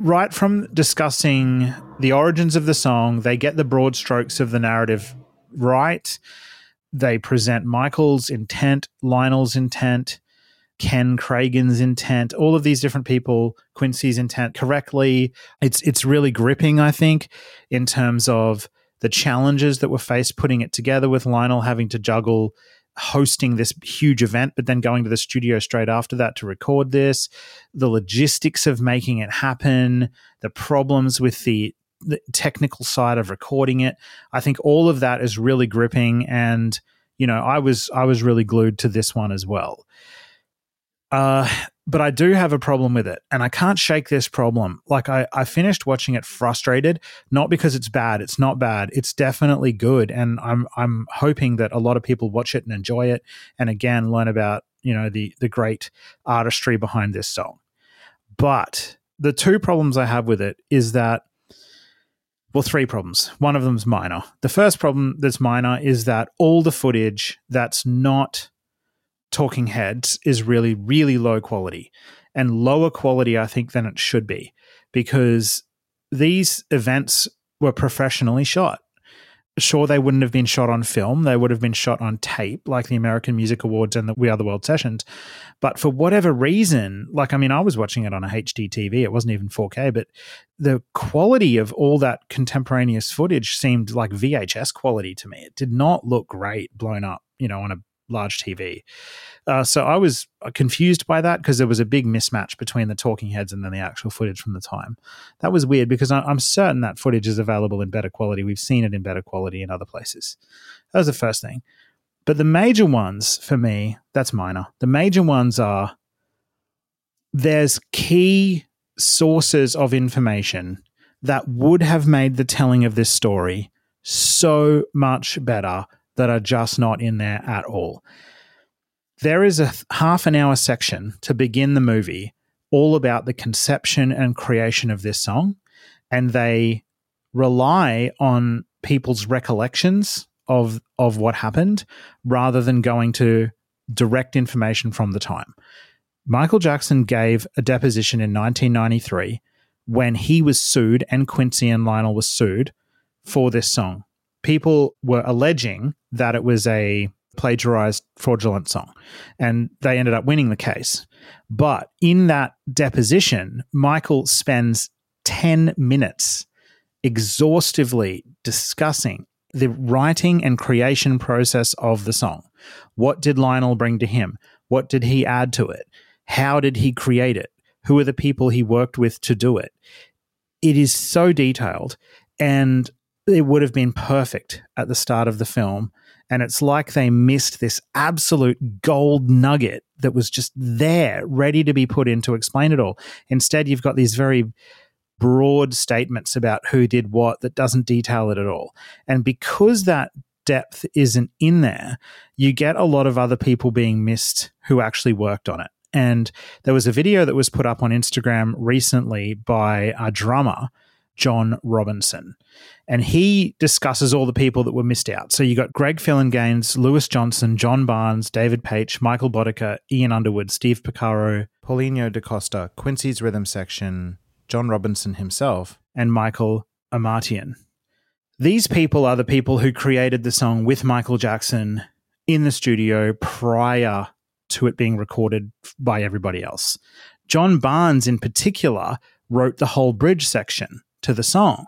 right from discussing the origins of the song, they get the broad strokes of the narrative right they present Michael's intent, Lionel's intent, Ken Kragen's intent, all of these different people, Quincy's intent correctly. It's it's really gripping, I think, in terms of the challenges that were faced putting it together with Lionel having to juggle hosting this huge event, but then going to the studio straight after that to record this, the logistics of making it happen, the problems with the the technical side of recording it. I think all of that is really gripping, and you know, I was I was really glued to this one as well. Uh, but I do have a problem with it, and I can't shake this problem. Like I, I finished watching it frustrated, not because it's bad. It's not bad. It's definitely good, and I'm I'm hoping that a lot of people watch it and enjoy it, and again learn about you know the the great artistry behind this song. But the two problems I have with it is that well, three problems. One of them's minor. The first problem that's minor is that all the footage that's not talking heads is really, really low quality and lower quality, I think, than it should be because these events were professionally shot. Sure they wouldn't have been shot on film. They would have been shot on tape like the american music awards and the we are the world sessions. But for whatever reason like i mean i was watching it on a hd tv it wasn't even 4k but the quality of all that contemporaneous footage seemed like vhs quality to me. It did not look great blown up you know on a large tv uh, so I was uh, confused by that because there was a big mismatch between the talking heads and then the actual footage from the time. That was weird because I, am certain that footage is available in better quality. We've seen it in better quality in other places. That was the first thing. But the major ones for me, that's minor. The major ones are there's key sources of information that would have made the telling of this story so much better that are just not in there at all. There is a half an hour section to begin the movie all about the conception and creation of this song. And they rely on people's recollections of, of what happened rather than going to direct information from the time. Michael Jackson gave a deposition in 1993 when he was sued and Quincy and Lionel was sued for this song. People were alleging that it was a plagiarized fraudulent song. And they ended up winning the case. But in that deposition, Michael spends 10 minutes exhaustively discussing the writing and creation process of the song. What did Lionel bring to him? What did he add to it? How did he create it? Who are the people he worked with to do it? It is so detailed and it would have been perfect at the start of the film and it's like they missed this absolute gold nugget that was just there, ready to be put in to explain it all. Instead, you've got these very broad statements about who did what that doesn't detail it at all. And because that depth isn't in there, you get a lot of other people being missed who actually worked on it. And there was a video that was put up on Instagram recently by a drummer John Robinson. And he discusses all the people that were missed out. So you got Greg Phillinganes, Louis Johnson, John Barnes, David Paich, Michael Boddicker, Ian Underwood, Steve Porcaro, Paulinho da Costa, Quincy's rhythm section, John Robinson himself, and Michael Omartian. These people are the people who created the song with Michael Jackson in the studio prior to it being recorded by everybody else. John Barnes, in particular, wrote the whole bridge section to the song.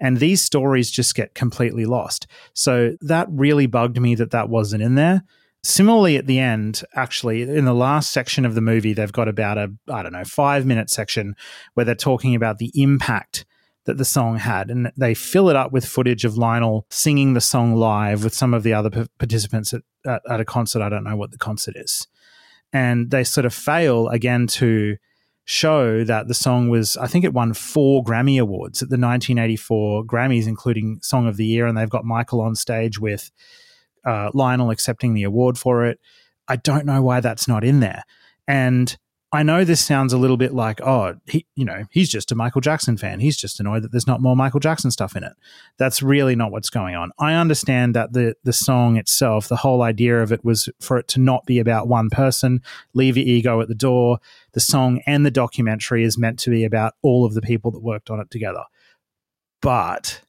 And these stories just get completely lost. So that really bugged me that that wasn't in there. Similarly, at the end, actually, in the last section of the movie, they've got about a, I don't know, five minute section where they're talking about the impact that the song had. And they fill it up with footage of Lionel singing the song live with some of the other p- participants at, at, at a concert. I don't know what the concert is. And they sort of fail again to show that the song was, I think it won four Grammy Awards at the 1984 Grammys, including Song of the Year. And they've got Michael on stage with uh, Lionel accepting the award for it. I don't know why that's not in there. And I know this sounds a little bit like, oh, he, you know, he's just a Michael Jackson fan. He's just annoyed that there's not more Michael Jackson stuff in it. That's really not what's going on. I understand that the the song itself, the whole idea of it was for it to not be about one person. Leave your ego at the door. The song and the documentary is meant to be about all of the people that worked on it together. But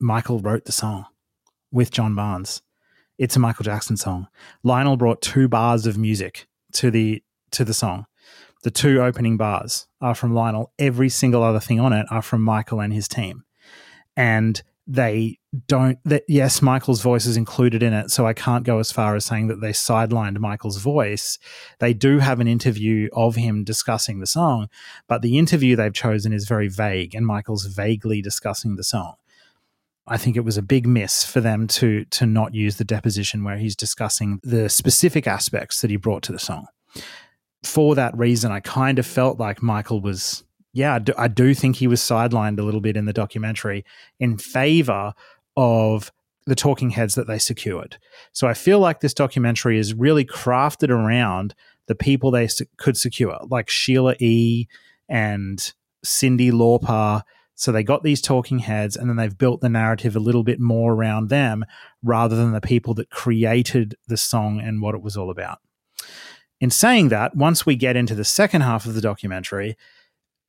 Michael wrote the song with John Barnes. It's a Michael Jackson song. Lionel brought two bars of music to the to the song. The two opening bars are from Lionel. Every single other thing on it are from Michael and his team. And they don't that yes michael's voice is included in it so i can't go as far as saying that they sidelined michael's voice they do have an interview of him discussing the song but the interview they've chosen is very vague and michael's vaguely discussing the song I think it was a big miss for them to to not use the deposition where he's discussing the specific aspects that he brought to the song for that reason, I kind of felt like Michael was, yeah, I do, I do think he was sidelined a little bit in the documentary in favor of the talking heads that they secured. So I feel like this documentary is really crafted around the people they could secure, like Sheila E. and Cyndi Lauper. So they got these talking heads and then they've built the narrative a little bit more around them rather than the people that created the song and what it was all about. In saying that, once we get into the second half of the documentary,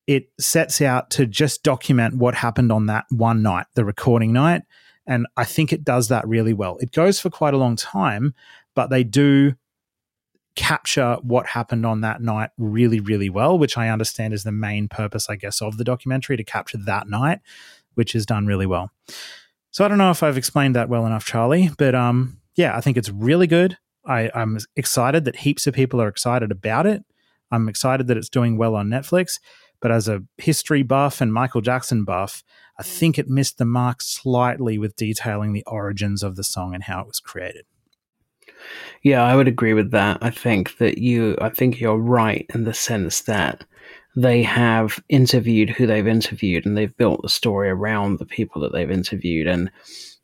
it sets out to just document what happened on that one night, the recording night. And I think it does that really well. It goes for quite a long time, but they do capture what happened on that night really, really well, which I understand is the main purpose, I guess, of the documentary to capture that night, which is done really well. So I don't know if I've explained that well enough, Charlie, but um, yeah, I think it's really good. I, I'm excited that heaps of people are excited about it. I'm excited that it's doing well on Netflix. But as a history buff and Michael Jackson buff, I mm. think it missed the mark slightly with detailing the origins of the song and how it was created. Yeah, I would agree with that. I think that you, I think you're right in the sense that they have interviewed who they've interviewed and they've built the story around the people that they've interviewed. And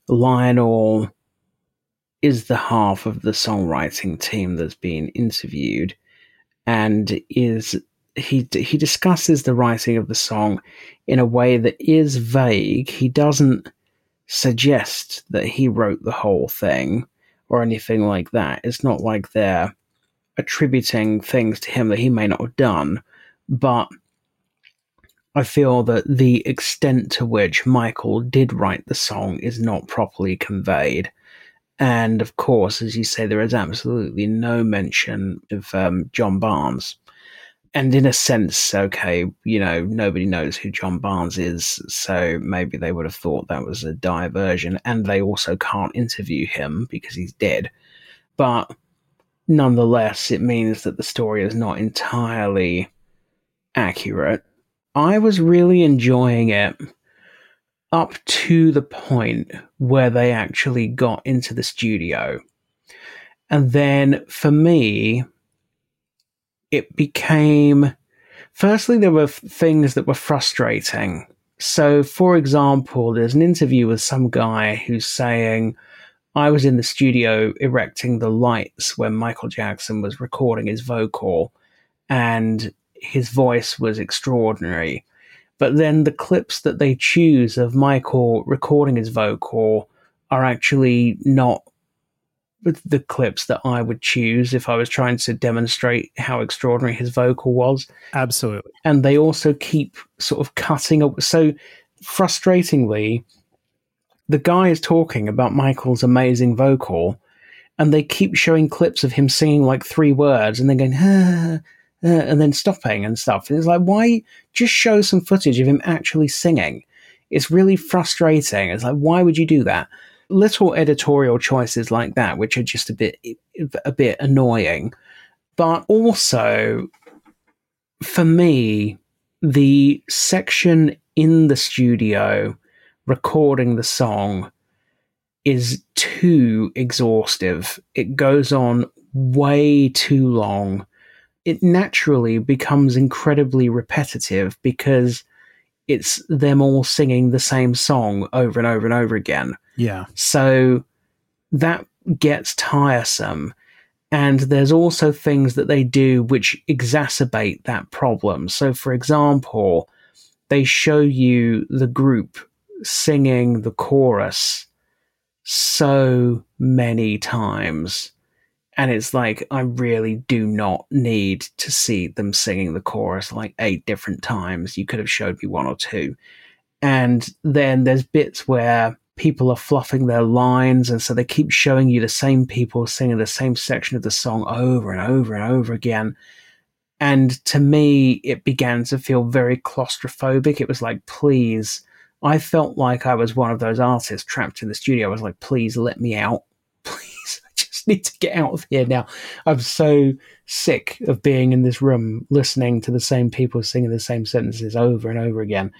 Lionel is the half of the songwriting team that's been interviewed and is he he discusses the writing of the song in a way that is vague. He doesn't suggest that he wrote the whole thing or anything like that. It's not like they're attributing things to him that he may not have done, but I feel that the extent to which Michael did write the song is not properly conveyed. And of course, as you say, there is absolutely no mention of um, John Barnes. And in a sense, okay, you know, nobody knows who John Barnes is, so maybe they would have thought that was a diversion. And they also can't interview him because he's dead. But nonetheless, it means that the story is not entirely accurate. I was really enjoying it up to the point where they actually got into the studio. And then for me, it became firstly, there were things that were frustrating. So, for example, there's an interview with some guy who's saying, I was in the studio erecting the lights when Michael Jackson was recording his vocal, and his voice was extraordinary. But then the clips that they choose of Michael recording his vocal are actually not the clips that I would choose if I was trying to demonstrate how extraordinary his vocal was. Absolutely. And they also keep sort of cutting up. So frustratingly, the guy is talking about Michael's amazing vocal, and they keep showing clips of him singing like three words and then going, ah, ah, and then stopping and stuff. And it's like, why just show some footage of him actually singing? It's really frustrating. It's like, why would you do that? Little editorial choices like that, which are just a bit, a bit annoying. But also, for me, the section in the studio recording the song is too exhaustive. It goes on way too long. It naturally becomes incredibly repetitive because it's them all singing the same song over and over and over again. Yeah. So that gets tiresome. And there's also things that they do which exacerbate that problem. So, for example, they show you the group singing the chorus so many times. And it's like, I really do not need to see them singing the chorus like eight different times. You could have showed me one or two. And then there's bits where people are fluffing their lines. And so they keep showing you the same people singing the same section of the song over and over and over again. And to me, it began to feel very claustrophobic. It was like, please, I felt like I was one of those artists trapped in the studio. I was like, please let me out. Need to get out of here now. I'm so sick of being in this room listening to the same people singing the same sentences over and over again.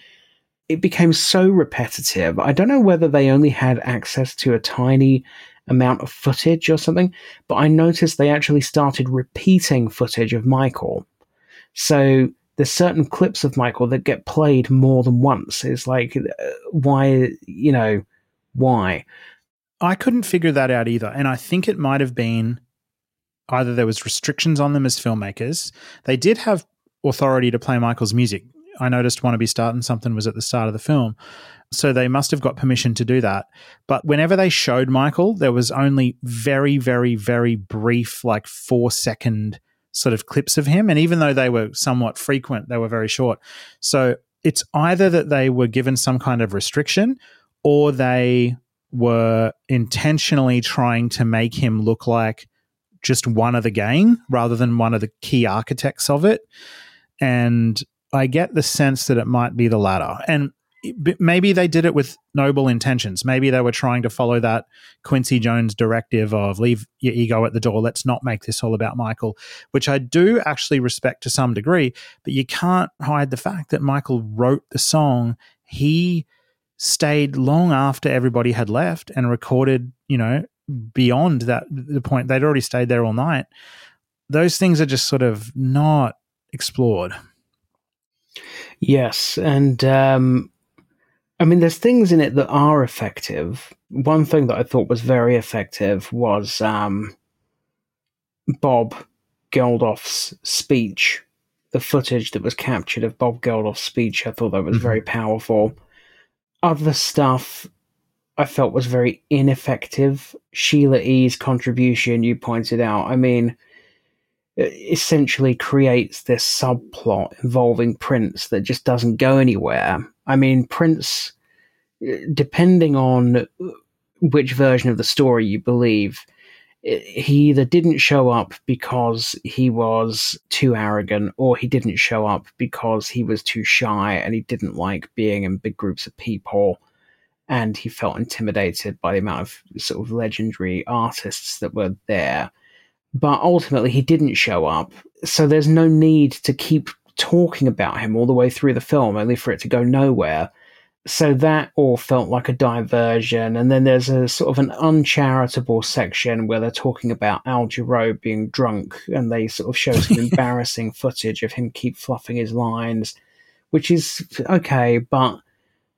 It became so repetitive. I don't know whether they only had access to a tiny amount of footage or something, but I noticed they actually started repeating footage of Michael. So there's certain clips of Michael that get played more than once. It's like, uh, why, you know, why? I couldn't figure that out either. And I think it might have been either there was restrictions on them as filmmakers. They did have authority to play Michael's music. I noticed Wanna Be Starting Something was at the start of the film. So they must have got permission to do that. But whenever they showed Michael, there was only very, very, very brief, like four second sort of clips of him. And even though they were somewhat frequent, they were very short. So it's either that they were given some kind of restriction or they were intentionally trying to make him look like just one of the gang rather than one of the key architects of it. And I get the sense that it might be the latter. And maybe they did it with noble intentions. Maybe they were trying to follow that Quincy Jones directive of leave your ego at the door. Let's not make this all about Michael, which I do actually respect to some degree. But you can't hide the fact that Michael wrote the song. He stayed long after everybody had left and recorded, you know, beyond that the point they'd already stayed there all night. Those things are just sort of not explored. Yes, and um, I mean, there's things in it that are effective. One thing that I thought was very effective was um, Bob Geldof's speech, the footage that was captured of Bob Geldof's speech. I thought that was mm-hmm. very powerful. Other stuff I felt was very ineffective. Sheila E.'s contribution, you pointed out, I mean, essentially creates this subplot involving Prince that just doesn't go anywhere. I mean, Prince, depending on which version of the story you believe, he either didn't show up because he was too arrogant or he didn't show up because he was too shy and he didn't like being in big groups of people and he felt intimidated by the amount of sort of legendary artists that were there but ultimately he didn't show up so there's no need to keep talking about him all the way through the film, only for it to go nowhere. So that all felt like a diversion. And then there's a sort of an uncharitable section where they're talking about Al Jarreau being drunk, and they sort of show some embarrassing footage of him keep fluffing his lines, which is okay, but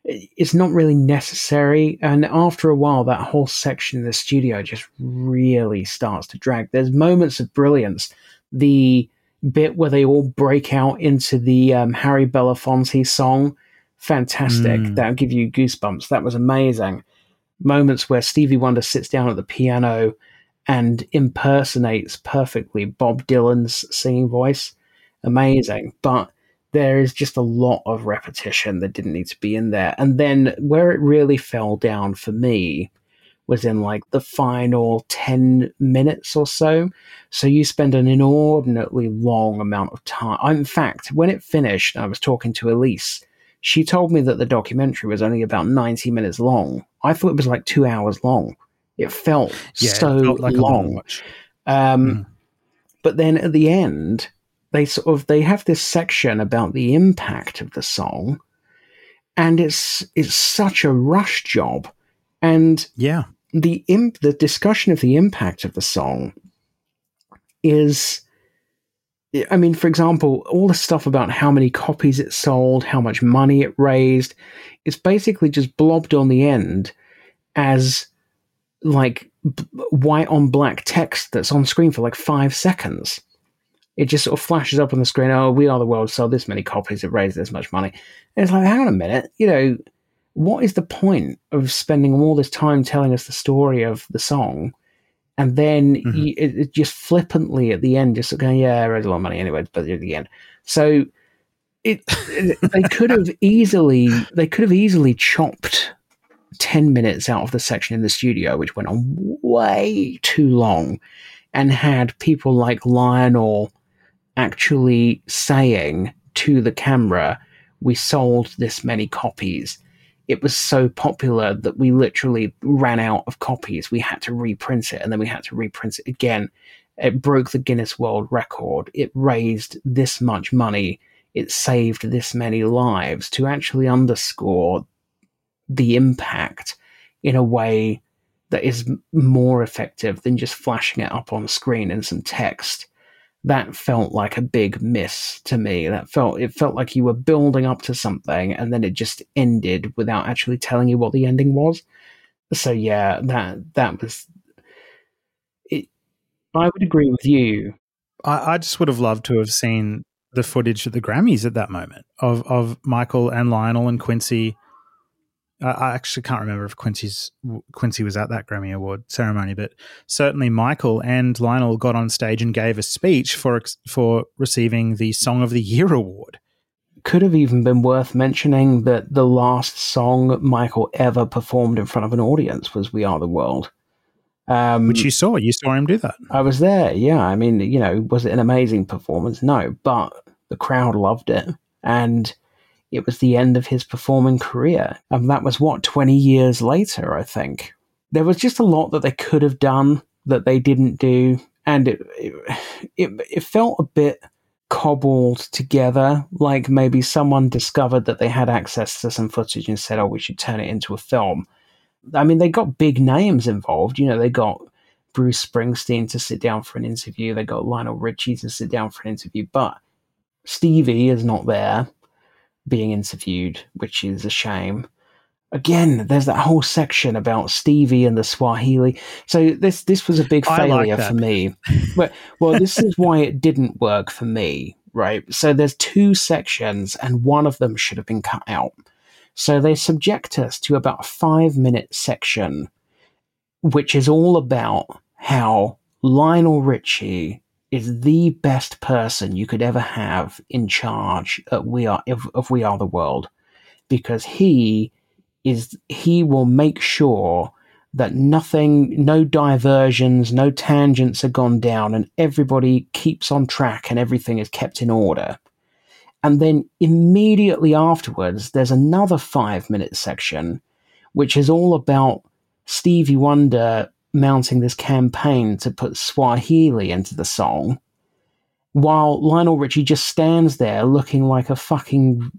it's not really necessary. And after a while, that whole section in the studio just really starts to drag. There's moments of brilliance. The bit where they all break out into the um, Harry Belafonte song. Fantastic. Mm. That'll give you goosebumps. That was amazing. Moments where Stevie Wonder sits down at the piano and impersonates perfectly Bob Dylan's singing voice. Amazing. But there is just a lot of repetition that didn't need to be in there. And then where it really fell down for me was in like the final 10 minutes or so. So you spend an inordinately long amount of time. In fact, when it finished, I was talking to Elise. She told me that the documentary was only about 90 minutes long. I thought it was like two hours long. It felt Yeah, so it felt like long. Um, Mm. But then at the end, they sort of they have this section about the impact of the song, and it's it's such a rush job, and Yeah. the imp the discussion of the impact of the song is. I mean, for example, all the stuff about how many copies it sold, how much money it raised, it's basically just blobbed on the end as like b- white on black text that's on screen for like five seconds. It just sort of flashes up on the screen. Oh, we are the world. Sold this many copies. It raised this much money. And it's like, hang on a minute. You know, what is the point of spending all this time telling us the story of the song, and then Mhm. you, it, it just flippantly at the end, just going, yeah, I raised a lot of money anyway, but at the end. So it, it they could have easily they could have easily chopped 10 minutes out of the section in the studio, which went on way too long, and had people like Lionel actually saying to the camera, We sold this many copies. It was so popular that we literally ran out of copies. We had to reprint it and then we had to reprint it again. It broke the Guinness World Record. It raised this much money. It saved this many lives to actually underscore the impact in a way that is more effective than just flashing it up on screen in some text. That felt like a big miss to me. That felt it felt like you were building up to something and then it just ended without actually telling you what the ending was. So yeah, that that was it I would agree with you. I, I just would have loved to have seen the footage at the Grammys at that moment of of Michael and Lionel and Quincy. I, I actually can't remember if Quincy's Quincy was at that Grammy Award ceremony, but certainly Michael and Lionel got on stage and gave a speech for for receiving the Song of the Year award. Could have even been worth mentioning that the last song Michael ever performed in front of an audience was "We Are the World." Um, Which you saw, you saw him do that. I was there. Yeah, I mean, you know, was it an amazing performance? No, but the crowd loved it, and it was the end of his performing career. And that was what twenty years later, I think. There was just a lot that they could have done that they didn't do, and it it, it felt a bit cobbled together. Like maybe someone discovered that they had access to some footage and said, "Oh, we should turn it into a film." I mean, they got big names involved. You know, they got Bruce Springsteen to sit down for an interview. They got Lionel Richie to sit down for an interview, but Stevie is not there being interviewed, which is a shame. Again, there's that whole section about Stevie and the Swahili. So this this was a big I like failure for me. But well, this is why it didn't work for me, right? So there's two sections, and one of them should have been cut out. So they subject us to about a five minute section, which is all about how Lionel Richie is the best person you could ever have in charge of We Are of We Are the World, because he is he will make sure that nothing, no diversions, no tangents are gone down, and everybody keeps on track and everything is kept in order. And then immediately afterwards, there's another five minute section, which is all about Stevie Wonder mounting this campaign to put Swahili into the song, while Lionel Richie just stands there looking like a fucking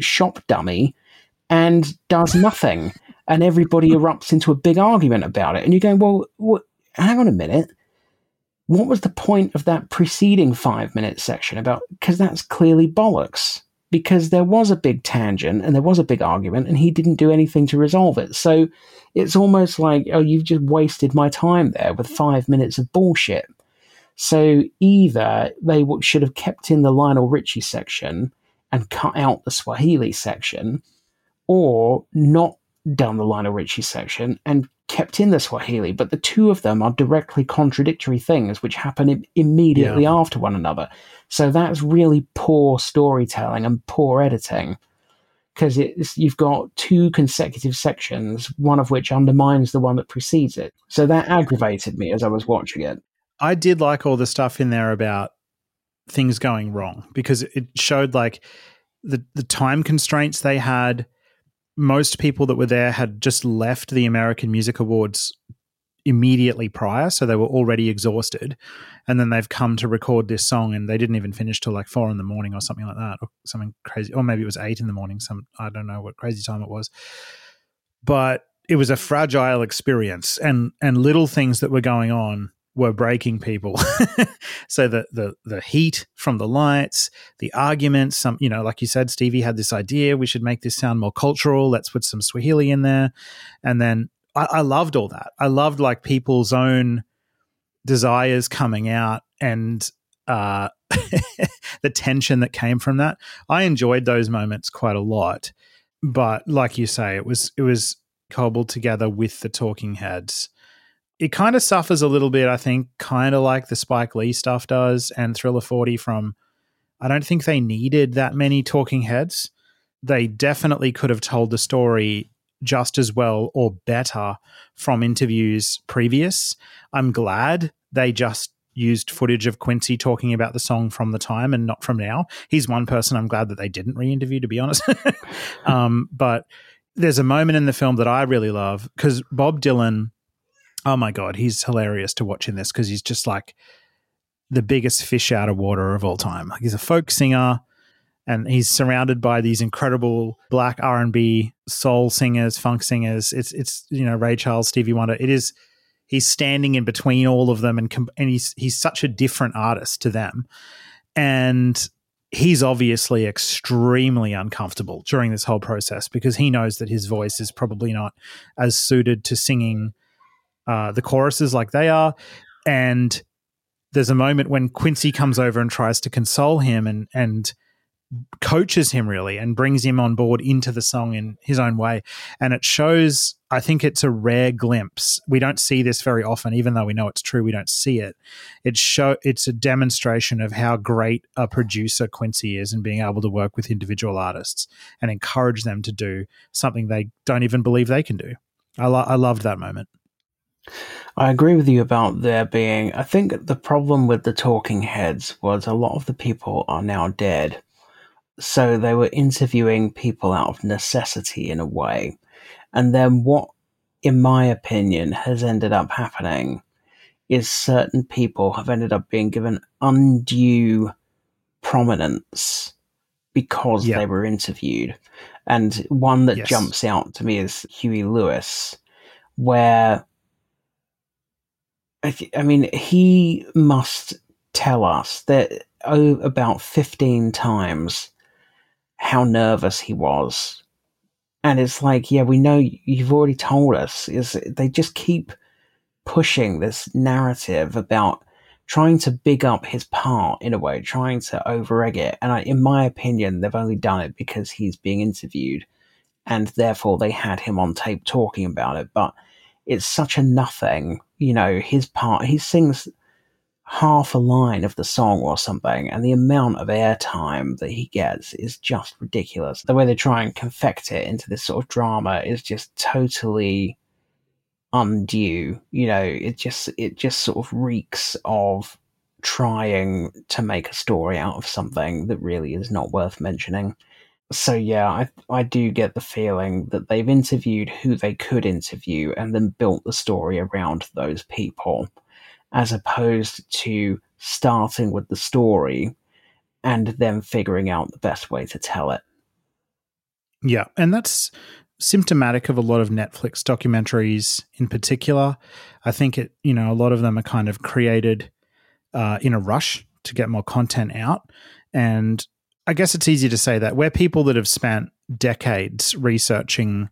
shop dummy and does nothing. And everybody erupts into a big argument about it. And you're going, well, what, hang on a minute. What was the point of that preceding five minute section about? Because that's clearly bollocks. Because there was a big tangent and there was a big argument, and he didn't do anything to resolve it. So it's almost like, oh, you've just wasted my time there with five minutes of bullshit. So either they should have kept in the Lionel Richie section and cut out the Swahili section, or not down the Lionel Richie section and kept in the Swahili, but the two of them are directly contradictory things which happen Im- immediately Yeah. after one another. So that's really poor storytelling and poor editing because it's you've got two consecutive sections, one of which undermines the one that precedes it. So that aggravated me as I was watching it. I did like all the stuff in there about things going wrong because it showed like the the time constraints they had. Most people that were there had just left the American Music Awards immediately prior, so they were already exhausted, and then they've come to record this song, and they didn't even finish till like four in the morning or something like that, or something crazy, or maybe it was eight in the morning. Some I don't know what crazy time it was, but it was a fragile experience, and and little things that were going on were breaking people. so the the the heat from the lights, the arguments, some you know, like you said, Stevie had this idea we should make this sound more cultural. Let's put some Swahili in there, and then I, I loved all that. I loved like people's own desires coming out and uh, the tension that came from that. I enjoyed those moments quite a lot, but like you say, it was it was cobbled together with the talking heads it kind of suffers a little bit, I think, kind of like the Spike Lee stuff does and Thriller 40 from I don't think they needed that many talking heads. They definitely could have told the story just as well or better from interviews previous. I'm glad they just used footage of Quincy talking about the song from the time and not from now. He's one person I'm glad that they didn't re interview, to be honest. um, but there's a moment in the film that I really love because Bob Dylan oh my god, he's hilarious to watch in this because he's just like the biggest fish out of water of all time. Like he's a folk singer, and he's surrounded by these incredible black R and B soul singers, funk singers. It's it's you know Ray Charles, Stevie Wonder. It is he's standing in between all of them, and and he's he's such a different artist to them, and he's obviously extremely uncomfortable during this whole process because he knows that his voice is probably not as suited to singing uh, the choruses like they are. And there's a moment when Quincy comes over and tries to console him and and coaches him really and brings him on board into the song in his own way. And it shows, I think it's a rare glimpse. We don't see this very often, even though we know it's true, we don't see it. It show it's a demonstration of how great a producer Quincy is and being able to work with individual artists and encourage them to do something they don't even believe they can do. I, lo- I loved that moment. I agree with you about there being. I think the problem with the talking heads was a lot of the people are now dead. So they were interviewing people out of necessity in a way. And then what, in my opinion, has ended up happening is certain people have ended up being given undue prominence because Yeah. they were interviewed. And one that Yes. jumps out to me is Huey Lewis, where I, mean, he must tell us that oh, about 15 times how nervous he was. And it's like, yeah, we know you've already told us. Is they just keep pushing this narrative about trying to big up his part in a way, trying to overegg it. And I, in my opinion, they've only done it because he's being interviewed, and therefore they had him on tape talking about it. But it's such a nothing, you know. His part, he sings half a line of the song or something, and the amount of airtime that he gets is just ridiculous. The way they try and confect it into this sort of drama is just totally undue. You know, it just it just sort of reeks of trying to make a story out of something that really is not worth mentioning. So yeah, I I do get the feeling that they've interviewed who they could interview and then built the story around those people, as opposed to starting with the story and then figuring out the best way to tell it. Yeah, and that's symptomatic of a lot of Netflix documentaries in particular. I think it, you know, a lot of them are kind of created uh, in a rush to get more content out. And I guess it's easy to say that we're people that have spent decades researching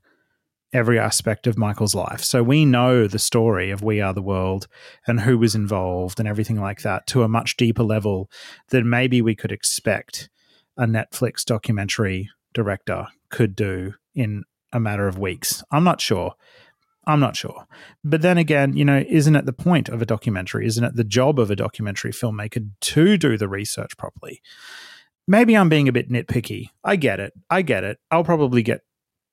every aspect of Michael's life. So we know the story of We Are the World and who was involved and everything like that to a much deeper level than maybe we could expect a Netflix documentary director could do in a matter of weeks. I'm not sure. I'm not sure. But then again, you know, isn't it the point of a documentary? Isn't it the job of a documentary filmmaker to do the research properly? Maybe I'm being a bit nitpicky. I get it. I get it. I'll probably get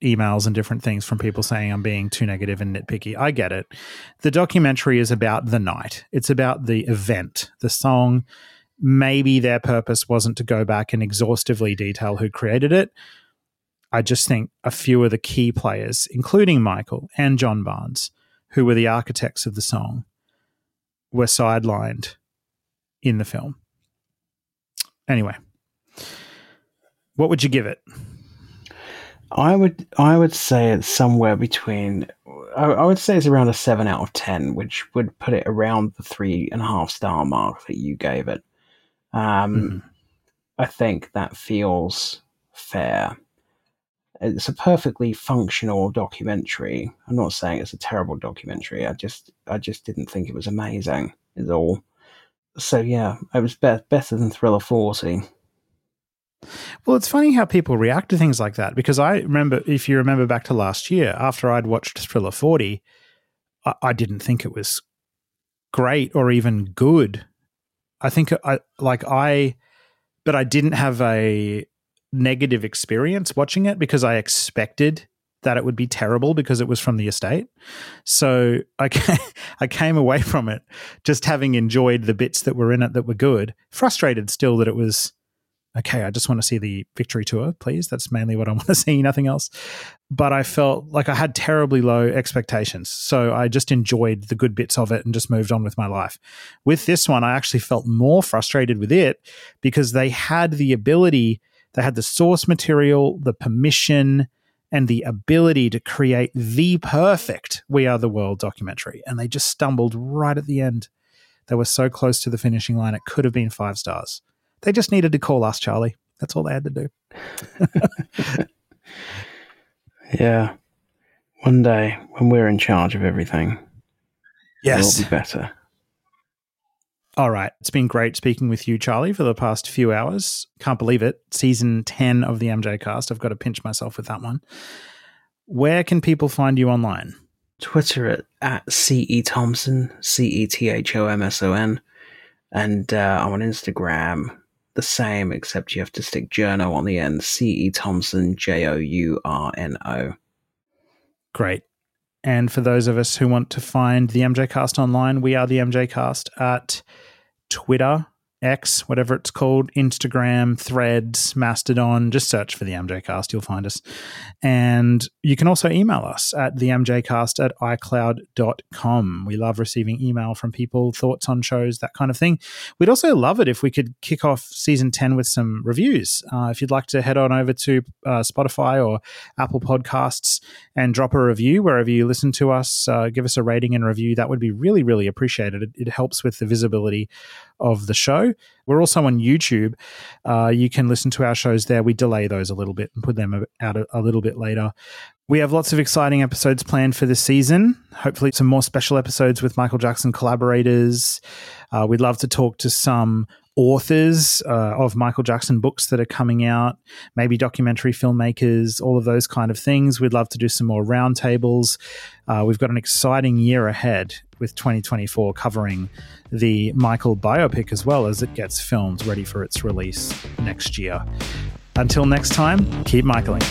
emails and different things from people saying I'm being too negative and nitpicky. I get it. The documentary is about the night, it's about the event, the song. Maybe their purpose wasn't to go back and exhaustively detail who created it. I just think a few of the key players, including Michael and John Barnes, who were the architects of the song, were sidelined in the film. Anyway, what would you give it? I would I would say it's somewhere between I, I, would say it's around a seven out of ten, which would put it around the three and a half star mark that you gave it. Um, mm-hmm. I think that feels fair. It's a perfectly functional documentary. I'm not saying it's a terrible documentary. I just I just didn't think it was amazing. Is all. So yeah, it was be- better than Thriller Forty. Well, it's funny how people react to things like that because I remember, if you remember back to last year, after I'd watched Thriller 40, I, I didn't think it was great or even good. I think I like I, but I didn't have a negative experience watching it because I expected that it would be terrible because it was from the estate. So I I came away from it just having enjoyed the bits that were in it that were good, frustrated still that it was okay, I just want to see the victory tour, please. That's mainly what I want to see, nothing else. But I felt like I had terribly low expectations. So I just enjoyed the good bits of it and just moved on with my life. With this one, I actually felt more frustrated with it because they had the ability, they had the source material, the permission, and the ability to create the perfect We Are the World documentary. And they just stumbled right at the end. They were so close to the finishing line, it could have been five stars. They just needed to call us, Charlie. That's all they had to do. yeah. One day when we're in charge of everything, yes, it'll be better. All right. It's been great speaking with you, Charlie, for the past few hours. Can't believe it. Season 10 of the MJCast. I've got to pinch myself with that one. Where can people find you online? Twitter at, at CE Thomson, C E T H O M S O N. And uh, I'm on Instagram the same, except you have to stick journo on the end. C E Thomson, J O U R N O. Great. And for those of us who want to find the MJCast online, we are the MJCast at Twitter, X, whatever it's called, Instagram, Threads, Mastodon. Just search for the MJCast, you'll find us. And you can also email us at the MJCast at iCloud.com. We love receiving email from people, thoughts on shows, that kind of thing. We'd also love it if we could kick off season 10 with some reviews. Uh, if you'd like to head on over to uh, Spotify or Apple Podcasts and drop a review wherever you listen to us, uh, give us a rating and review, that would be really, really appreciated. It, it helps with the visibility of the show. We're also on YouTube. Uh, you can listen to our shows there. We delay those a little bit and put them out a, a little bit later. We have lots of exciting episodes planned for this season. Hopefully, some more special episodes with Michael Jackson collaborators. Uh, we'd love to talk to some authors uh, of Michael Jackson books that are coming out, maybe documentary filmmakers, all of those kind of things. We'd love to do some more roundtables. Uh, we've got an exciting year ahead with 2024 covering the Michael biopic as well as it gets filmed ready for its release next year. Until next time, keep Michaeling.